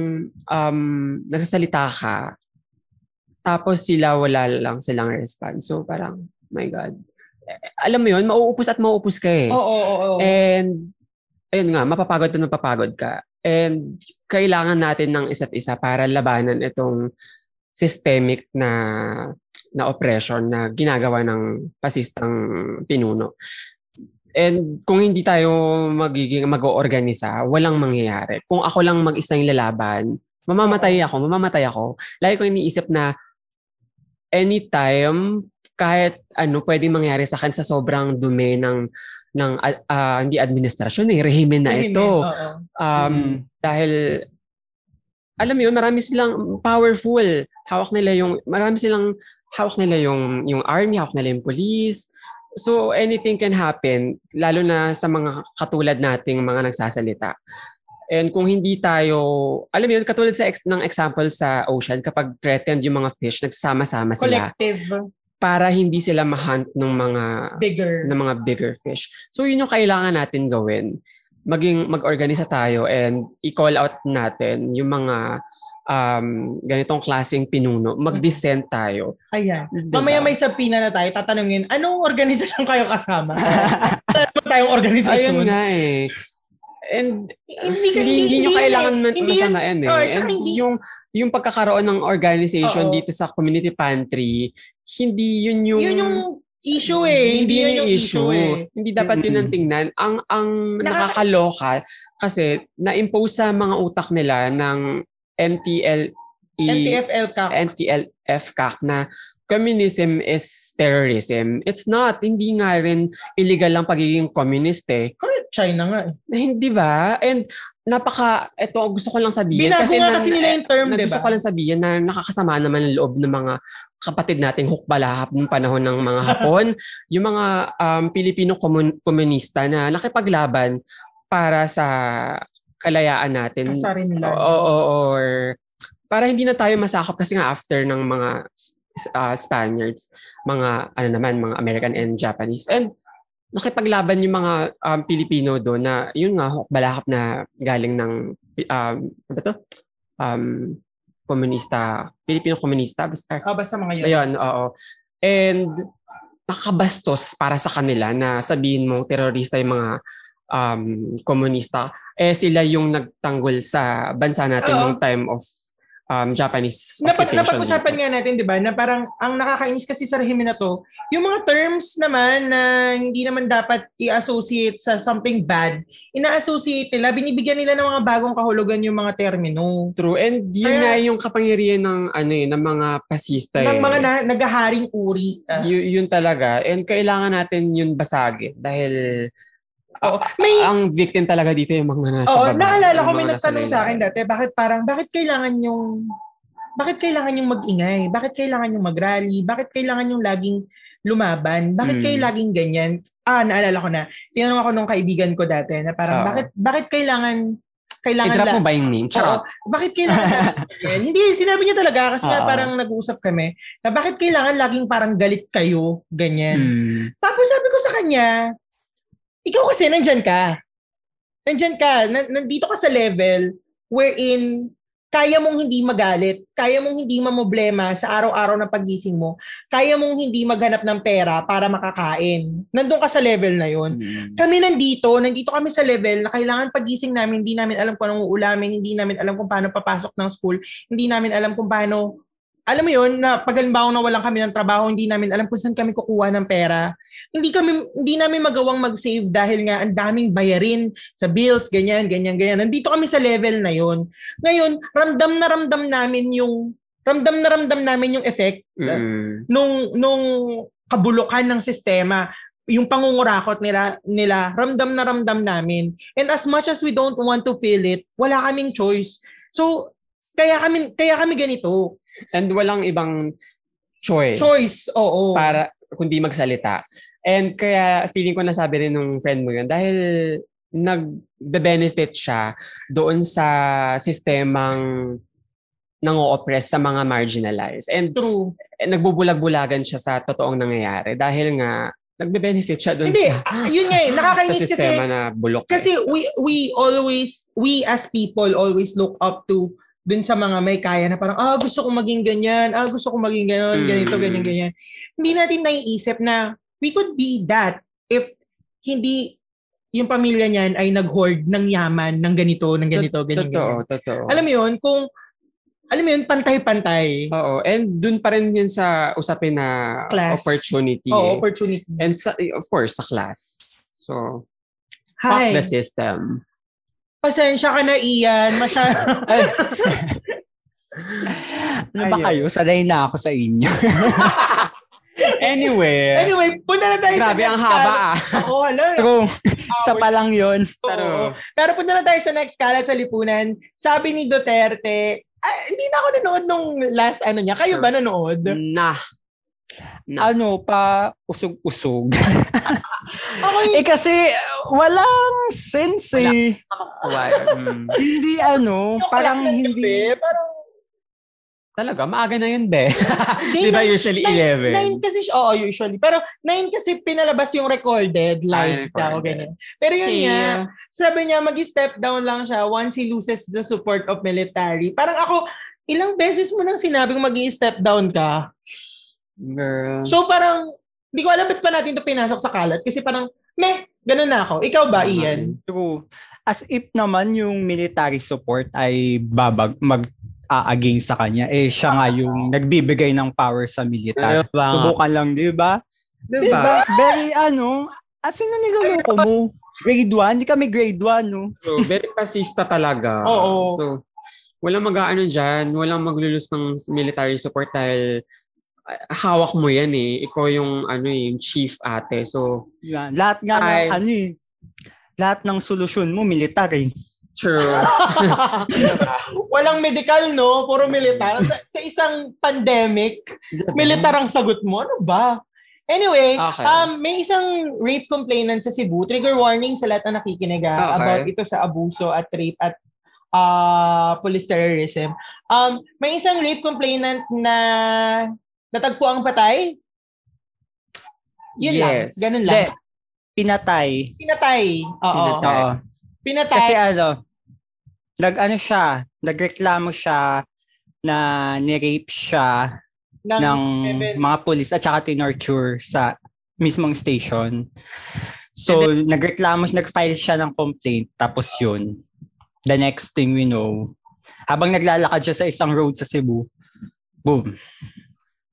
um, nagsasalita ka. Tapos sila wala lang silang response. So parang, my God. Eh, alam mo yun, mauupos at mauupos ka eh. Oo, oo, oo. And ayun nga, mapapagod at mapapagod ka. And kailangan natin ng isa't isa para labanan itong systemic na na oppression na ginagawa ng pasistang pinuno. And kung hindi tayo magiging mag-oorganisa, walang mangyayari. Kung ako lang mag-isa yung lalaban, mamamatay ako, mamamatay ako. Lagi ko iniisip na anytime kahit ano pwedeng mangyari sa akin sa sobrang dumi ng ng uh, hindi administrasyon eh, rehimen na rehimen, ito. Oo. Um, mm. Dahil alam mo yun, marami silang powerful. Hawak nila yung, marami silang, hawak nila yung, yung army, hawak nila yung police. So anything can happen, lalo na sa mga katulad nating mga nagsasalita. And kung hindi tayo, alam mo yun, katulad sa ex- ng example sa ocean, kapag threatened yung mga fish, nagsama-sama sila. Collective para hindi sila ma-hunt ng mga bigger ng mga bigger fish. So yun yung kailangan natin gawin. Maging mag-organisa tayo and i-call out natin yung mga um, ganitong klaseng pinuno, mag-dissent tayo. Ayan. Diba? Mamaya may sabina na tayo, tatanungin, anong organisasyon kayo kasama? Ano tayong organisasyon? Ayun nga eh. And Hindi, hindi, hindi, nyo kailangan man, hindi masamain eh. oh, And hindi- yung, yung pagkakaroon ng organization Oo. dito sa community pantry, hindi yun yung... Yun yung issue eh. Hindi yun yung issue. eh. Hindi dapat yun ang tingnan. Ang, ang Nakaka- nakakaloka kasi na-impose sa mga utak nila ng NTL NTFL ka. NTLF CAC na communism is terrorism. It's not. Hindi nga rin illegal lang pagiging communist eh. Correct, China nga. eh. Na Hindi ba? And napaka, ito gusto ko lang sabihin. Binago nga na- kasi nila yung term, na di Gusto ko lang sabihin na nakakasama naman ang loob ng mga kapatid nating hukbalahap ng panahon ng mga Hapon, yung mga um, Pilipino komun- komunista na nakipaglaban para sa kalayaan natin. Kasarin nila. Oo, oo, or para hindi na tayo masakop kasi nga after ng mga uh, Spaniards, mga ano naman, mga American and Japanese. And nakipaglaban yung mga um, Pilipino doon na yun nga, balakap na galing ng um, ano to? Um, komunista, Pilipino komunista. Basta, Ah, basta mga yun. Ayun, oo. And nakabastos para sa kanila na sabihin mo terorista yung mga um, komunista. Eh sila yung nagtanggol sa bansa natin Oo. nung time of um, Japanese Napag, occupation. napag-usapan nga natin, di ba, na parang ang nakakainis kasi sa rehimen na to, yung mga terms naman na hindi naman dapat i-associate sa something bad, ina-associate nila, binibigyan nila ng mga bagong kahulugan yung mga termino. True. And yun Kaya- nga yung kapangyarihan ng ano eh, ng mga pasista Ng eh. mga na, nagaharing uri. Ah, Y- yun talaga. And kailangan natin yun basagin dahil oo. May, ang victim talaga dito yung mga nasa Oo, baba. naalala ko may nagtanong sa akin dati, bakit parang, bakit kailangan yung, bakit kailangan yung magingay? Bakit kailangan yung mag-rally? Bakit kailangan yung laging lumaban? Bakit Hmm. kayo laging ganyan? Ah, naalala ko na. Tinanong ako nung kaibigan ko dati na parang, Oo. bakit, bakit kailangan, kailangan I-drop mo ba yung name? Oo, Charot. bakit kailangan? Hindi, sinabi niya talaga kasi nga parang nag-uusap kami na bakit kailangan laging parang galit kayo, ganyan. Hmm. Tapos sabi ko sa kanya, ikaw kasi nandyan ka. Nandyan ka. Nan- nandito ka sa level wherein kaya mong hindi magalit, kaya mong hindi mamoblema sa araw-araw na pagising mo, kaya mong hindi maghanap ng pera para makakain. Nandun ka sa level na yon. Hmm. Kami nandito, nandito kami sa level na kailangan pagising namin, hindi namin alam kung anong uulamin, hindi namin alam kung paano papasok ng school, hindi namin alam kung paano alam mo yun, na pag halimbawa na walang kami ng trabaho, hindi namin alam kung saan kami kukuha ng pera. Hindi kami hindi namin magawang mag-save dahil nga ang daming bayarin sa bills, ganyan, ganyan, ganyan. Nandito kami sa level na yon. Ngayon, ramdam na ramdam namin yung ramdam na ramdam namin yung effect Mm. nung nung kabulukan ng sistema yung pangungurakot nila nila ramdam na ramdam namin and as much as we don't want to feel it wala kaming choice so kaya kami kaya kami ganito And walang ibang choice. choice oo Para kundi magsalita. And kaya feeling ko nasabi rin nung friend mo yun dahil nag-benefit siya doon sa sistemang nang-oppress sa mga marginalized. And true eh, nagbubulag-bulagan siya sa totoong nangyayari dahil nga nagbe-benefit siya doon hindi sa, ah, yun nga eh nakakainis kasi sistema na bulok. eh. Kasi we we always we as people always look up to dun sa mga may kaya na parang ah gusto kong maging ganyan, ah gusto kong maging ganon, Mm. ganito, ganyan, ganyan. Hindi natin naiisip na we could be that if hindi yung pamilya niyan ay nag-hoard ng yaman ng ganito, ng ganito, ganyan, Totoo, ganyan. totoo. Alam mo yun, kung alam mo yun, pantay-pantay. Oo, and dun pa rin yun sa usapin na Class. opportunity. Oo, opportunity. And sa, of course, sa class. So, fuck Hi, the system. Pasensya ka na Ian, masyado. Ano ba kayo? Sanay na ako sa inyo. Anyway, anyway, punta na tayo grabe sa ang next haba ah. Oo, hala. True. Isa pa lang yun. Pero. Pero punta na tayo sa next kalat sa lipunan. Sabi ni Duterte, ah, hindi na ako nanood nung last ano niya. Kayo Sure. ba nanood? nah. Nah. Ano, pa usog-usog. Ako eh kasi walang sense eh. Mm. Hindi ano, parang hindi. Parang, Talaga, maaga na yun, be. Di ba usually nine, 11? nine kasi, siya- oo, usually. Pero nine kasi pinalabas yung recorded live daw, recorded. ganyan. Pero yun Yeah. nga, sabi niya, mag-step down lang siya once he loses the support of military. Parang ako, ilang beses mo nang sinabing mag step down ka. Girl. So parang, hindi ko alam ba't pa natin ito pinasok sa kalat. Kasi parang, meh, ganun na ako. Ikaw ba, Tama Ian? True. As if naman yung military support ay babag mag against sa kanya. Eh, siya nga yung nagbibigay ng power sa military. Diba? Subukan lang, di ba? Diba? Diba? Very ano, asin na niloloko mo? Grade 1? Hindi kami grade 1, no? So, very pasista talaga. Oo. So, walang mag-ano dyan, walang maglulus ng military support dahil ah, hawak mo yan eh. Ikaw yung ano eh, yung chief ate. So, Yan. Lahat nga ng, Ay. ano eh, lahat ng solusyon mo, military. true. Walang medical, no? Puro militar. Sa, sa isang pandemic, militar ang sagot mo. Ano ba? Anyway, Okay. um, may isang rape complainant sa Cebu. Trigger warning sa lahat na nakikinig ah, Okay. about ito sa abuso at rape at uh, police terrorism. Um, may isang rape complainant na natagpo ang patay. Yun lang. Yes. Ganun Hindi, lang. pinatay. Pinatay. Oo. Pinatay. Oo. Pinatay. Kasi ano, nag ano siya, nagreklamo siya na ni-rape siya ng, ng mga police at saka tinorture sa mismong station. So, nagreklamo, nag-file siya ng complaint. Tapos yun, the next thing we know, habang naglalakad siya sa isang road sa Cebu, boom.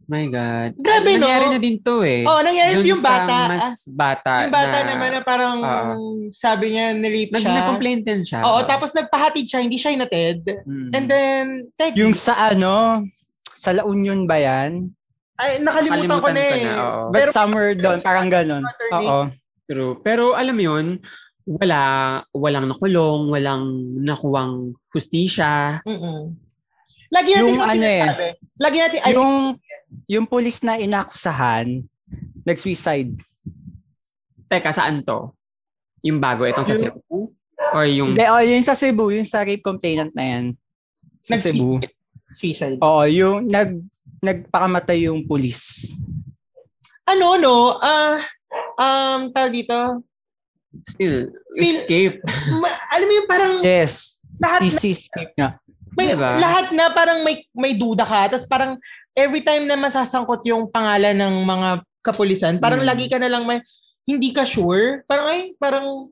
My God. Grabe, no? Nangyari na din to eh. Oh, nangyari Dun yung bata. mas bata. yung bata naman na parang Oo. sabi niya Nag, siya. nag-complain din siya. Oo, tapos nagpahatid siya, hindi siya inatid. Mm. And then, tek, Yung sa ano, sa La Union ba yan? ay, nakalimutan, ko na Nakalimutan ko eh. na, oo. But Pero, somewhere doon, parang ganun. Oo. True. Pero alam mo yun, wala, walang nakulong, walang nakuwang hustisya. mm Lagi natin Yung yung, ano eh. Lagi natin, ay, Yung, yung police na inakusahan, nag-suicide. Teka, saan to? Yung bago, itong sa Cebu? Or yung... Hindi, oh, yung sa Cebu, yung sa rape complainant na yan. Sa Nag- Cebu. suicide. Oo, yung nag, nagpakamatay yung police. Ano, no? Ah, um, tawag dito, Still, Feel- escape. ma- alam mo yung parang Yes, lahat na, escape nga. may, Diba? lahat na parang may, may duda ka. Tapos parang every time na masasangkot yung pangalan ng mga kapulisan, parang Mm. lagi ka na lang may, hindi ka sure. Parang ay, parang,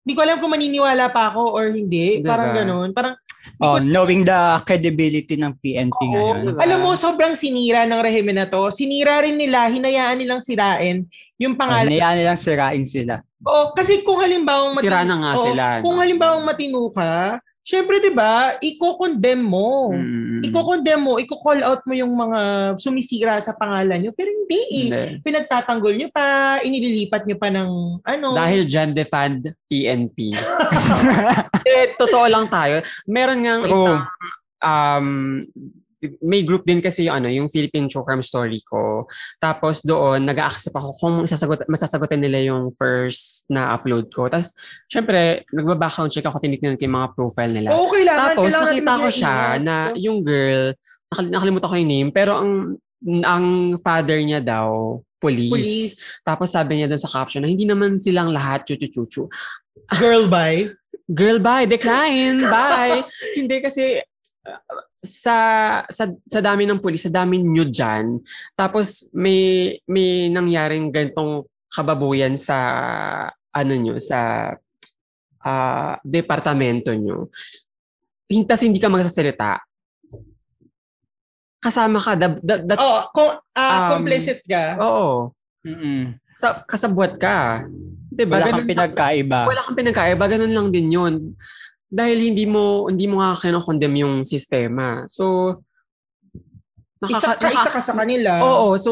hindi ko alam kung maniniwala pa ako or hindi. Diba? Parang ganun. Parang, Oh, knowing the credibility ng PNP Oo, ngayon. diba? alam mo, sobrang sinira ng rehimen na to. Sinira rin nila, hinayaan nilang sirain yung Oh, pangalan. niyaan nilang sirain sila. Oo, kasi kung halimbawa Sira na nga Oo, sila, no? Kung halimbawa matino ka, syempre 'di ba, iko-condemn mo. Mm. Iko-condemn mo, iko-call out mo yung mga sumisira sa pangalan nyo. Pero hindi eh. Hindi. Pinagtatanggol nyo pa, inililipat nyo pa ng ano. Dahil dyan defund PNP. eh, totoo lang tayo. Meron nga isang um, may group din kasi yung ano, yung Philippine True Crime Story ko. Tapos doon, nag-accept ako kung masasagot, masasagutin nila yung first na upload ko. Tapos, syempre, nagba-background check ako, tinitingnan ko yung mga profile nila. Oo, kailangan. Tapos, kailangan nakita ko siya na yung girl, nakal- nakalimutan ko yung name, pero ang ang father niya daw, police. Police. Tapos sabi niya doon sa caption na hindi naman silang lahat chuchu-chuchu. Girl by. Girl, bye. Decline. Bye. hindi kasi uh, sa sa sa dami ng pulis, sa dami nyo dyan, tapos may may nangyaring ganitong kababuyan sa ano nyo, sa ah, departamento nyo. Hintas hindi ka magsasalita. Kasama ka. Da, da, da- Oh, kung ah, Um, complicit ka. Oo. Mm-mm. Sa, kasabwat ka. Diba? Wala kang pinagkaiba. wala kang pinagkaiba, ganun lang din yun. Dahil hindi mo hindi mo nga kinokondem yung sistema. So, Isa, nakaka- kaisa ka sa kanila. Oo, so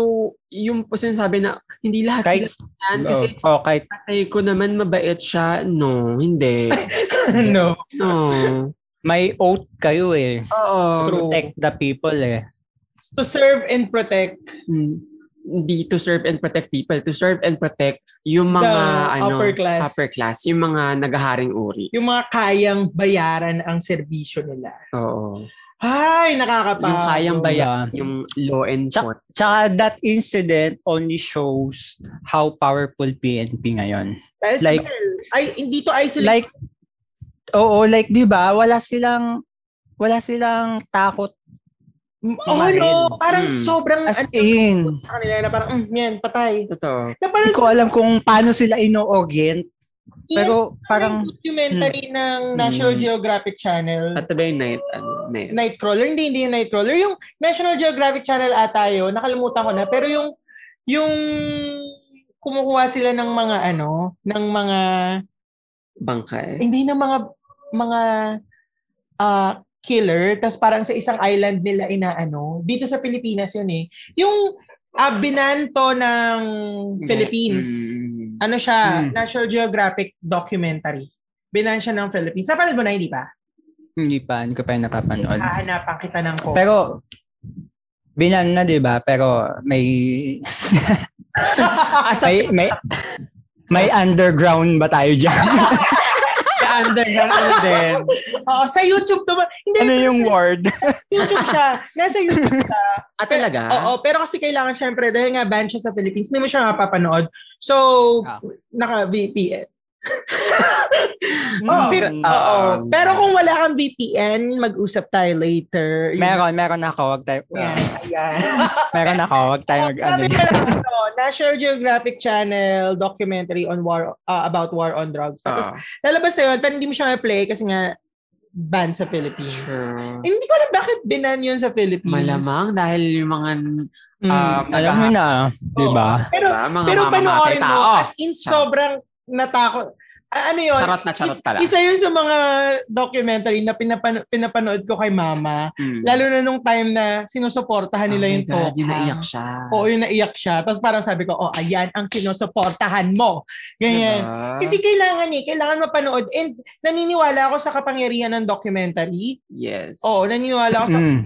yung sinasabi na hindi lahat Kahit, sila yan kasi oh, kahit tatay ko naman mabait siya. No, hindi. no. No. may oath kayo eh. Oo. Protect the people eh. To serve and protect Mm, Hindi to serve and protect people, to serve and protect yung mga The ano, upper class. upper class, yung mga nagaharing uri. yung mga kayang bayaran ang serbisyo nila. Oo. Ay, nakakapagod. Yung kayang bayan, Yeah. yung law enforcement. Tsaka that incident only shows how powerful PNP ngayon. Sa like- ay, hindi to isolate. Like, oo, like, di ba, wala silang, wala silang takot Oh, no. Parang Mm. sobrang... As ano, in, sa kanila na parang, mm, yan, patay. Totoo. Na hindi parang, ko alam kung paano sila ino-orient. Pero parang, parang documentary ng National Hmm. Geographic Channel. At ba yung night, ano, night? Nightcrawler. Hindi, hindi yung Nightcrawler. Yung National Geographic Channel ata yun. Nakalimutan ko na. Pero yung, yung kumukuha sila ng mga ano, ng mga, Bangkay. hindi ng mga, mga ah killer. Tapos parang sa isang island nila inaano. Dito sa Pilipinas yun eh. Yung ah, binanto ng Philippines. Mm. Ano siya? Mm. National Geographic documentary. Binan siya ng Philippines. Napanood mo na, hindi pa? hindi pa, hindi ko pa yung napapanood. Hahanapan kita ng ko. Pero, binan na, di ba? Pero may, may, may, may underground ba tayo dyan? Underground ano din. Oo, sa YouTube to ba? Hindi, ano yung word? YouTube siya. Nasa YouTube siya. Ah, talaga? Oo, pero kasi kailangan syempre, dahil nga ban siya sa Philippines, hindi mo siya mapapanood. So, Ah. naka-VPN. Mm. Oo, Pero- oo. um, Pero kung wala kang VPN, mag-usap tayo later. Meron, meron ako. Wag tayo, Ayan, ayan. meron ako. Wag tayo mag, ano. Sabi pala ito, National Geographic Channel documentary on war uh, about war on drugs. Tapos Oo. lalabas na yun, pero hindi mo siya ma-play kasi nga ban sa Philippines. Sure. Hindi ko alam bakit binan yun sa Philippines. Malamang dahil yung mga Mm. um, Alam mo na, di ba? pero diba, mga pero mamamatay panoorin mo, tao. as in sobrang natakot. Ano yun? Charot na charot Is- pala. Isa yun sa mga documentary na pinapan- pinapanood ko kay mama. Mm. Lalo na nung time na sinusuportahan nila Oh yung God, Toka. Yung naiyak siya. Oo, yung naiyak siya. Tapos parang sabi ko, oh, ayan ang sinusuportahan mo. Ganyan. Diba? Kasi kailangan eh, kailangan mapanood. And naniniwala ako sa kapangyarihan ng documentary. Yes. Oo, naniniwala ako sa Mm.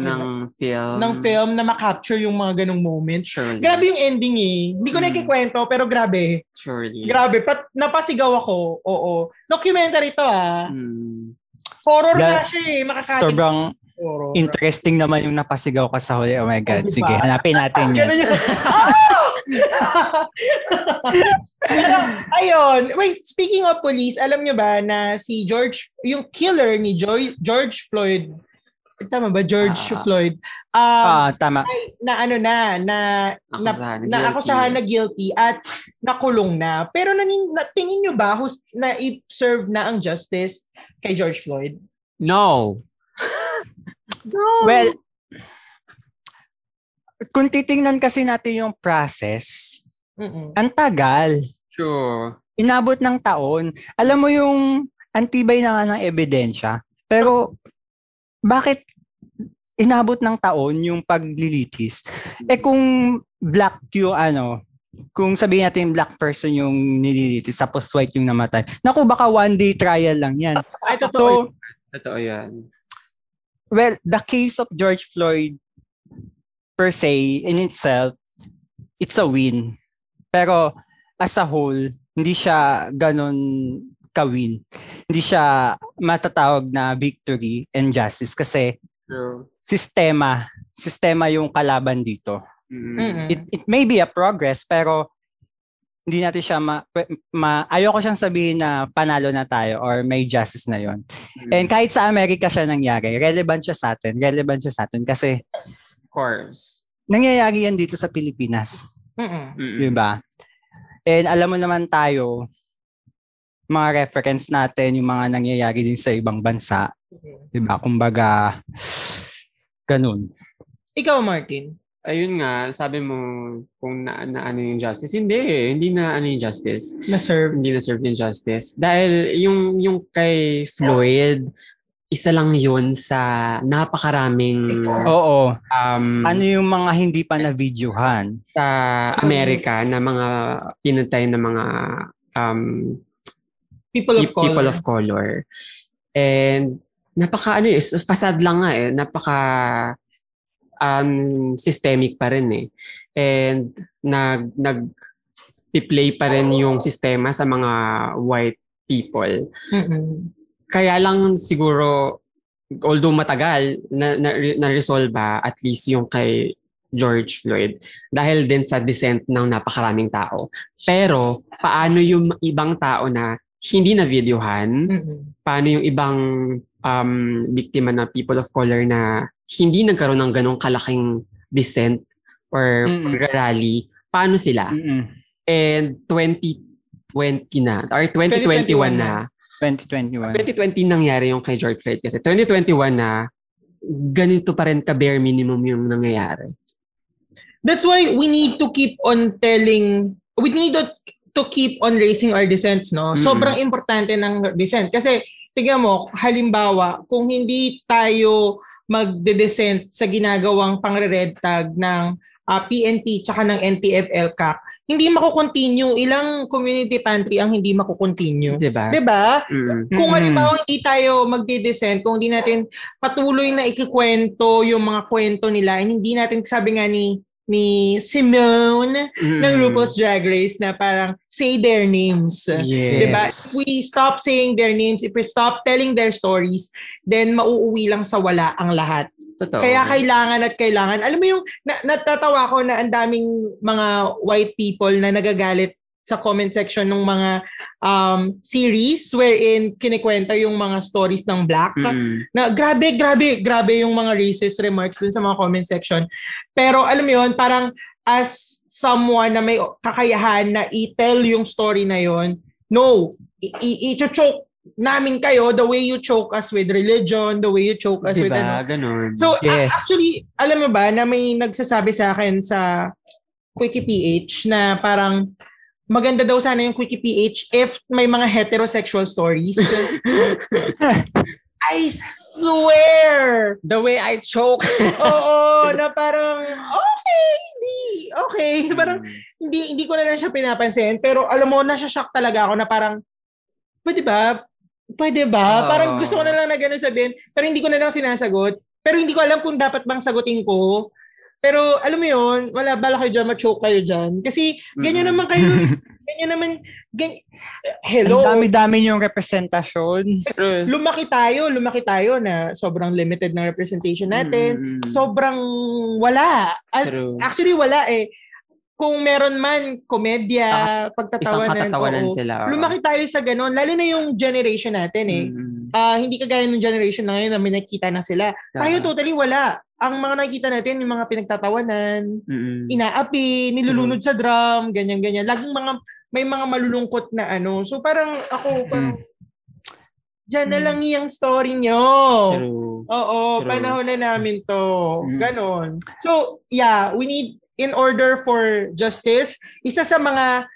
ng, film. ng film na makapture yung mga ganong moments. Surely. Grabe yung ending eh. Hindi ko Mm. nakikwento, pero grabe. Surely. Grabe. Pat, napasigaw ako. Oo. Documentary to ah. Mm. Horror Da- na siya eh. Makakating Sobrang horror. interesting naman yung napasigaw ka sa huli. Oh my God. Oh, diba? Sige, hanapin natin yun. Ganun yun. Pero, ayun. Wait, speaking of police, alam nyo ba na si George, yung killer ni Joy, George Floyd, tama ba? George Ah. Floyd. Um, Ah, tama. ay, na ano na, na, na, Akusahan na na guilty. akusahan na guilty at nakulong na. Pero nanin, na, tingin nyo ba hus, na i-serve na ang justice kay George Floyd? No. No. Well, kung titingnan kasi natin yung process, Mm-mm. ang tagal. Sure. Inabot ng taon. Alam mo yung antibay na nga ng ebidensya. Pero, bakit inabot ng taon yung paglilitis? Eh kung black yung ano, kung sabihin natin black person yung nililitis tapos white yung namatay. Naku, baka one day trial lang yan. Ay, totoo. So, Totoo yan. well, the case of George Floyd per se in itself, it's a win. Pero as a whole, hindi siya ganun ka-win. Hindi siya matatawag na victory and justice kasi True. sistema, sistema yung kalaban dito. Mm. Mm-mm. It, it may be a progress pero hindi natin siya ma, ma ayoko siyang sabihin na panalo na tayo or may justice na yon. And kahit sa Amerika siya nangyari, relevant siya sa atin, relevant siya sa atin kasi Of course. nangyayari yan dito sa Pilipinas. Mm-mm. Di ba? And alam mo naman tayo, mga reference natin, yung mga nangyayari din sa ibang bansa. Di ba? Kumbaga, ganun. Ikaw, Martin. Ayun nga, sabi mo kung na, na ano yung justice. Hindi eh. Hindi na ano yung justice. Na-serve. Hindi na serve yung justice. Dahil yung, yung kay Floyd, isa lang yun sa napakaraming Oo. um, Ano yung mga hindi pa na-videohan? sa Amerika na mga pinatay na mga um, People of color. people of color. And napaka ano eh, fasad lang nga eh, napaka um, systemic pa rin eh. And nag nag play pa rin yung sistema sa mga white people. Mm-mm. Kaya lang siguro although matagal na na, na resolve at least yung kay George Floyd dahil din sa dissent ng napakaraming tao. Pero paano yung ibang tao na hindi na videohan? Mm-mm. Paano yung ibang um, biktima na people of color na hindi nagkaroon ng ganong kalaking dissent or Mm-mm. rally, paano sila? Mm-mm. And 2020 na, or 2021 na, 2021. 2020 nangyari yung kay George Floyd kasi 2021 na, ganito pa rin ka bare minimum yung nangyayari. That's why we need to keep on telling, we need to, to keep on raising our dissents, no? Mm. Sobrang importante ng dissent. Kasi, tingnan mo, halimbawa, kung hindi tayo magde-dissent sa ginagawang pangre-red tag ng ah, PNP tsaka ng NTF-LCAC, hindi makukontinue. Ilang community pantry ang hindi makukontinue. Diba? 'Di ba? Mm. Kung halimbawa hindi tayo magde-descent, kung hindi natin patuloy na ikikwento yung mga kwento nila, and hindi natin sabi nga ni ni Simone Mm. ng RuPaul's Drag Race na parang say their names. Yes. Diba? If we stop saying their names, if we stop telling their stories, then mauuwi lang sa wala ang lahat. Totoo. Kaya kailangan at kailangan. Alam mo yung na, natatawa ko na ang daming mga white people na nagagalit sa comment section ng mga um, series wherein kinikwenta yung mga stories ng black. Mm. Na grabe, grabe, grabe yung mga racist remarks dun sa mga comment section. Pero alam mo yun, parang as someone na may kakayahan na i-tell yung story na yon no, i-choke namin kayo the way you choke us with religion, the way you choke us with ano, Diba? Ganon. So, Yes. actually, alam mo ba na may nagsasabi sa akin sa Quickie PH na parang maganda daw sana yung Quickie PH if may mga heterosexual stories. I swear! The way I choke. Oo, na parang, okay, hindi, okay. Parang, Mm. hindi, hindi ko na lang siya pinapansin. Pero alam mo, nasa-shock talaga ako na parang, pwede ba? Pwede ba? Oo. Parang gusto ko na lang na gano'n sabihin. Pero hindi ko na lang sinasagot. Pero hindi ko alam kung dapat bang sagutin ko. Pero alam mo yun, wala, bala kayo dyan, ma-choke kayo dyan. Kasi ganyan naman kayo. ganyan naman, ganyan. Hello. Ang dami-dami yung representasyon. lumaki tayo, lumaki tayo na sobrang limited ng representation natin. Mm. Sobrang wala. As, True. actually, wala eh. Kung meron man komedya, Isang pagtatawanan, katatawanan oo. sila. oo. lumaki tayo sa ganun. Lalo na yung generation natin eh. Mm. Ah, hindi kagaya ng generation na ngayon na may nakikita na sila. Tayo Ah. totally wala. Ang mga nakikita natin, yung mga pinagtatawanan, Mm-mm. inaapi, nilulunod sa drum, ganyan-ganyan. Laging mga, may mga malulungkot na ano. So parang ako, parang, dyan na lang yung story nyo. True. Oo, True. panahon na namin to. Mm. Ganon. So, yeah, we need, in order for justice, isa sa mga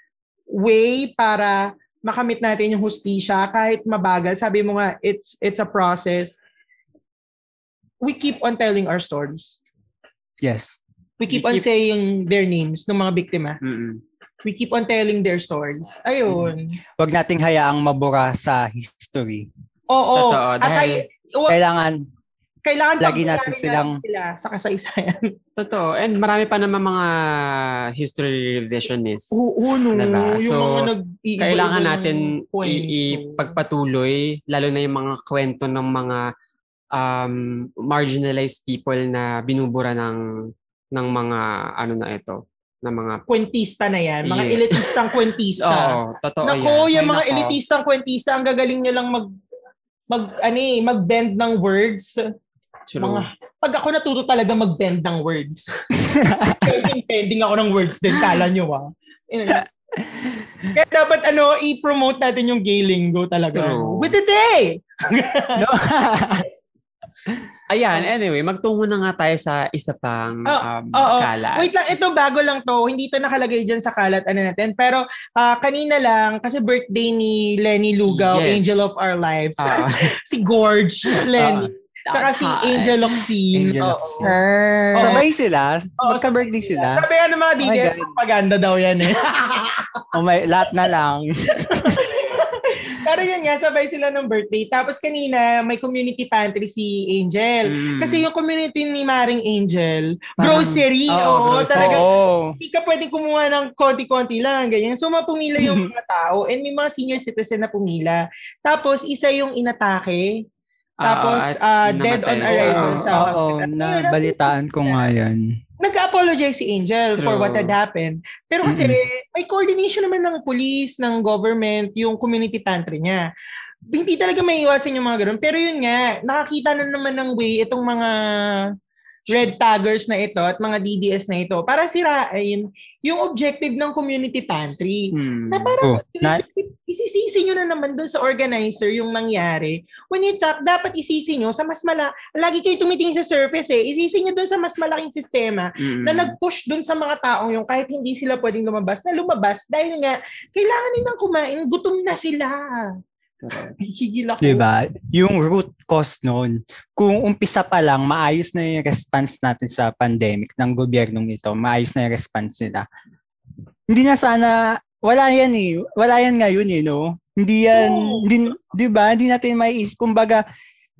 way para makamit natin yung hustisya kahit mabagal. Sabi mo nga, it's it's a process. We keep on telling our stories. Yes. We keep We on saying their names ng mga biktima. Mm-mm. We keep on telling their stories. Ayun. Huwag nating hayaang mabura sa history. Oo. Totoo, At dahil- ay, wa- Kailangan kailangan lagi natin silang- sila sa kasaysayan. Totoo. And marami pa naman mga history revisionists. Oo, no. Diba? Yung So, mga nag-iiba-iba Kailangan ng natin ipagpatuloy, lalo na yung mga kwento ng mga um, marginalized people na binubura ng ng mga ano na ito, ng mga kwentista na yan. Mga Yeah. elitistang kwentista. Oo, totoo Nako, yan. yung Ay, mga nako. elitistang kwentista, ang gagaling nyo lang mag mag ano eh, mag-bend ng words. True. Mga pag ako natuto talaga mag-bend ng words. pending, pending ako ng words din, kala nyo ah. Kaya dapat ano, i-promote natin yung gay lingo talaga. True. With the day! no? Ayan, anyway, magtungo na nga tayo sa isa pang Oh, um, oo. kalat. Wait lang, ito bago lang to. Hindi to nakalagay dyan sa kalat ano natin. Pero ah, kanina lang, kasi birthday ni Lenny Lugaw, Yes. Angel of Our Lives. Ah. si Gorge, Lenny. Tsaka si Angel Oxine. Angel. Oxine. Oo. Sabay sila. Oo, Magka-birthday sila. Sabi ng mga Oh my DJ, God. propaganda daw yan eh. O may, lahat na lang. Pero yun nga, sabay sila ng birthday. Tapos kanina, may community pantry si Angel. Mm. Kasi yung community ni Maring Angel, Parang- grocery, Oo, oo, grocery. talaga. Hindi ka pwedeng kumuha ng konti-konti lang, ganyan. So, mapumila yung mga tao and may mga senior citizen na pumila. Tapos, isa yung inatake. Tapos, at ah, dead on namatay siya. arrival sa Oo, hospital. na Ayun, ang balitaan ko nga yan. nag-apologize si Angel for True. what had happened. Pero kasi may coordination naman ng police, ng government, yung community pantry niya. Hindi talaga may iwasan yung mga ganun. Pero yun nga, nakakita na naman ng way itong mga red taggers na ito at mga DDS na ito para sirain yung objective ng community pantry. Hmm. Na parang Oh, na- isisisi nyo na naman doon sa organizer yung nangyari. When you talk, dapat isisi nyo sa mas mala... Lagi kayo tumitingin sa surface eh. Isisi nyo doon sa mas malaking sistema Mm. na nag-push doon sa mga taong yung kahit hindi sila pwedeng lumabas, na lumabas dahil nga kailangan nilang kumain, gutom na sila. Higil ako. Diba? Yung root cause noon. Kung umpisa pa lang, maayos na yung response natin sa pandemic ng gobyernong ito. Maayos na yung response nila. Hindi na sana, wala yan eh. Wala yan ngayon eh, no? Hindi yan, Oo. hindi, di ba? Hindi natin maiisip. Kumbaga,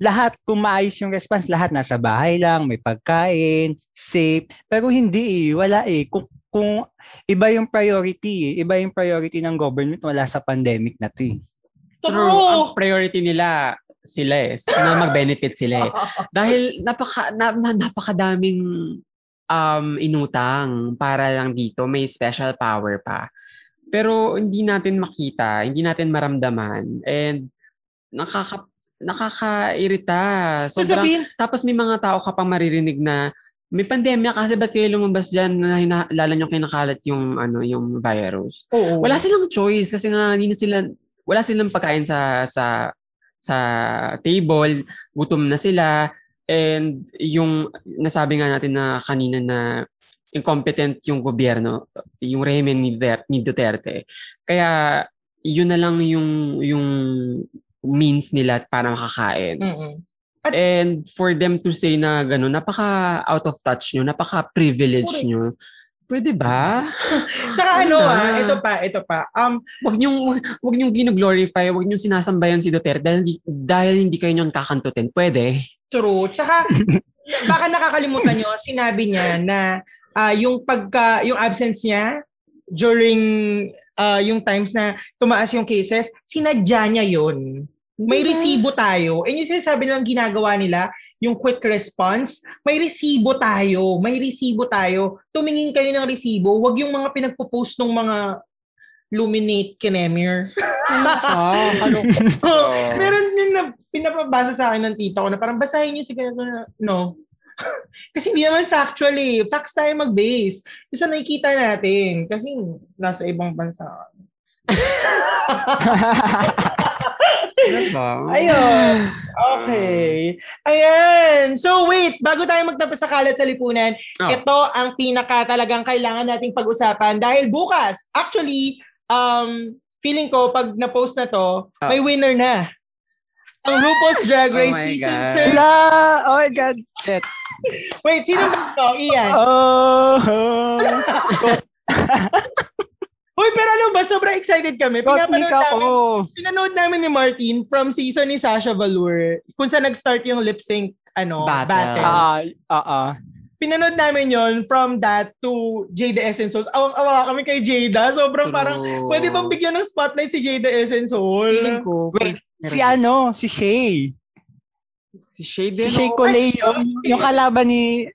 lahat, kung maayos yung response, lahat nasa bahay lang, may pagkain, safe. Pero hindi eh, wala eh. Kung, kung iba yung priority eh. Iba yung priority ng government, wala sa pandemic na to eh. True. True. Ang priority nila sila eh. Na mag-benefit sila eh. Dahil napaka, na, na, napakadaming um, inutang para lang dito. May special power pa. Pero hindi natin makita, hindi natin maramdaman. And nakaka, nakakairita. Sobrang, Sasabihin, tapos may mga tao ka pang maririnig na may pandemya kasi ba't kayo lumabas dyan na hinalala nyo kinakalat yung, ano, yung virus? oo. wala silang choice kasi nga hindi na sila wala silang pagkain sa sa sa table, gutom na sila and yung nasabi nga natin na kanina na incompetent yung gobyerno, yung rehimen ni, Duterte. Kaya yun na lang yung yung means nila para makakain. Mm-mm. And for them to say na gano'n, napaka out of touch nyo, napaka privilege nyo. Pwede ba? Tsaka ano Ano ah, ito pa, ito pa. Um, wag niyong wag niyong gino-glorify, wag niyong sinasambayan si Duterte dahil hindi, dahil hindi kayo niyon kakantutin. Pwede. True. Tsaka, baka nakakalimutan nyo, sinabi niya na ah, yung pagka, yung absence niya during ah, yung times na tumaas yung cases, sinadya niya yun. May Diba? resibo tayo. And yung sinasabi nilang ginagawa nila, yung quick response, may resibo tayo. May resibo tayo. Tumingin kayo ng resibo. Huwag yung mga pinagpo-post ng mga Luminate Kinemir. Ah, ano? Meron yun na pinapabasa sa akin ng tita ko na parang basahin niyo si ganito na, no. Kasi hindi naman factual eh. Facts tayo mag-base. Isa nakikita natin. Kasi nasa ibang bansa. Diba? Ayun. Okay. Ayan. So wait, bago tayo magtapos sa kalat sa lipunan, Oh. ito ang pinaka talagang kailangan nating pag-usapan dahil bukas, actually, um, feeling ko pag na-post na to, Oh. may winner na. Ang RuPaul's Drag Oh Race my Season God. 2. Wala! Oh my God! Shit. Wait, sino ba ito? Ian. Oh! Uy, pero ano ba, sobrang excited kami. Pinapanood ako. namin, pinanood namin ni Martin from season ni Sasha Velour kung saan nag-start yung lip sync ano, Battle. battle. Ah, ah, ah. pinanood namin yon from that to Jada Essence Soul. Awang-awa kami kay Jada. Sobrang True. parang, pwede bang bigyan ng spotlight si Jada Essence Soul? Feeling ko. Wait, si ano? Si Shay. Si Shay Si din. Shay oh. Coley, yung, yung kalaban ni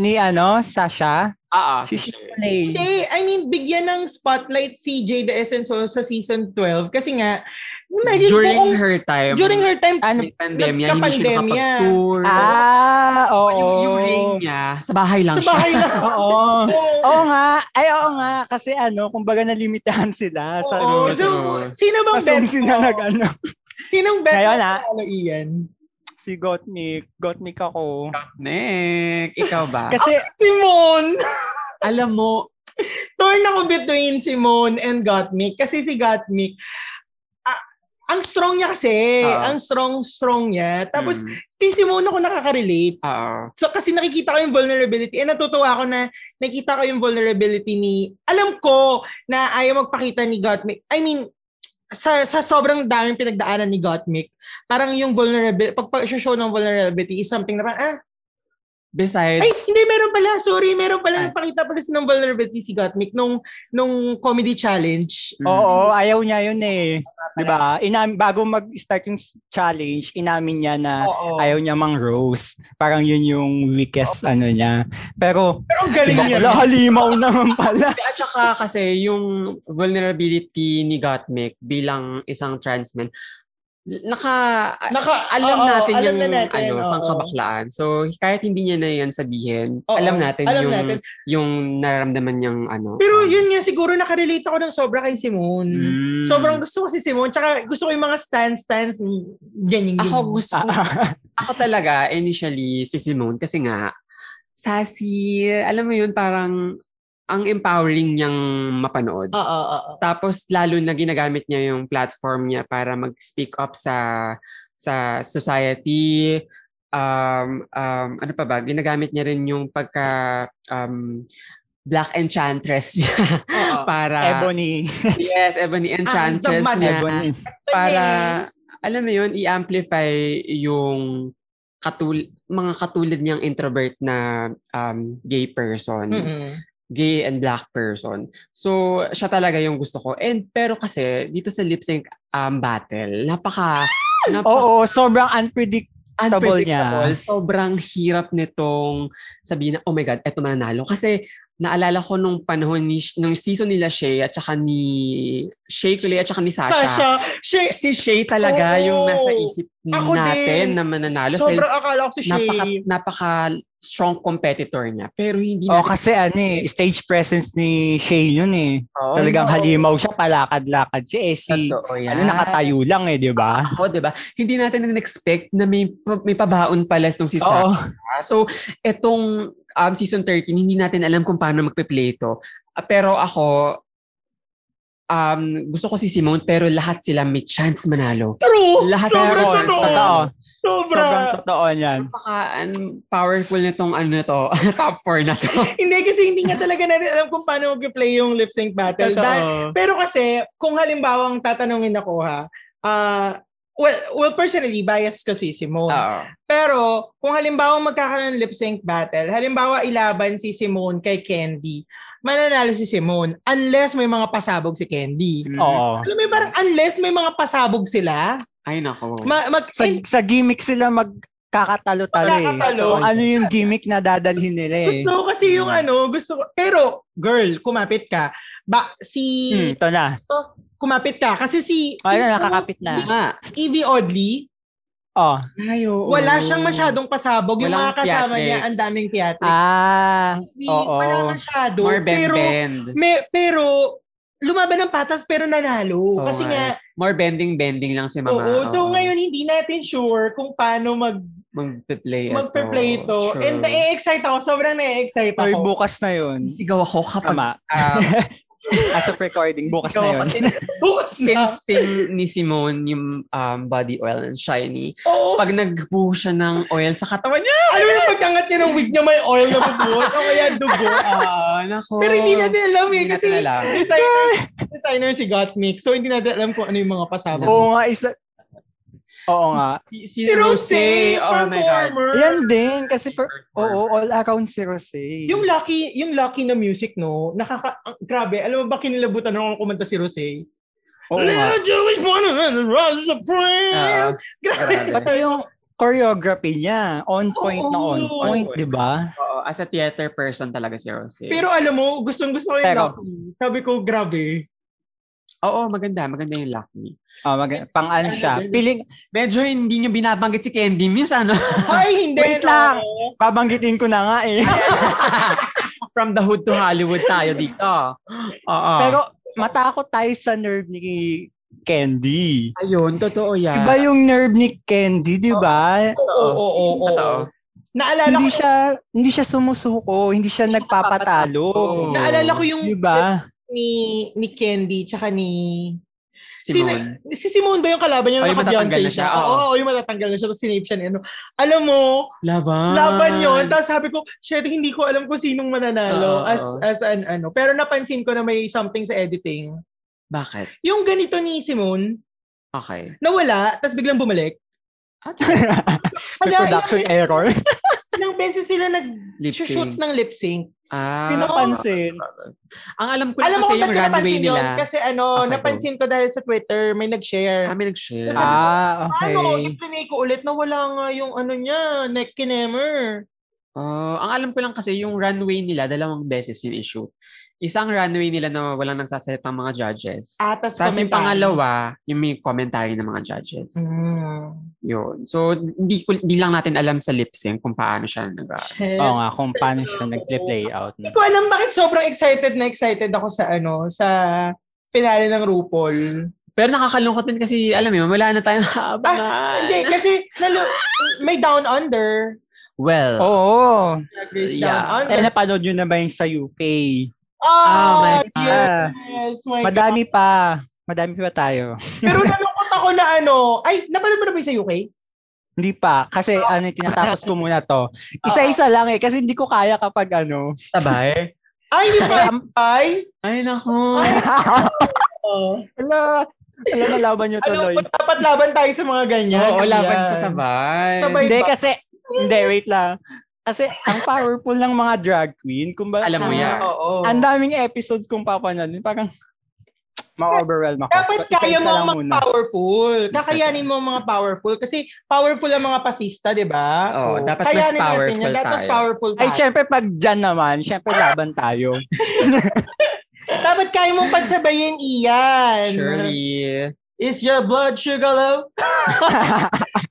ni ano, Sasha. Ah, ah, Si. Coley. Hindi, I mean, bigyan ng spotlight si Jada Essence Soul sa season 12. Kasi nga, imagine During kung her time. during her time, Ano? Pandemya, hindi siya nakapag-tour. Ah, oo. Yung, yung ring niya, sa bahay lang sa siya. bahay lang. Oo. Oo. Oo nga. Ay, oo nga. Kasi ano, kumbaga nalimitahan sila sa Oo. ano. So, True. sino bang Assume sila mo? nag ano. Sinong bet Ngayon, mo? ah. Ano, Ian? Si Gottmik. Gottmik ako. Nick, ikaw ba? Kasi, Simone! Alam mo, torn ako between Simone and Gottmik kasi si Gottmik ah, ang strong niya kasi Oo. ang strong strong niya tapos mm, kay Simone ako nakaka-relate oo. so kasi nakikita ko yung vulnerability and natutuwa ako na nakita ko yung vulnerability ni alam ko na ayaw magpakita ni Gottmik I mean sa sa sobrang daming pinagdaanan ni Gottmik parang yung vulnerability pag, pag show ng vulnerability is something na parang, ah Besides, Ay, hindi, meron pala. Sorry, meron pala. Ay. Nagpakita pala ng vulnerability si Gottmik nung, nung comedy challenge. mm, oo, ayaw niya yun eh. 'Di ba? Inam bago mag-start yung challenge, inamin niya na Oo. ayaw niya mang rose. Parang yun yung weakest ano niya. Pero Pero ang si galing niya. Bakla halimaw naman pala. At saka kasi yung vulnerability ni Gottmik bilang isang trans man, naka, Naka- alam oo, natin alam yung na natin, ano, oo. sang kabaklaan. So, kahit hindi niya na yan sabihin, Oo, alam natin alam yung natin. yung nararamdaman niyang ano. Pero um, yun nga, siguro nakarelate ako ng sobra kay Simon. mm. Sobrang gusto ko si Simon. Tsaka gusto ko yung mga stand-stands. Ganyan, ganyan. Ako gusto ko, ako talaga initially si Simone kasi nga sassy, alam mo yun parang ang empowering niyang mapanood. Oo, oo, oo. Tapos lalo na ginagamit niya yung platform niya para mag-speak up sa sa society. Um, um, ano pa ba? Ginagamit niya rin yung pagka um, Black Enchantress niya Oo. para Ebony. yes, Ebony Enchantress dogmatic. niya Ebony. para alam mo yun, i-amplify yung katul mga katulad niyang introvert na um, gay person Mm-mm. Gay and black person. So, siya talaga yung gusto ko. And pero kasi dito sa lip sync um, battle, napaka napaka Oo, sobrang unpredictable unpredictable. niya. Sobrang hirap nitong sabihin na, oh my God, eto mananalo. Kasi naalala ko nung panahon ni, nung season nila Shay at saka ni Shay Kulay at saka ni Sasha. Sasha, Shay, Si Shay talaga Oo. yung nasa isip Ako natin din. na mananalo. sobrang Since akala ko si Shay. napaka, napaka strong competitor niya. Pero hindi Oh, natin kasi ano eh, stage presence ni Shay yun eh. Oo, Talagang oo. halimaw siya, palakad-lakad siya. Eh si, Totoo yan. ano, nakatayo lang eh, di ba? Ako, di ba? Hindi natin na-expect na may, may pabaon pala itong si Sasha. Oo. So, etong um, season 13, hindi natin alam kung paano magpe-play ito. Ah, pero ako, um, gusto ko si Simone, pero lahat sila may chance manalo. True! Lahat Sobra siya doon. Totoo. Sobra. Sobrang totoo yan. Napaka um, powerful nitong ano na to, top 4 na to. hindi kasi hindi nga talaga natin alam kung paano mag-play yung lip sync battle. Dahil- pero kasi, kung halimbawa ang tatanungin ako ha, ah, well, well, personally, biased ko si Simone. Oo. Pero, kung halimbawa magkakaroon ng lip sync battle, halimbawa ilaban si Simone kay Candy, mananalo si Simone unless may mga pasabog si Candy. Oo. Alam mo yung parang unless may mga pasabog sila, Ay, nako. ma- mag- Sa, sa gimmick sila magkakatalo-talo eh. Magkakatalo. Kung ano yung gimmick na dadalhin nila eh. gusto ko kasi yung ano, gusto ko. Pero, girl, kumapit ka. Ba, si, Hmm, ito na. Kumapit ka. Kasi si, Ay, si nakakapit na. nga. Evie Oddly, Oh. Ay, oo. wala siyang masyadong pasabog. Yung Walang mga kasama niya, theatrics. ang daming theatrics. Ah, Evie, oo. Wala masyado. More pero, bend-bend. may, pero, lumaban ng patas pero nanalo. Oo kasi nga. nga, More bending-bending lang si Mama. oo. So Oo. ngayon, hindi natin sure kung paano mag, magpe-play ito. magpe-play ito. True. And na-excite ako. Sobrang na-excite ako. bukas na yun. Sigaw ako kapag Tama. um, As of recording, bukas sigaw na yun. Since, Bukas na. since tin ni Simone yung um, body oil and shiny, Oo. pag nagbuho siya ng oil sa katawan niya, ano yung pagkangat niya ng wig niya may oil na bubuhos o kaya dugo. ah, nako. Pero hindi natin alam eh. Kasi alam. designer, designer si Gottmik. So hindi natin alam kung ano yung mga pasabog. Oo nga, isa... Oo nga. Si, Si Rosé, oh my God. performer. Yan din, kasi per, oo, all around si Rosé. Yung lucky, yung lucky na music, no? Nakaka... ang- grabe. Alam mo ba kinilabutan nung kumanta si Rosé? Oo nga. Little Jewish born and rose supreme. Ah, grabe. grabe. Pati yung choreography niya, on point na on Oo. point, di ba? Oo, as a theater person talaga si Rosé. Pero alam mo, gustong gusto ko yung Pero- lucky. Sabi ko, grabe. Oo, maganda. Maganda yung Lucky. Oh, mag- pang ano siya. Piling, Medyo hindi nyo binabanggit si Candy Miss, ano? Ay, hindi. Wait no. lang. babanggitin ko na nga eh. From the hood to Hollywood tayo dito. Oo. Pero matakot tayo sa nerve ni Candy. ayun, totoo yan. Iba yung nerve ni Candy, di ba? Oo, oo, oo. Naalala Hindi ko, siya hindi siya sumusuko, hindi siya nagpapatalo. naalala ko yung Di ba? Ni ni Candy tsaka ni Simone. Si, si Simone ba yung kalaban niya? Oh, yung matatanggal na siya, oo. Oo, oo, yung matatanggal na siya. Tapos sinape siya ni ano. Alam mo, Laban. laban yon Tapos sabi ko, shit, hindi ko alam kung sinong mananalo Oo, as as an ano. Pero napansin ko na may something sa editing. Bakit? Yung ganito ni Simone, Okay. nawala, tapos biglang bumalik. Ah, May production error. Beses sila nag-shoot ng lip sync. Ah. Pinapansin. Ang alam ko lang Alam kasi ba't yung ko runway napansin yun? nila. Kasi ano, Okay, go. napansin ko dahil sa Twitter, may nag-share. Kami nag-share. Kasi- Ah, okay. Ano, i-play ko ulit na wala nga yung ano niya, neck kinemer. Ah, ang alam ko lang kasi yung runway nila, dalawang beses yun i-shoot. Isang runway nila na walang nagsasalita ng mga judges. Atas Tapos yung pangalawa, yung may commentary ng mga judges. Mm. Yun. So, hindi, ko, hindi lang natin alam sa lip sync kung paano siya nag. Oo nga, kung paano siya nag-play out. Hindi ko alam bakit sobrang excited na excited ako sa ano, sa finale ng RuPaul. Pero nakakalungkot din kasi, alam mo, wala na tayong haabangan. Ah, Hindi, kasi nalo- may down under. Well, Oo. Yeah. Down Eh, under. napanood nyo na ba yung sa UK? Oh, my yes. my Madami pa. Madami pa tayo. God. Pero nalungkot ako na ano, ay, napanood mo na ba yung sa UK? Hindi pa. Kasi ano, tinatapos ko muna to. Isa-isa lang eh. Kasi hindi ko kaya kapag ano. sabay. Ay, hindi pa. Ay. Ay, nako. Oh. Ala, ala nalaban nyo tuloy. Ano, dapat laban tayo sa mga ganyan. Oo, laban Ayan. sa sabay. Sabay. Hindi ba? kasi, hindi, wait lang. Kasi ang powerful ng mga drag queen, kumbaga, Alam mo yan. Oo. ang daming episodes kung papanood, parang ma-overwhelm ako. Dapat So, kaya mo mga muna. powerful. Kakayanin mo mga powerful. Kasi powerful ang mga pasista, di ba? Oo, dapat mas powerful yan. Dapat mas tayo. powerful Ay, tayo. syempre pag dyan naman, syempre laban tayo. Dapat kaya mong pagsabayin iyan. Surely. Is your blood sugar low?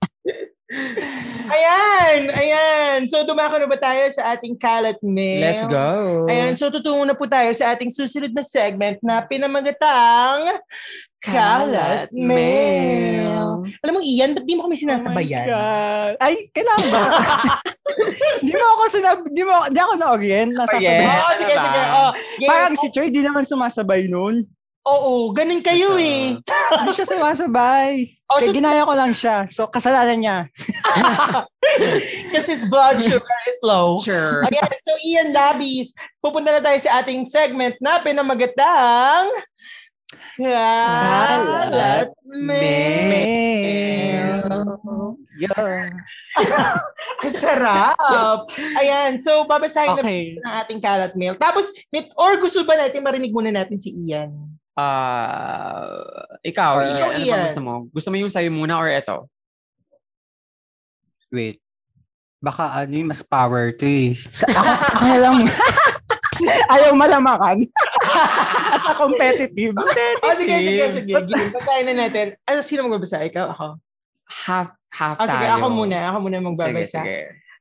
ayan, ayan. So, dumako na ba tayo sa ating kalat mail? Let's go. Ayan, so tutungo na po tayo sa ating susunod na segment na pinamagatang Kalat Mail. Alam mo, Ian, ba't di mo kami Oh my sinasabayan? God. Ay, kailangan ba? di mo ako sinab... Di mo, di ako na-orient. Nasasabay. Orient. Oo, Ano sige, sige. Oh, yeah. Parang si Troy, di naman sumasabay nun. Oo, ganun kayo eh. Hindi siya sumasabay. Oh, Kaya so, ginaya ko lang siya. So, kasalanan niya. kasi his blood sugar is low. Sure. Ayan, so Ian Labis, pupunta na tayo sa ating segment na pinamagatang Kalat Mail. Yeah. Ang sarap! Ayan, so babasahin na Okay. ng ating kalat mail. Tapos, mit- or gusto ba natin marinig muna natin si Ian? Ah, ikaw, Or- Ikaw, ano Ian. ba gusto mo? Gusto mo yung sayo muna or ito? Wait. Baka ano yung mas power to eh. Sa, ako, sa akin lang. Ayaw malamakan. As a competitive. Oh, sige, sige, sige. Game. Basahin na natin. Ano, sino magbabasa? Ikaw, ako? Half, half Oh, sige, tayo. ako muna. Ako muna Sige, magbabasa. sige.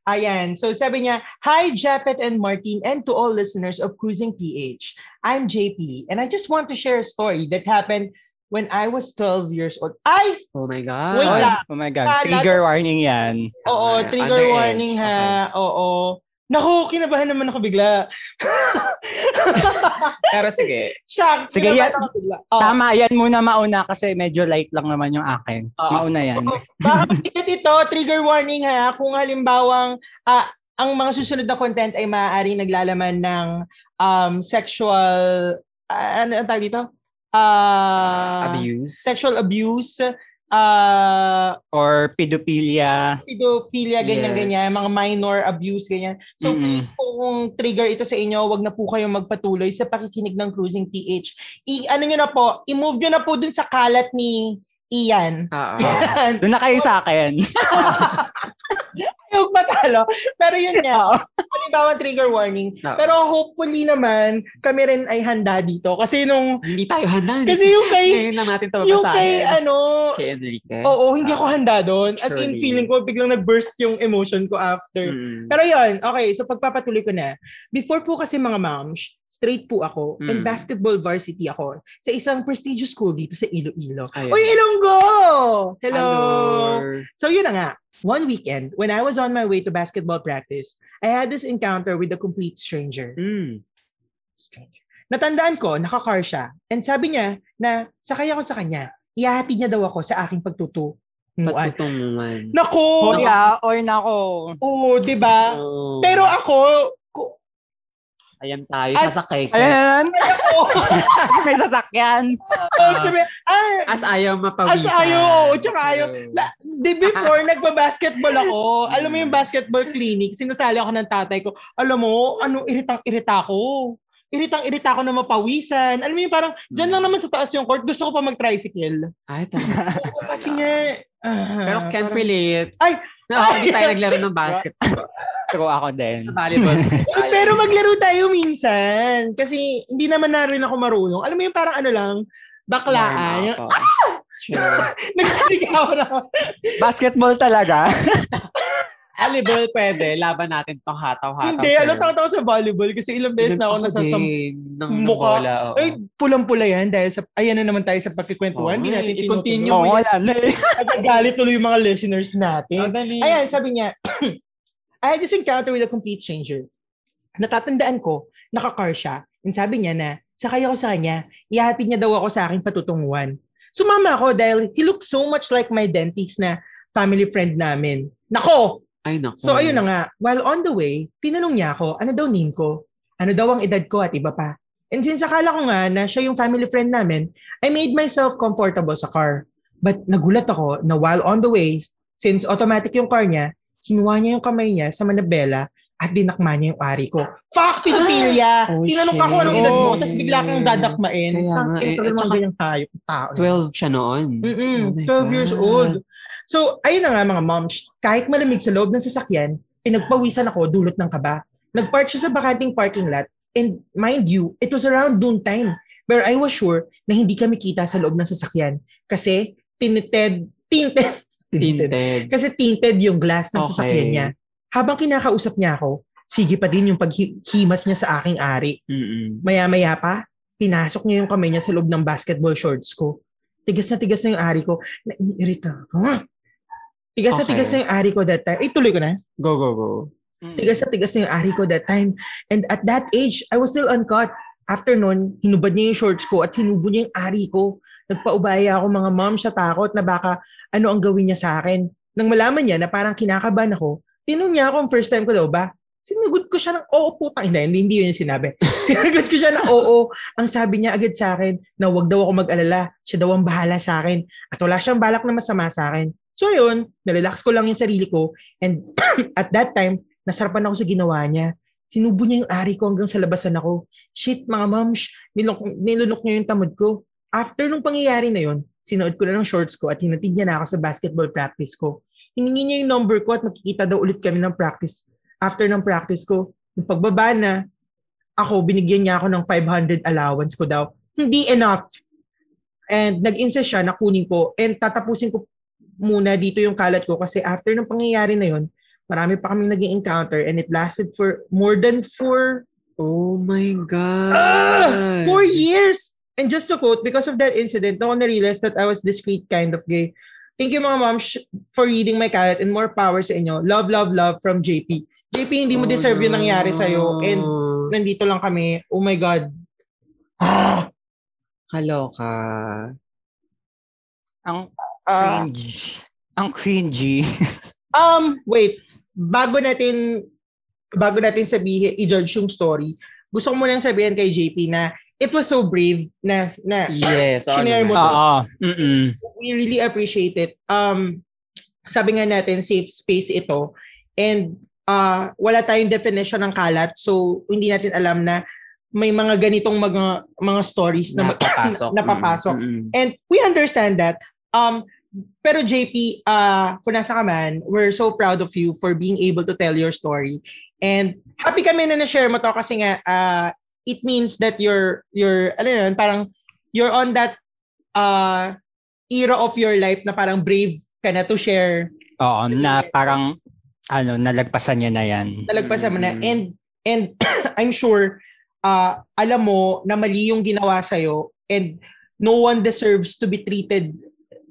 Ayan. So sabi niya, Hi, Japet and Martin, and to all listeners of Cruising PH. I'm JP, and I just want to share a story that happened when I was 12 years old. Ay! Oh my God. Wait lang. oh my God. Trigger warning yan. Oo, Okay, trigger warning ha. Oo. Naku, kinabahan naman ako bigla. Pero sige. Shock. Sige, yan. ako bigla. Oo. Tama, yan muna mauna kasi medyo light lang naman yung akin. Oo. Mauna yan. Baka pag ito, trigger warning ha. Kung halimbawang ah, ang mga susunod na content ay maaari naglalaman ng um, sexual, ah, ano ang tawag dito? Ah, Abuse. Sexual abuse, ah, Or pedophilia. pedophilia, Yes. ganyan-ganyan, mga minor abuse, ganyan. So Mm-mm. please po kung trigger ito sa inyo, wag na po kayong magpatuloy sa pakikinig ng Cruising PH. I, ano nyo na po, i-move nyo na po dun sa kalat ni Ian. Oo. Yan. Doon na kayo sa akin. Huwag matalo. Pero yun nga, Oo. halimbawa trigger warning. Oo. Pero hopefully naman, kami rin ay handa dito. Kasi nung, Hindi tayo handa. kasi yung kay, Ngayon lang natin ito yung kay ano, Kay Enrique. oo, hindi ako handa doon. As in, feeling ko, biglang nag-burst yung emotion ko after. Mm. Pero yun, okay, so pagpapatuloy ko na. Before po kasi mga moms, straight po ako and Mm. basketball varsity ako sa isang prestigious school dito sa Iloilo. Ayan. Uy, Ilonggo! Hello! Hello. So yun na nga, one weekend, when I was on my way to basketball practice, I had this encounter with a complete stranger. Mm. Stranger. Natandaan ko, naka-car siya. And sabi niya na sakay ako sa kanya. Ihahatid niya daw ako sa aking pagtutunuan. Patutungan. Nako! Oy, ah, oy, nako. Oo, di ba? Oh. Pero ako, ko- Ayan tayo, As- sasakay ka. Ayan. Oo. May sasakyan. Ah, As ayaw As mapawisan. ayaw, oo, tsaka ayaw. Na- Di before, nagpa-basketball ako. Alam mo yung basketball clinic, sinasali ako ng tatay ko. Alam mo, ano, iritang-irita ko. Iritang-irita ako na mapawisan. Alam mo yung parang, dyan lang naman sa taas yung court, gusto ko pa mag-tricycle. Ay, talaga. Oo, Kasi nga, ah, Pero can't parang- relate. Ay! No, hindi tayo naglaro ng basketball. True ako din. Volleyball. Pero maglaro tayo minsan. Kasi hindi naman na rin ako marunong. Alam mo yung parang ano lang, baklaan. Yung, Sure. nagsisigaw na ako. Basketball talaga. Volleyball pwede. Laban natin tong hataw-hataw. Hindi, alam tao sa volleyball kasi ilang beses na ako nasasam... ng mukha. bola. oo. Ay, pulang-pula yan dahil sa, ayan na naman tayo sa pagkikwentuhan. Hindi natin eh, i-continue. Oo, wala na eh. Nagagalit tuloy yung mga listeners natin. Oh. Ayan, sabi niya, I had this encounter with a complete stranger. Natatandaan ko, naka-car siya. And sabi niya na, sakay ako sa kanya, ihatid niya daw ako sa aking patutunguhan. Sumama ako dahil he looked so much like my dentist na family friend namin. Nako! Ay, naku. So ayun na nga, while on the way, tinanong niya ako, ano daw name ko? Ano daw ang edad ko at iba pa? And since akala ko nga na siya yung family friend namin, I made myself comfortable sa car. But nagulat ako na while on the way, since automatic yung car niya, kinuha niya yung kamay niya sa manabela at dinakma niya yung ari ko. Fuck, pedophilia! Oh, Tinanong ka kung anong edad mo, shit. tapos bigla kang dadakmain. Kaya nga eh. At saka- tao. 12 siya noon. Mm-mm, Oh my 12 years God. old. So, ayun na nga mga moms, kahit malamig sa loob ng sasakyan, pinagpawisan ako dulot ng kaba. Nagpark siya sa bakanting parking lot and mind you, it was around noon time where I was sure na hindi kami kita sa loob ng sasakyan kasi tinted, tinted, tinted. Tinted. Kasi tinted yung glass ng Okay. sasakyan niya. Habang kinakausap niya ako, sige pa din yung paghimas niya sa aking ari. Mm-mm. Maya-maya pa, pinasok niya yung kamay niya sa loob ng basketball shorts ko. Tigas na tigas na yung ari ko. Naiirita ako. Tigas na Okay. tigas na yung ari ko that time. Eh, tuloy ko na. Go, go, go. Tigas na tigas na yung ari ko that time. And at that age, I was still uncut. After nun, hinubad niya yung shorts ko at sinubo niya yung ari ko. Nagpaubaya ako mga mom sa takot na baka ano ang gawin niya sa akin. Nang malaman niya na parang kinakabahan ako, tinanong niya ako first time ko daw ba, sinagot ko siya ng oo putang. Hindi, hindi, hindi yun yung sinabi. sinagot ko siya ng oo. Ang sabi niya agad sa akin na wag daw ako mag-alala. Siya daw ang bahala sa akin. At wala siyang balak na masama sa akin. So yun, nirelax ko lang yung sarili ko. And at that time, nasarapan ako sa ginawa niya. Sinubo niya yung ari ko hanggang sa labasan ako. Shit, mga moms, nilok, nilunok niya yung tamod ko. After nung pangyayari na yun, sinuot ko na ng shorts ko at hinatid niya na ako sa basketball practice ko. Hiningi niya yung number ko at makikita daw ulit kami ng practice. After ng practice ko, yung pagbaba na, ako, binigyan niya ako ng 500 allowance ko daw. Hindi enough. And nag-insist siya na kunin ko and tatapusin ko muna dito yung kalat ko kasi after ng pangyayari na yun, marami pa kaming naging encounter and it lasted for more than four, Oh my God. Ah! four years. And just to quote, because of that incident, no one realized that I was discreet kind of gay. Thank you mga moms for reading my kalat and more power sa inyo. Love, love, love from JP. JP, hindi mo Oh, deserve yung nangyari sa'yo. And nandito lang kami. Oh my God. Ah! Kaloka. Ang Ah. cringe. Ang cringy. Um, wait. Bago natin bago natin sabihin, i-judge yung story, gusto ko munang sabihin kay JP na it was so brave na, na Yes. Shinare mo. Mm-mm. we really appreciate it. Um, sabi nga natin, safe space ito. And uh, wala tayong definition ng kalat. So, hindi natin alam na may mga ganitong mga, mga stories na Napapasok. napapasok. Mm-mm. And we understand that. Um, pero JP, uh, kung nasa ka man, we're so proud of you for being able to tell your story. And happy kami na na-share mo to kasi nga uh, it means that you're, you're, ano yun, parang you're on that uh, era of your life na parang brave ka na to share. Oo, na parang ano, nalagpasan niya na yan. Nalagpasan mo na. Mm. And, and I'm sure, uh, alam mo na mali yung ginawa sa'yo and no one deserves to be treated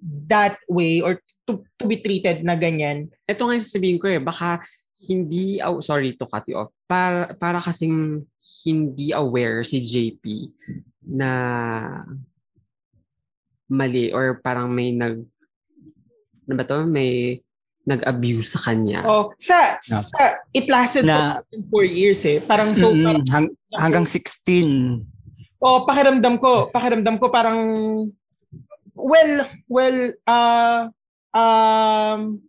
that way or to, to be treated na ganyan. Ito nga yung sasabihin ko eh, baka hindi, oh, sorry to cut you off, para, para kasing hindi aware si JP na mali or parang may nag, ano ba to, may nag-abuse sa kanya. Oh, sa, No. sa it lasted Na- for 4 years eh. Parang so Mm, parang, hang- hanggang 16. oh, pakiramdam ko, pakiramdam ko parang well, well uh um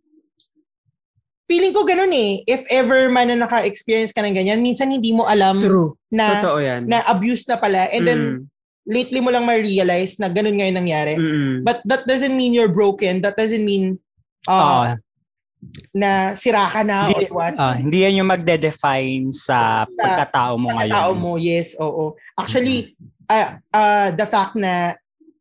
feeling ko ganun eh. If ever man na naka-experience ka ng ganyan, minsan hindi mo alam True. na Totoo yan. na abuse na pala and then Mm. lately mo lang ma-realize na ganun nga yung nangyari. Mm-mm. But that doesn't mean you're broken. That doesn't mean uh, Ah, na sira ka na Hindi- or what. ah, hindi yan yung magde-define sa pagkatao mo ngayon. Tao mo, yes, oo. Actually, uh, uh, the fact na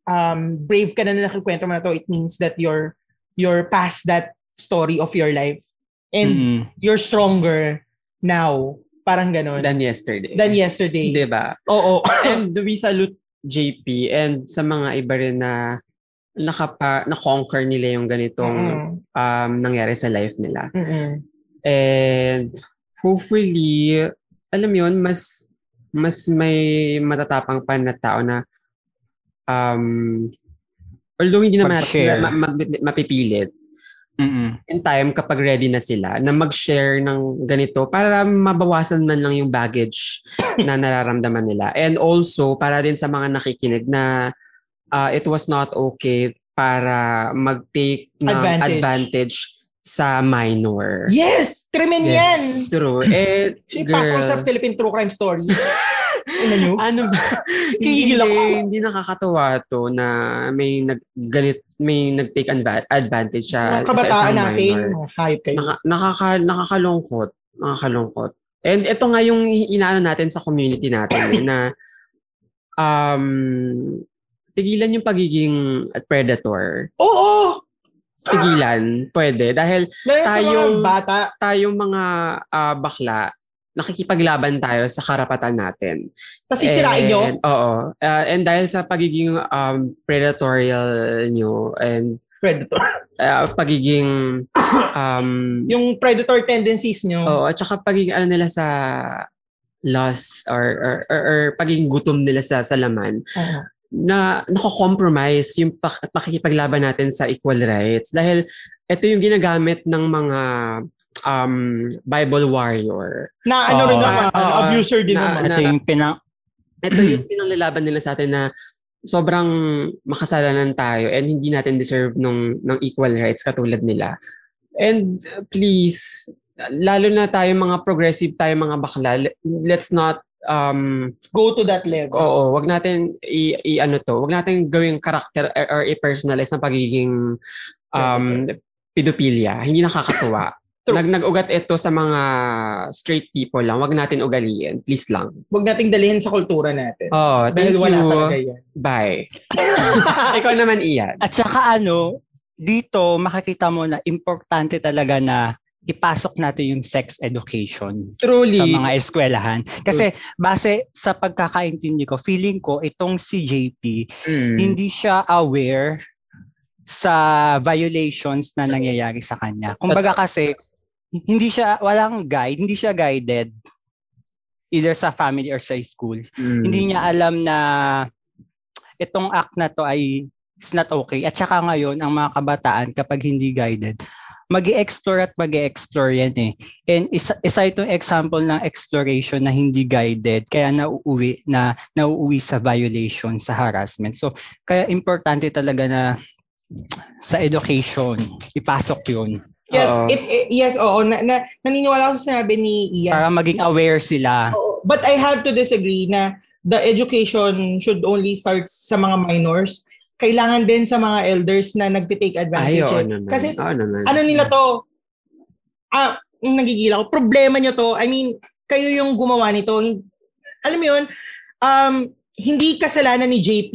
um, brave ka na na nakikwento mo na to, it means that you're you're past that story of your life. And Mm. you're stronger now. Parang ganun. Than yesterday. Than yesterday. Ba? Oo. And we salute JP and sa mga iba rin na nakapa, na-conquer nila yung ganitong Mm-mm. um, nangyari sa life nila. Mm-mm. And hopefully, alam yun, mas mas may matatapang pa na tao na um, although hindi naman natin ma- ma- mapipilit Mm-mm. in time kapag ready na sila na mag-share ng ganito para mabawasan man lang yung baggage na nararamdaman nila. And also, para din sa mga nakikinig na uh, it was not okay para mag-take ng Advantage. advantage, sa minor. Yes! Krimen Yes. yan! True. Eh, So, yung pasok sa girl, Philippine True Crime Story. Ano ano ba? Kigigil ako. Hindi, hindi nakakatuwa to na may nag ganit may nag-take adva- advantage sa kabataan sa isang natin, minor. hayop kayo. Naka, nakaka, nakakalungkot. Nakakalungkot. And ito nga yung inaano natin sa community natin eh, na um, tigilan yung pagiging predator. Oo! Tigilan, pwede. Dahil sa mga Tayong- bata. tayong mga ah, bakla, nakikipaglaban tayo sa karapatan natin. Tapos sisirain nyo. Oo. Ah, and dahil sa pagiging um, predatorial nyo and Predator. ah, pagiging um, Yung predator tendencies nyo. Oo, at saka pagiging ano nila sa lust or or, or, or pagiging gutom nila sa sa laman Oo. na nako-compromise yung pak- pakikipaglaban natin sa equal rights dahil ito yung ginagamit ng mga um Bible warrior. Na ano rin Oo. naman, Oo. abuser din Na- naman. Ito yung pinang... Ito yung pinanglalaban nila sa atin na sobrang makasalanan tayo and hindi natin deserve nung ng equal rights katulad nila. And uh, please, lalo na tayo mga progressive tayo mga bakla, le- let's not um Go to that level. oo, wag natin i, i- ano to, wag natin gawing character or, or i-personalize ng pagiging um pedophilia. Hindi nakakatuwa. True. Nag nag-ugat ito sa mga straight people lang. Wag natin ugaliin. Please lang. Huwag nating dalhin sa kultura natin. Oh, Dahil thank wala you. talaga yan. Bye. Ikaw naman, Ian. At saka ano, dito makikita mo na importante talaga na ipasok natin yung sex education Truly. sa mga eskwelahan. Kasi base sa pagkakaintindi ko, feeling ko itong si JP, Mm. hindi siya aware sa violations na nangyayari sa kanya. Kumbaga kasi, hindi siya, walang guide, hindi siya guided either sa family or sa school. Mm. Hindi niya alam na itong act na to ay it's not okay. At saka ngayon, ang mga kabataan, kapag hindi guided, mag explore at mag explore yan eh. And isa, isa itong example ng exploration na hindi guided, kaya nauuwi, na, nauuwi sa violation, sa harassment. So, kaya importante talaga na sa education, ipasok yun. Yes, Oo. it, it- yes, oo. Na, na, naniniwala ako sa sinabi ni Ian. Para maging aware sila. Oo. But I have to disagree na the education should only start sa mga minors. Kailangan din sa mga elders na nagtitake advantage. Ay, oo eh. naman. Kasi Oo naman. ano nila to, ah, nagigila ko, problema nyo to, I mean, kayo yung gumawa nito. Alam mo yun, um, hindi kasalanan ni JP.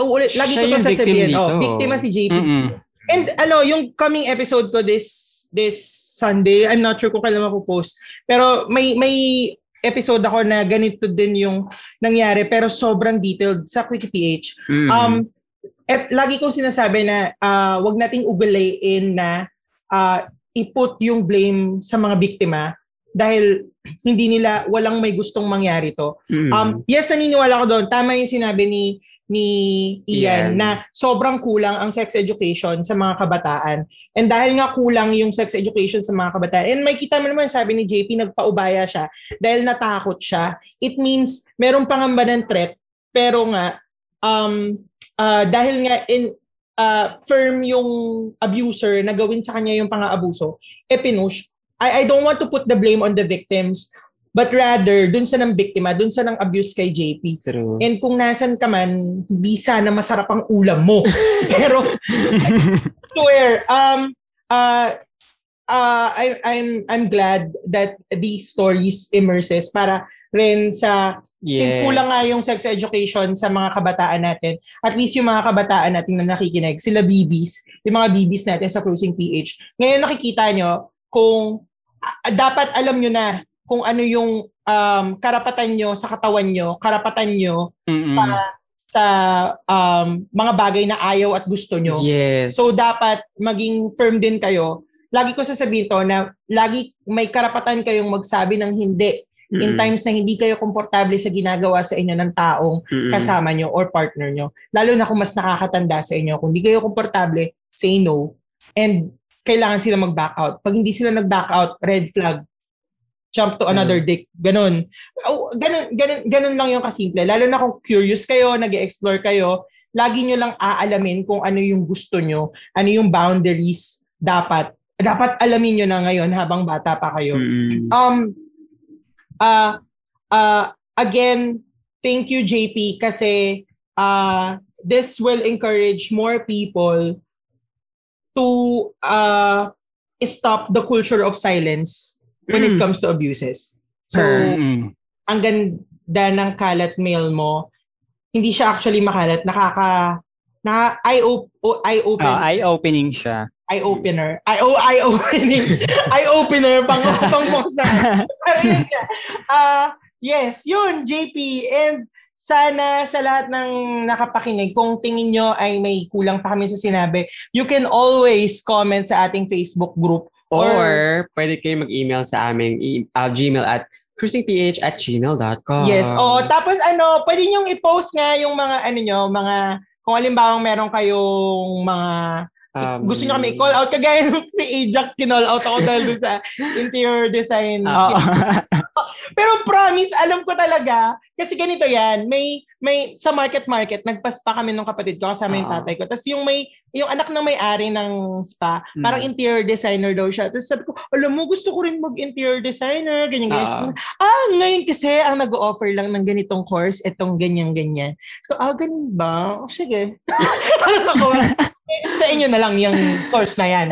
Oh, ulit, lagi Siya ko to sasabihin. Oh, biktima si JP. Mm-mm. And ano, yung coming episode ko this this Sunday, I'm not sure kung kailan mapopost. Pero may may episode ako na ganito din yung nangyari pero sobrang detailed sa Quickie PH. Mm. Um at lagi kong sinasabi na ah, wag nating ugalayin na ah, iput yung blame sa mga biktima dahil hindi nila walang may gustong mangyari to. Mm. Um yes naniniwala ko doon. Tama yung sinabi ni ni Ian Ian. na sobrang kulang ang sex education sa mga kabataan. And dahil nga kulang yung sex education sa mga kabataan, and may kita mo naman sabi ni JP, nagpaubaya siya dahil natakot siya. It means meron pangamba ng threat, pero nga, um, ah, dahil nga in, ah, firm yung abuser na gawin sa kanya yung pang-aabuso, e pinush. I, I don't want to put the blame on the victims, but rather dun sa ng biktima, dun sa ng abuse kay JP. True. And kung nasan ka man, hindi sana masarap ang ulam mo. Pero, swear, um, uh, uh, I, I'm, I'm glad that these stories immerses para rin sa, since Yes. kulang nga yung sex education sa mga kabataan natin, at least yung mga kabataan natin na nakikinig, sila BBs, yung mga BBs natin sa Cruising PH. Ngayon nakikita nyo kung ah, dapat alam nyo na kung ano yung um, karapatan nyo sa katawan nyo, karapatan nyo Mm-mm. sa um, mga bagay na ayaw at gusto nyo. Yes. So dapat maging firm din kayo. Lagi ko sasabihin to na lagi may karapatan kayong magsabi ng hindi in Mm-mm. times na hindi kayo komportable sa ginagawa sa inyo ng taong Mm-mm. kasama nyo or partner nyo. Lalo na kung mas nakakatanda sa inyo. Kung hindi kayo komportable, say no. And kailangan sila mag-back out. Pag hindi sila nag-back out, red flag. Jump to another dick. Ganon. Oh, ganon, ganon, ganon lang yung kasimple. Lalo na kung curious kayo, nag explore kayo, lagi nyo lang aalamin kung ano yung gusto nyo, ano yung boundaries dapat. Dapat alamin nyo na ngayon habang bata pa kayo. Mm-mm. Um, uh, uh, again, thank you, JP, kasi uh, this will encourage more people to uh, stop the culture of silence when it Mm. comes to abuses. So, Mm-mm. ang ganda ng kalat mail mo, hindi siya actually makalat, nakaka na eye op eye open Ah, eye-opening siya. eye opener eye oh eye opening eye opener pang pang buksan pero yun nga ah yes yun JP and sana sa lahat ng nakapakinig kung tingin nyo ay may kulang pa kami sa sinabi you can always comment sa ating Facebook group Or, pwede kayo mag-email sa aming e- uh, gmail at cruisingph at gmail.com. Yes. Oo. Tapos ano, pwede nyo i-post nga yung mga ano nyo, mga kung halimbawa meron kayong mga Um, gusto nyo kami i-call out kagaya nung si Ajax kinall out ako dahil doon sa interior design. Oo. Pero promise, alam ko talaga kasi ganito yan, may may sa market market nagpa-spa kami nung kapatid ko kasama yung Oo. tatay ko. Tapos yung may yung anak ng may-ari ng spa, Mm. parang interior designer daw siya. Tapos sabi ko, alam mo, gusto ko rin mag-interior designer, ganyan ganyan. Oo. ah, ngayon kasi ang nag-offer lang ng ganitong course, etong ganyan-ganyan. So, ah, ganun ba? O, sige. Sa inyo na lang yung course na yan.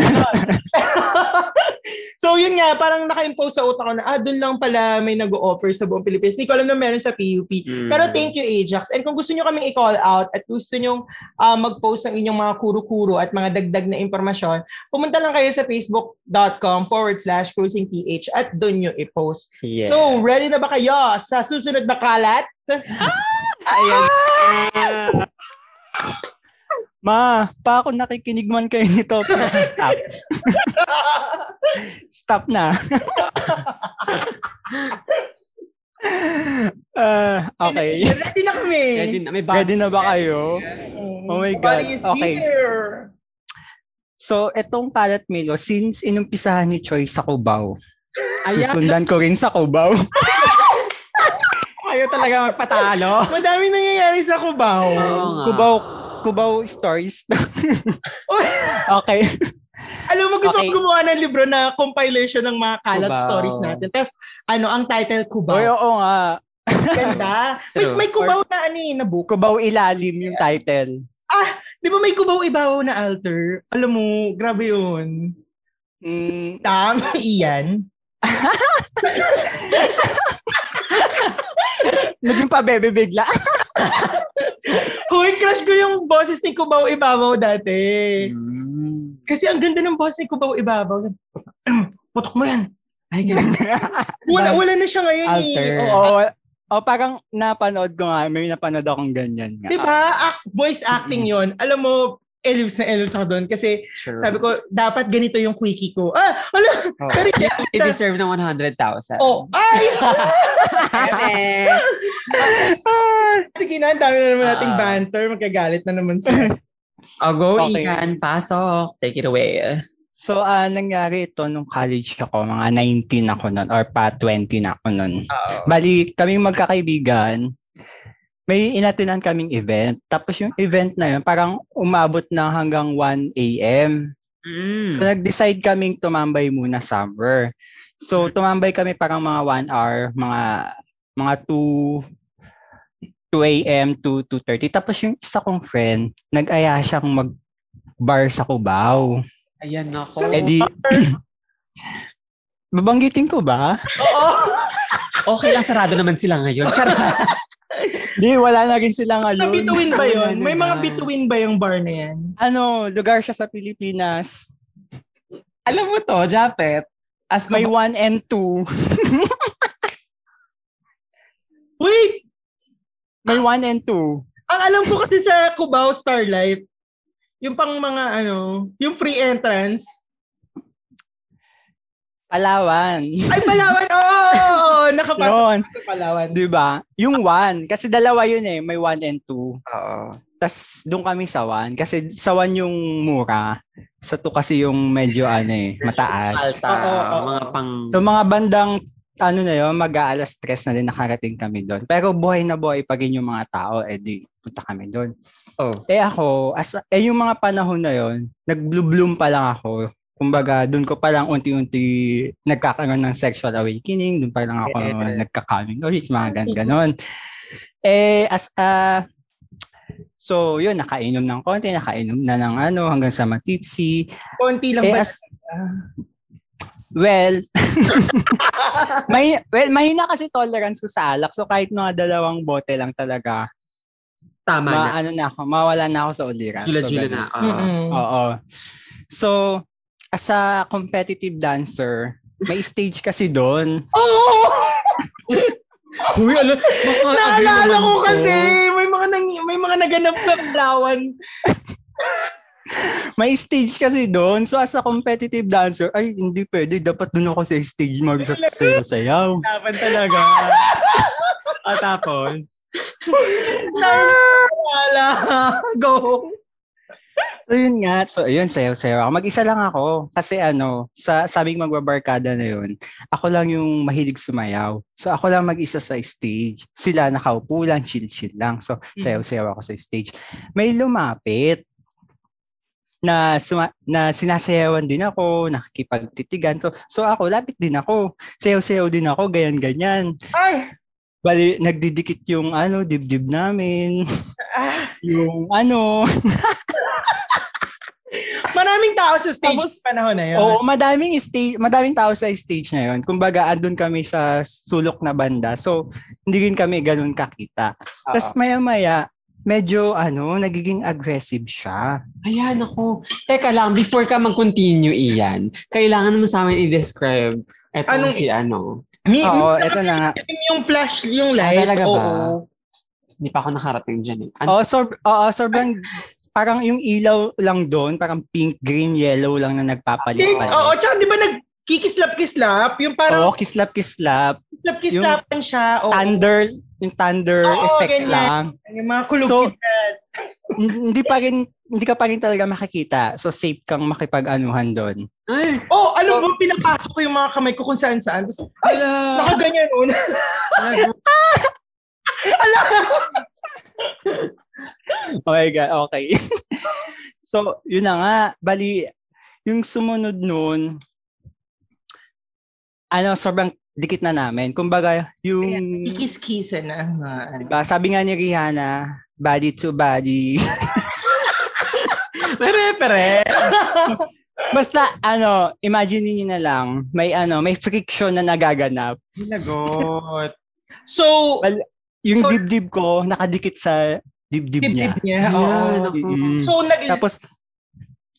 so, yun nga, parang naka-impose sa utak ko na, ah, dun lang pala may nag-offer sa buong Pilipinas. Hindi ko alam na meron sa PUP. Mm. Pero thank you, Ajax. And kung gusto nyo kaming i-call out at gusto nyo ah, mag-post ng inyong mga kuro-kuro at mga dagdag na impormasyon, pumunta lang kayo sa facebook.com forward slash cruisingph at doon nyo i-post. Yes. So, ready na ba kayo sa susunod na kalat? Ayan. Ma, pa ako nakikinig man kayo nito. Please Stop. Stop na. Ah, okay. ready na kami. Ready na, may. Ready na ba kayo? Oh my God. Okay. So, etong kalat Milo, since inumpisahan ni Choi sa Cubao, susundan ko rin sa Cubao. Ayaw talaga magpatalo. Madami nangyayari sa Cubao. Oo nga. Cubao, Cubao stories. okay. Alam mo, gusto Okay. ko gumawa ng libro na compilation ng mga kalat Cubao. stories natin. Tapos, ano, ang title, Cubao. Oy, oo nga. Ganda. may, may Cubao na ano eh, na book. Cubao ilalim yung title. Di ba may Cubao Ibabaw na alter? Alam mo, grabe yun. Mm, Tama, iyan. naging pabebe bigla. Hoy, crush ko yung boses ni Cubao Ibabaw dati. Mm. Kasi ang ganda ng boss ni Cubao Ibabaw. Putok mo yan. Ay, ganun. Wala, wala na siya ngayon Alter. eh. Oo. Oo. Oh, parang napanood ko nga, may napanood akong ganyan nga. Di ba? Ac- voice acting yon Alam mo, elves na elves ako doon. Kasi Sure. sabi ko, dapat ganito yung quickie ko. Ah, wala. Oh. Pero It deserve ng 100,000. Oh, ay! Ay, Sige na, ang dami na naman nating Ah. banter. Magkagalit na naman sila. Oh, go, Okay. Ian. Pasok. Take it away. So, ah nangyari ito nung college ako, mga 19 ako nun, or pa 20 na ako nun. Oo. Bali, kaming magkakaibigan, may inatinan kaming event. Tapos yung event na yun, parang umabot na hanggang 1 a.m. Mm. So, nag-decide kaming tumambay muna somewhere. So, tumambay kami parang mga 1 hour, mga mga 2 2 a.m. to 2.30. Tapos yung isa kong friend, nag-aya siyang mag-bar sa Cubao. Ayan ako. Eh di, babanggitin ko ba? Okay lang, sarado naman sila ngayon. Charot. Di, wala na rin sila ngayon. bituin ba yun? May mga ba? bituin ba yung bar na yan? Ano, lugar siya sa Pilipinas. Alam mo to, Japet. As May may 1 and 2. Wait! May 1 and 2. Ang alam ko kasi sa Cubao Starlight, yung pang mga ano, yung free entrance. Palawan. Ay, Palawan! Oo! Oh, nakapasok Yun. sa Palawan. Di ba? Yung 1. Kasi dalawa yun eh. May 1 and 2. Oo. Tapos doon kami sa 1. Kasi sa 1 yung mura. Sa 2 kasi yung medyo ano eh, mataas. Alta. Oo, oo, mga oo. pang... So mga bandang ano na yun, mag-aalas stress na din nakarating kami doon. Pero buhay na buhay pa rin yung mga tao, eh di punta kami doon. Oh. Eh ako, as, eh yung mga panahon na yon nag-bloom pa lang ako. Kumbaga, doon ko pa lang unti-unti nagkakaroon ng sexual awakening, doon pa lang ako Yeah. nagka-coming of age, mga gan ganon. Eh, as a, so yun, nakainom ng konti, nakainom na ng ano, hanggang sa matipsy. Konti lang Eh, ba? as, well, may, well, mahina kasi tolerance ko sa alak. So kahit mga dalawang bote lang talaga, Tama na. ma, ano na ako, mawala na ako sa uliran. Jula-jula so, na. Oo. Mm-mm. Oo. So, as a competitive dancer, may stage kasi doon. Oo! Uy, alam, baka agree Naalala ko kasi, may mga nang, may mga naganap sa Palawan. May stage kasi doon. So, as a competitive dancer, ay, hindi pwede. Dapat doon ako sa stage magsasayaw-sayaw. Laban talaga. At tapos, Naalala. Go. So yun nga, so yun, sayaw-sayaw ako. Mag-isa lang ako. Kasi ano, sa sabing magbabarkada na yun, ako lang yung mahilig sumayaw. So ako lang mag-isa sa stage. Sila nakaupo lang, chill-chill lang. So sayaw-sayaw ako sa stage. May lumapit na suma- na sinasayawan din ako, nakikipagtitigan. So so ako lapit din ako. Sayaw-sayaw din ako, ganyan-ganyan. Ay! Bali nagdidikit yung ano, dibdib namin. Ah, yung ano, maraming tao sa stage Tapos- panahon na yun. Oo, madaming stage, madaming tao sa stage na 'yon. Kumbaga, andun kami sa sulok na banda. So, hindi rin kami ganun kakita. Tapos maya-maya, medyo ano, nagiging aggressive siya. ayan ako. Teka lang, before ka mag-continue, Ian, kailangan mo sa amin i-describe eto Anong- si ano. Mi, Oo, mi- eto na nga. yung flash, yung Ah, lights. talaga ba? oo. Hindi pa ako nakarating dyan eh. Ano? Oh, so, oo, sobrang parang yung ilaw lang doon, parang pink, green, yellow lang na Pink, nagpapalit-palit. Oo, tsaka di ba nagkikislap-kislap? Yung parang Oo, kislap-kislap. Kislap-kislapan siya. Oo. Thunder, yung thunder Oo, effect ganyan. lang. Yung mga kulog So, hindi pa rin hindi ka pa rin talaga makikita. So safe kang makipag-anuhan doon. Ay, Oh, alam mo, pinapasok ko yung mga kamay ko kung saan saan. Tapos, ay, nakaganyan nun. Oh my God, okay. so, yun na nga. Bali, yung sumunod nun, ano, sobrang dikit na namin. Kumbaga, yung, Ikis-kisa na. ano. diba, sabi nga ni Rihanna, body to body. Reference. Basta, ano, imagine niyo na lang, may ano, may friction na nagaganap. Lagot. So, Yung So- dibdib ko, nakadikit sa dibdib niya. dibdib niya. Oo. Ayan, ako. Mm. So, nag- Tapos,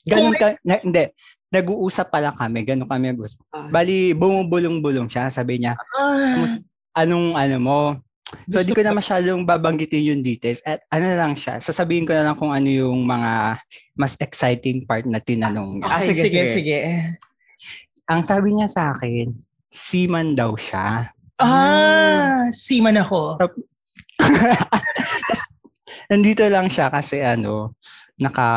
ganun ka, na, hindi, nag-uusap pa lang kami, ganun kami nag-uusap. Bali, bumubulong-bulong siya, sabi niya, Ah, anong ano mo. So, Gusto di ko na masyadong babanggitin yung details. At ano lang siya, sasabihin ko na lang kung ano yung mga mas exciting part na tinanong niya. ah, sige, sige, sige. Ang sabi niya sa akin, seaman daw siya. Ah, seaman ako. Tapos, nandito lang siya kasi ano, naka,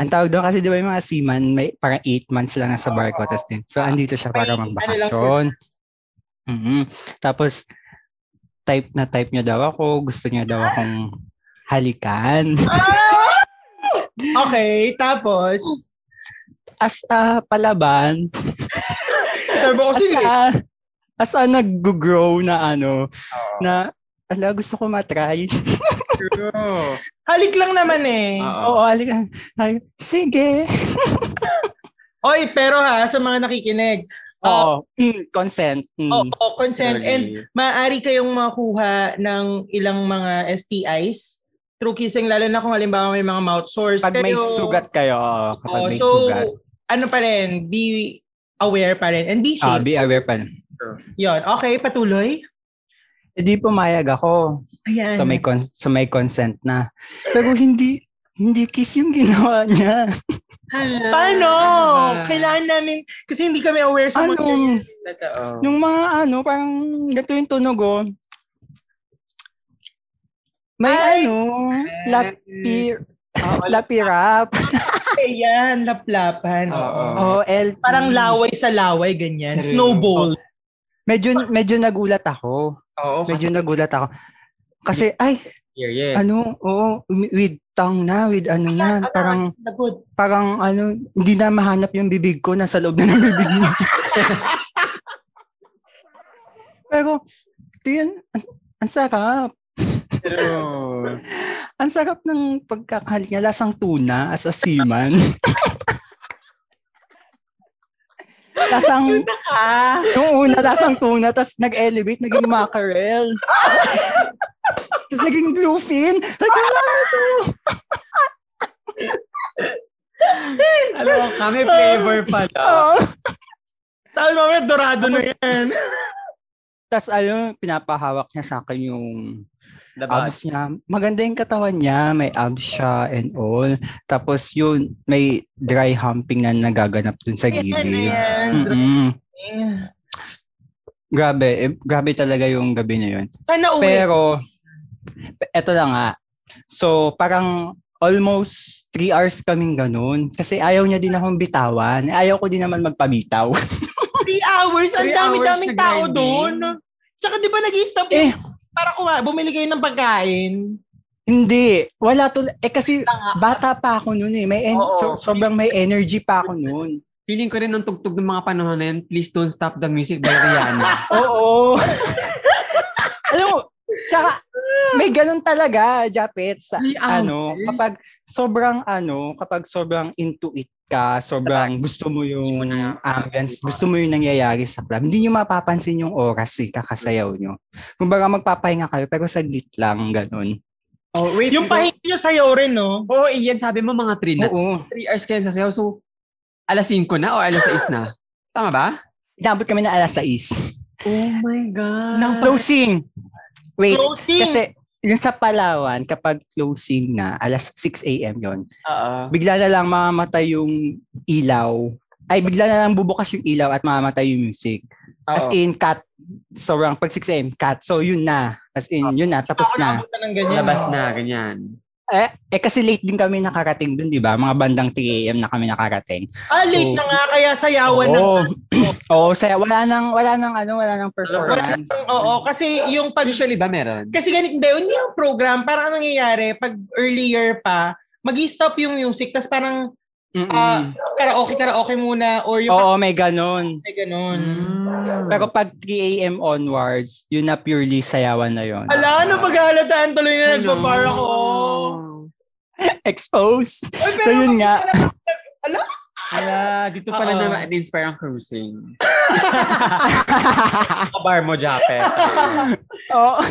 ang tawag doon kasi di ba yung mga seaman, may parang 8 months lang nasa barko. Tapos din, so andito siya para May- ano magbakasyon. Mhm. Tapos, type na type niya daw ako. Gusto niya daw akong halikan. Okay, tapos, As a palaban, sabi ko, as sige. a, as a nag-grow na ano, na, ala, gusto ko matry. True. Halik lang naman eh. Oo. Oo, halikan. Sabi ko, Sige. Oy, pero ha, sa mga nakikinig, Oo. Mm, consent. Mm. oo, consent and maaari kayong makuha ng ilang mga STIs through kissing, lalo na kung halimbawa may mga mouth sores. Pag may kayo. sugat kayo, kapag Oo, may so, sugat. ano pa rin, be aware pa rin and be Ah, safe. be aware pa. Yun. Okay, patuloy. Hindi pumayag ako. Ayan. So may con- so may consent na. Pero hindi hindi kiss yung ginawa niya. Paano? Kailangan namin, kasi hindi kami aware sa Ano? mga... Totoo. Yung mga ano, parang ganito yung tunog oh. May Ay! ano, lapi, lapi rap. Ayan, laplapan. Oo. Oh, LP. Parang laway sa laway, ganyan. Snowball. Medyo, medyo nagulat ako. Oo, kasi Medyo nagulat ako. Kasi, ay, serious. ano, oo, with tongue na, with ano na, parang, parang ano, hindi na mahanap yung bibig ko, nasa loob na ng bibig niya. Pero, yun, ang, ang sarap. True. Ang sarap ng pagkakahalik niya, lasang tuna as a seaman. lasang, Ah, yung una, lasang tuna, tapos nag-elevate, naging mackerel. tapos naging bluefin. Sabi ko, ano to? Alam mo, kami flavor pala. Oo. tapos mamaya dorado na yan. Tapos ayun, pinapahawak niya sa akin yung? Abs niya. Maganda yung katawan niya, may abs siya and all. Tapos yun, may dry humping na nagaganap dun sa gilid. Mm-mm. Grabe, eh, grabe talaga yung gabi na yun. Sana uwi. Pero, eto lang nga. So, parang almost three hours kaming ganun. Kasi ayaw niya din akong bitawan. Ayaw ko din naman magpabitaw. Three hours. Ang dami-daming tao doon. Tsaka di ba nag-stop Eh. yung para kuma bumili kayo ng pagkain? Hindi. Wala to. Eh kasi bata pa ako noon eh. May en- Oo. so- sobrang may energy pa ako noon. Feeling ko rin ng tugtog ng mga panahon na yun, Please Don't Stop the Music by Rihanna. Oo. Alam mo, tsaka may ganun talaga, Japet, sa Three ano, hours? kapag sobrang ano, kapag sobrang into it ka, sobrang gusto mo yung ambience, gusto mo yung nangyayari sa club, hindi nyo mapapansin yung oras eh, kakasayaw nyo. Kumbaga magpapahinga kayo, pero saglit lang, ganun. oh, wait. Yung pahinga nyo sayaw rin, no? Oo, oh, iyan sabi mo mga 3 na. Oo. 3 hours kayo sa sayaw. So, alas 5 na o alas 6 na? Tama ba? Inabot kami na alas 6. Oh my God. Nang Closing! Wait, Closing. kasi yung sa Palawan, kapag closing na, alas 6 a.m. yon Oo. bigla na lang mamamatay yung ilaw. Ay, bigla na lang bubukas yung ilaw at mamamatay yung music. As Oo. in, cut. Sobrang pag 6 a.m., cut. So, yun na. As in, yun na. Tapos Ako na. naabutan ng ganyan. Labas na, ganyan. Eh, eh, kasi late din kami nakarating dun, di ba? Mga bandang 3 a.m. na kami nakarating. Ah, late So, na nga kaya sayawan ng Oo. Oo, saya. Wala nang, wala nang, ano, wala nang Wala performance. Oo, kasi yung pag Usually ba meron? kasi ganito, hindi, hindi yung program, parang ang nangyayari, pag earlier pa, mag-stop yung music, tas parang Mm-mm. ah, karaoke, karaoke muna, or yung Oo, may ganun. may ganun. Mm. Pero pag 3 a.m. onwards, yun na purely sayawan na yun. Ala, ano paghahalataan tuloy na nagbabar ako. Expose. Uy, So, yun nga. Ala, Ala, dito pala Oo. na na-inspire ang cruising. Kabar mo, Japet. Oo.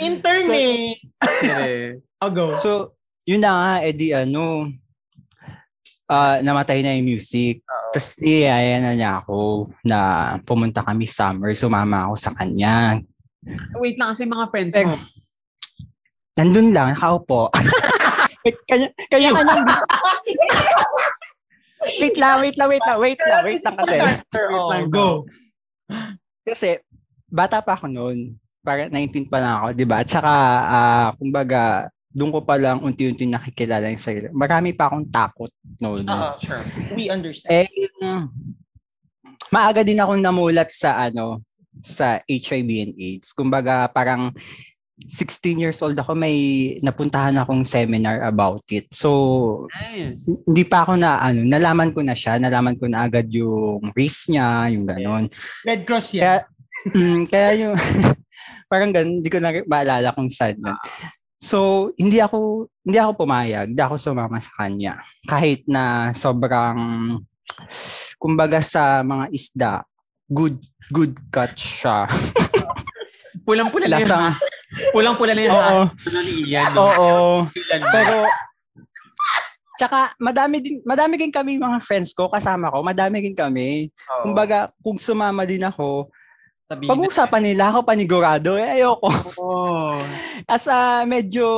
internet. Sige. I'll go. So, yun na nga, edi ano, ah namatay na yung music. Tapos niyaya na niya ako na pumunta kami summer, sumama ako sa kanya. Wait lang kasi mga friends Eh, mo. Nandun lang, nakaupo. kanya, kanya kanyang wait lang, wait lang, wait lang, wait lang, wait lang kasi. Wait lang, go. Kasi, bata pa ako noon. para 19 pa lang ako, 'di ba? At saka uh, kumbaga doon ko pa lang unti-unti nakikilala yung sarili. Marami pa akong takot no. no. Oo, sure. We understand. Eh, maaga din akong namulat sa ano, sa HIV and AIDS. Kumbaga, parang 16 years old ako, may napuntahan akong seminar about it. So, Nice. hindi pa ako na, ano, nalaman ko na siya, nalaman ko na agad yung risk niya, yung gano'n. Red Cross yan. Kaya, mm, kaya yung, parang ganun, hindi ko na maalala kung saan yun. So, hindi ako, hindi ako pumayag, hindi ako sumama sa kanya. Kahit na sobrang, kumbaga sa mga isda, good, good catch siya. Pulang-pula lang yung Lasang, Pulang-pula lang yung Oo. no? oo. Pero, tsaka, madami din, madami din kami mga friends ko, kasama ko, madami din kami. Oo. Kumbaga, kung sumama din ako, Sabihin pag-uusapan nila ako panigurado, eh, ayoko. Oo. As a medyo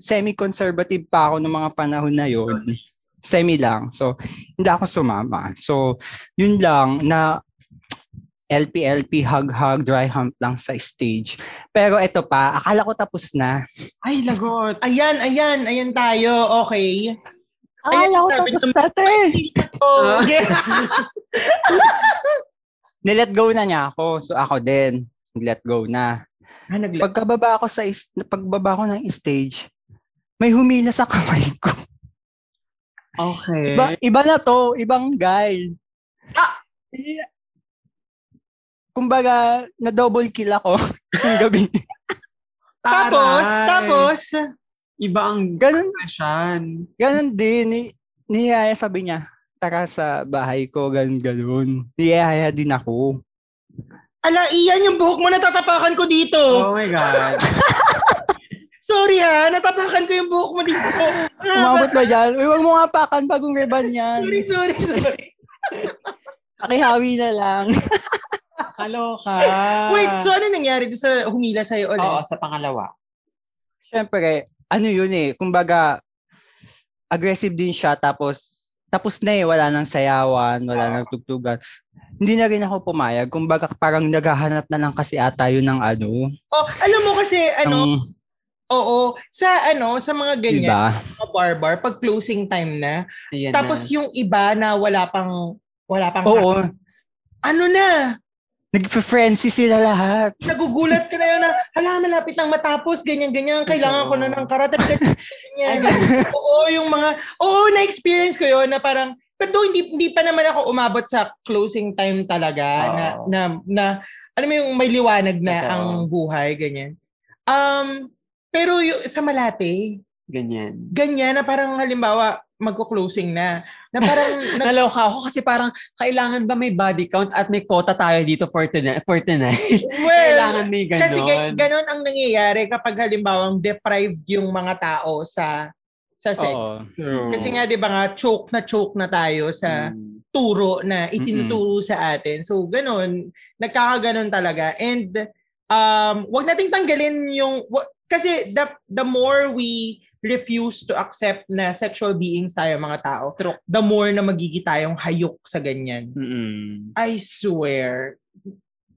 semi-conservative pa ako noong mga panahon na yun. Semi lang. So, hindi ako sumama. So, yun lang na LP-LP, hug-hug, dry hump lang sa stage. Pero ito pa, akala ko tapos na. Ay, lagot. Ayan, ayan, ayan tayo. Okay. Akala ko tapos ng- na, te. Nilet go na niya ako. So, ako din. Let go na. ah, nagla- Pagkababa ako sa is- pagbaba ko ng stage, may humila sa kamay ko. Okay. Iba, iba na to, ibang guy. Ah! Yeah. Kumbaga, na-double kill ako yung gabi. tapos, Aray. tapos, Iba ang Ganun, passion. ganun din. Ni, niyaya sabi niya, tara sa bahay ko, ganun, ganun. Niyaya din ako. ala, iyan yung buhok mo, natatapakan ko dito. Oh my God. Sorry ha, natapakan ko yung buhok mo dito. Umabot ba dyan? Uy, wag mo nga pakan bagong riban yan. sorry, sorry, sorry. Pakihawi na lang. Kaloka. Wait, so ano nangyari doon sa humila sa'yo ulit? Oo, sa pangalawa. Siyempre, ano yun eh, kumbaga, aggressive din siya, tapos, tapos na eh, wala nang sayawan, wala nang tugtugan. Hindi na rin ako pumayag. Kumbaga, parang naghahanap na lang kasi ata yun ng ano. Oh, alam mo kasi, ano, ng- oo, sa ano, sa mga ganyan, diba? mga bar-bar, pag closing time na, Ayan tapos na. yung iba na wala pang, wala pang, Oo, ano na, nag-frenzy sila lahat. nagugulat ka na yun na, hala, malapit nang matapos, ganyan-ganyan, kailangan ko na ng karate. Ganyan. oo, yung mga, oo, na-experience ko yun na parang, pero hindi, hindi pa naman ako umabot sa closing time talaga na, Oo. na, na, alam mo yung may liwanag na Totoo. ang buhay, ganyan. Um, pero yung, sa Malate, Ganyan. ganyan na parang halimbawa, magko-closing na. Na parang, na, Naloka ako kasi parang kailangan ba may body count at may quota tayo dito for tonight? For tonight. well, kailangan may ganon. Kasi ga- ganon ang nangyayari kapag halimbawang deprived yung mga tao sa sa sex. Oo. True. Kasi nga 'di ba nga choke na choke na tayo sa Mm. turo na itinuturo sa atin. So ganon, nagkakaganon talaga. And um wag nating tanggalin yung wa- kasi the the more we refuse to accept na sexual beings tayo mga tao, the more na magigi tayong hayok sa ganyan. Mm-mm. I swear.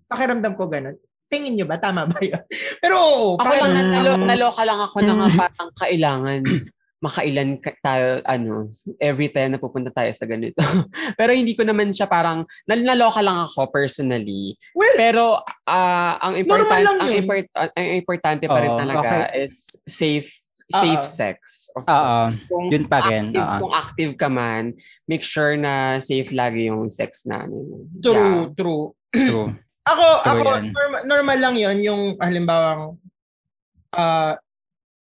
Pakiramdam ko ganun. Tingin nyo ba? Tama ba yun? Pero oo. Ako lang, pakiramdam- nalo, naloka lang ako na nga parang kailangan makailan ka- tayo, ano, every time na pupunta tayo sa ganito. Pero hindi ko naman siya parang, nal- naloka lang ako personally. Well, Pero ah, ang important lang ang, import, ang importante pa rin Oo, talaga okay. is safe Safe sex. Of Oo. Kung Yun pa rin, Active, oo. Kung active ka man, make sure na safe lagi yung sex namin. true, true. True. Ako, True ako yan. normal, normal lang yon yung halimbawang ah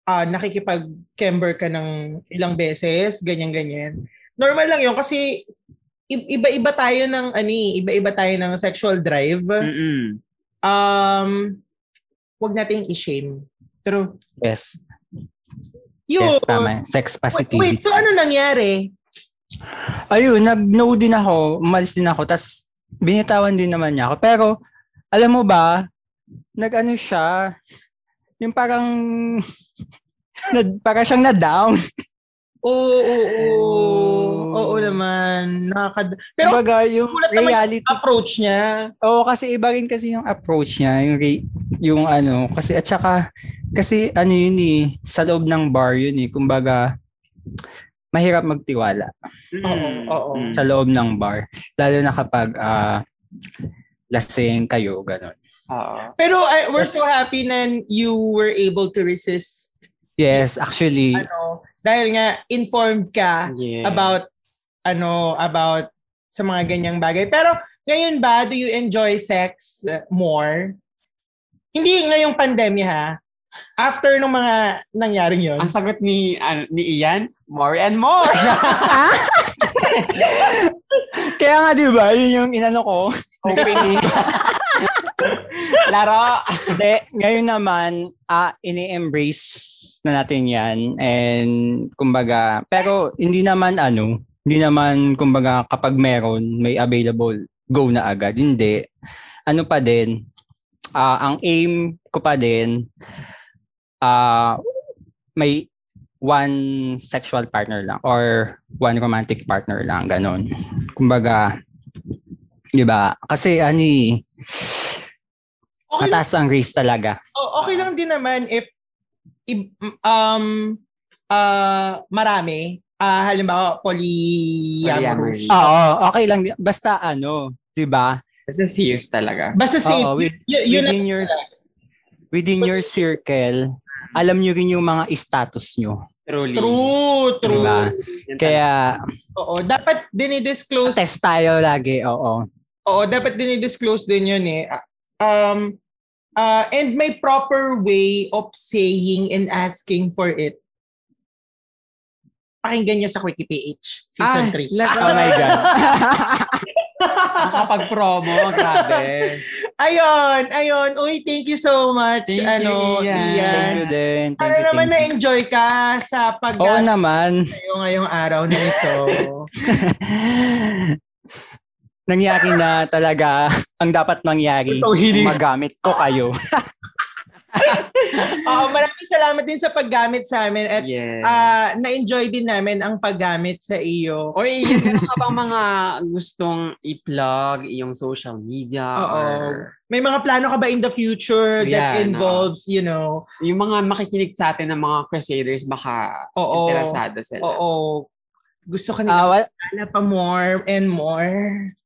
ah nakikipag-camber ka ng ilang beses, ganyan-ganyan. Normal lang yon kasi i- iba-iba tayo ng ani, iba-iba tayo ng sexual drive. Mm-mm. Um wag nating i-shame. True. Yes. Yun. Yes, tama. Sex Wait, positivity. wait, so ano nangyari? Ayun, nag-no din ako, umalis din ako, tas binitawan din naman niya ako. Pero, alam mo ba, nag-ano siya, yung parang, na, parang siyang na-down. Oo, oo, oo. Oo naman. Nakakad... Pero Kumbaga, yung reality approach niya. Oo, kasi iba rin kasi yung approach niya, yung re- yung ano, kasi at saka kasi ano yun eh, sa loob ng bar yun eh, kumbaga mahirap magtiwala Oo, oo. Mm. sa loob ng bar, lalo na kapag ah, lasing kayo, ganun. Oo. Pero I, we're so happy na you were able to resist Yes, actually, ano dahil nga informed ka Yeah. about ano about sa mga ganyang bagay. Pero ngayon ba do you enjoy sex uh, more? Hindi ngayong pandemya ha. After nung mga nangyaring yon. Ang sagot ni ano, ni Ian, more and more. kaya nga 'di ba, yun yung inano ko. Opening. Laro. Hindi, ngayon naman, ah, ini-embrace na natin yan. And, kumbaga, pero hindi naman ano, hindi naman, kumbaga, kapag meron, may available, go na agad. Hindi. Ano pa din, ah, ang aim ko pa din, ah, may one sexual partner lang or one romantic partner lang, ganon. Kumbaga, di ba? Kasi, ani, Okay lang, mataas ang risk talaga. oh, okay lang din naman if um uh, marami ah halimbawa polyamorous. Polyamory. Oo, okay lang. Basta ano, 'di ba? Basta safe talaga. Basta safe. Oo, with- Y- yun within your within your circle, alam niyo rin yung mga status niyo. Truly. True, true. Diba? Kaya Oo, dapat dinidisclose. test tayo lagi, oo. Oo, dapat dinidisclose din yun eh. Ah, Um, uh, and may proper way of saying and asking for it. Pakinggan nyo sa Quickie PH, Season Ah, 3. let's- Oh my God. Nakapag-promo, grabe. Ayun, ayun. Uy, thank you so much. Thank you, ano, Ian. Thank Ian. you din. Thank Para you, naman thank na-enjoy ka sa pag Oo naman. ngayong araw na ito. Nangyari na talaga ang dapat mangyari. Magamit ko kayo. Oo, maraming salamat din sa paggamit sa amin at Yes. ah, na-enjoy din namin ang paggamit sa iyo. Or yun, meron ka bang mga gustong i-plug iyong social media? Oo. Or May mga plano ka ba in the future that Yan, involves, you know, yung mga makikinig sa atin ng mga crusaders, baka Oo. interesado sila. oo, gusto ka Ah, nila wal- na pa more and more.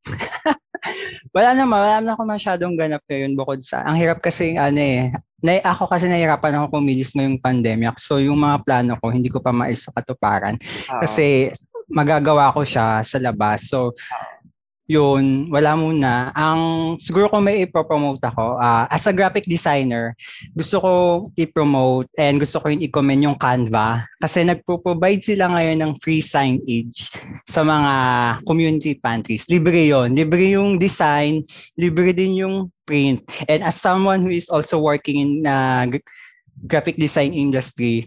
wala naman, wala naman ako masyadong ganap ngayon bukod sa, ang hirap kasi ano eh, na, ako kasi nahirapan ako kumilis ngayong pandemic. So yung mga plano ko, hindi ko pa maisa katuparan. Oo. Kasi magagawa ko siya sa labas. So yun, wala muna. Ang siguro kung may ipopromote ako, ah, as a graphic designer, gusto ko i-promote and gusto ko rin i-comment yung Canva kasi nagpo-provide sila ngayon ng free signage sa mga community pantries. Libre yon Libre yung design, libre din yung print. And as someone who is also working in uh, graphic design industry,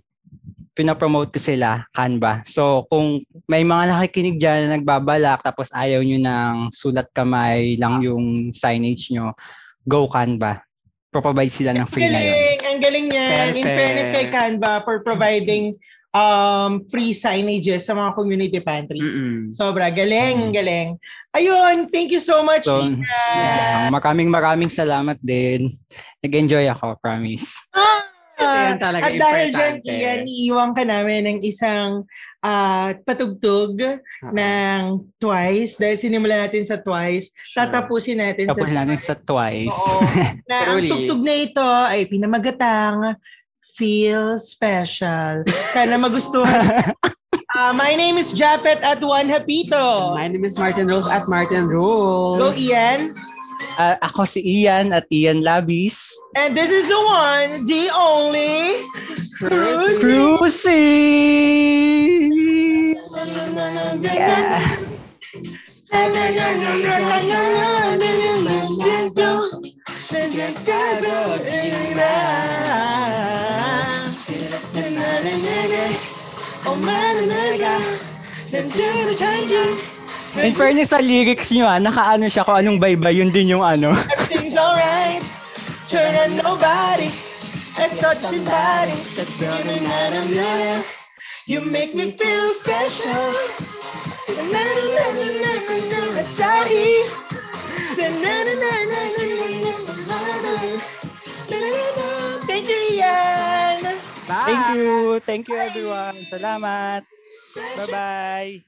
pinapromote ko sila, Canva. So, kung may mga nakikinig dyan na nagbabalak tapos ayaw nyo ng sulat kamay lang yung signage nyo, go Canva. Provide sila ng free na yun. galing, ang galing niyan. In fairness kay Canva for providing um free signages sa mga community pantries. Mm-mm. Sobra, galing, Mm. galing. Ayun, thank you so much, So, Ian. yeah, maraming maraming salamat din. Nag-enjoy ako, promise. Kasi yan talaga At dahil dyan. Ian, iiwan ka namin ng isang ah, patugtog Oo. ng Twice. Dahil sinimulan natin sa Twice, Sure. tatapusin natin Tapos sa natin sa twice. Oo. na ang tugtog na ito ay pinamagatang Feel Special. Sana magustuhan. Ah, my name is Jafet at Juan Hapito. My name is Martin Rose at Martin Rose. Go Ian. Ah, ako si Ian at Ian Labis. And this is the one, the only Cruise. Cruising! Yeah. In fairness sa lyrics nyo ah, nakaano siya kung anong baybay, yun din yung ano. Everything's alright. Turn on nobody. Let's touch your body. You make me feel special. Na, na, na, na, na, na, na, na. Na, na, na, na, na, na, na, na, na, na, na. Thank you, Ian. Bye! Thank you. Thank you everyone. Salamat. Bye-bye.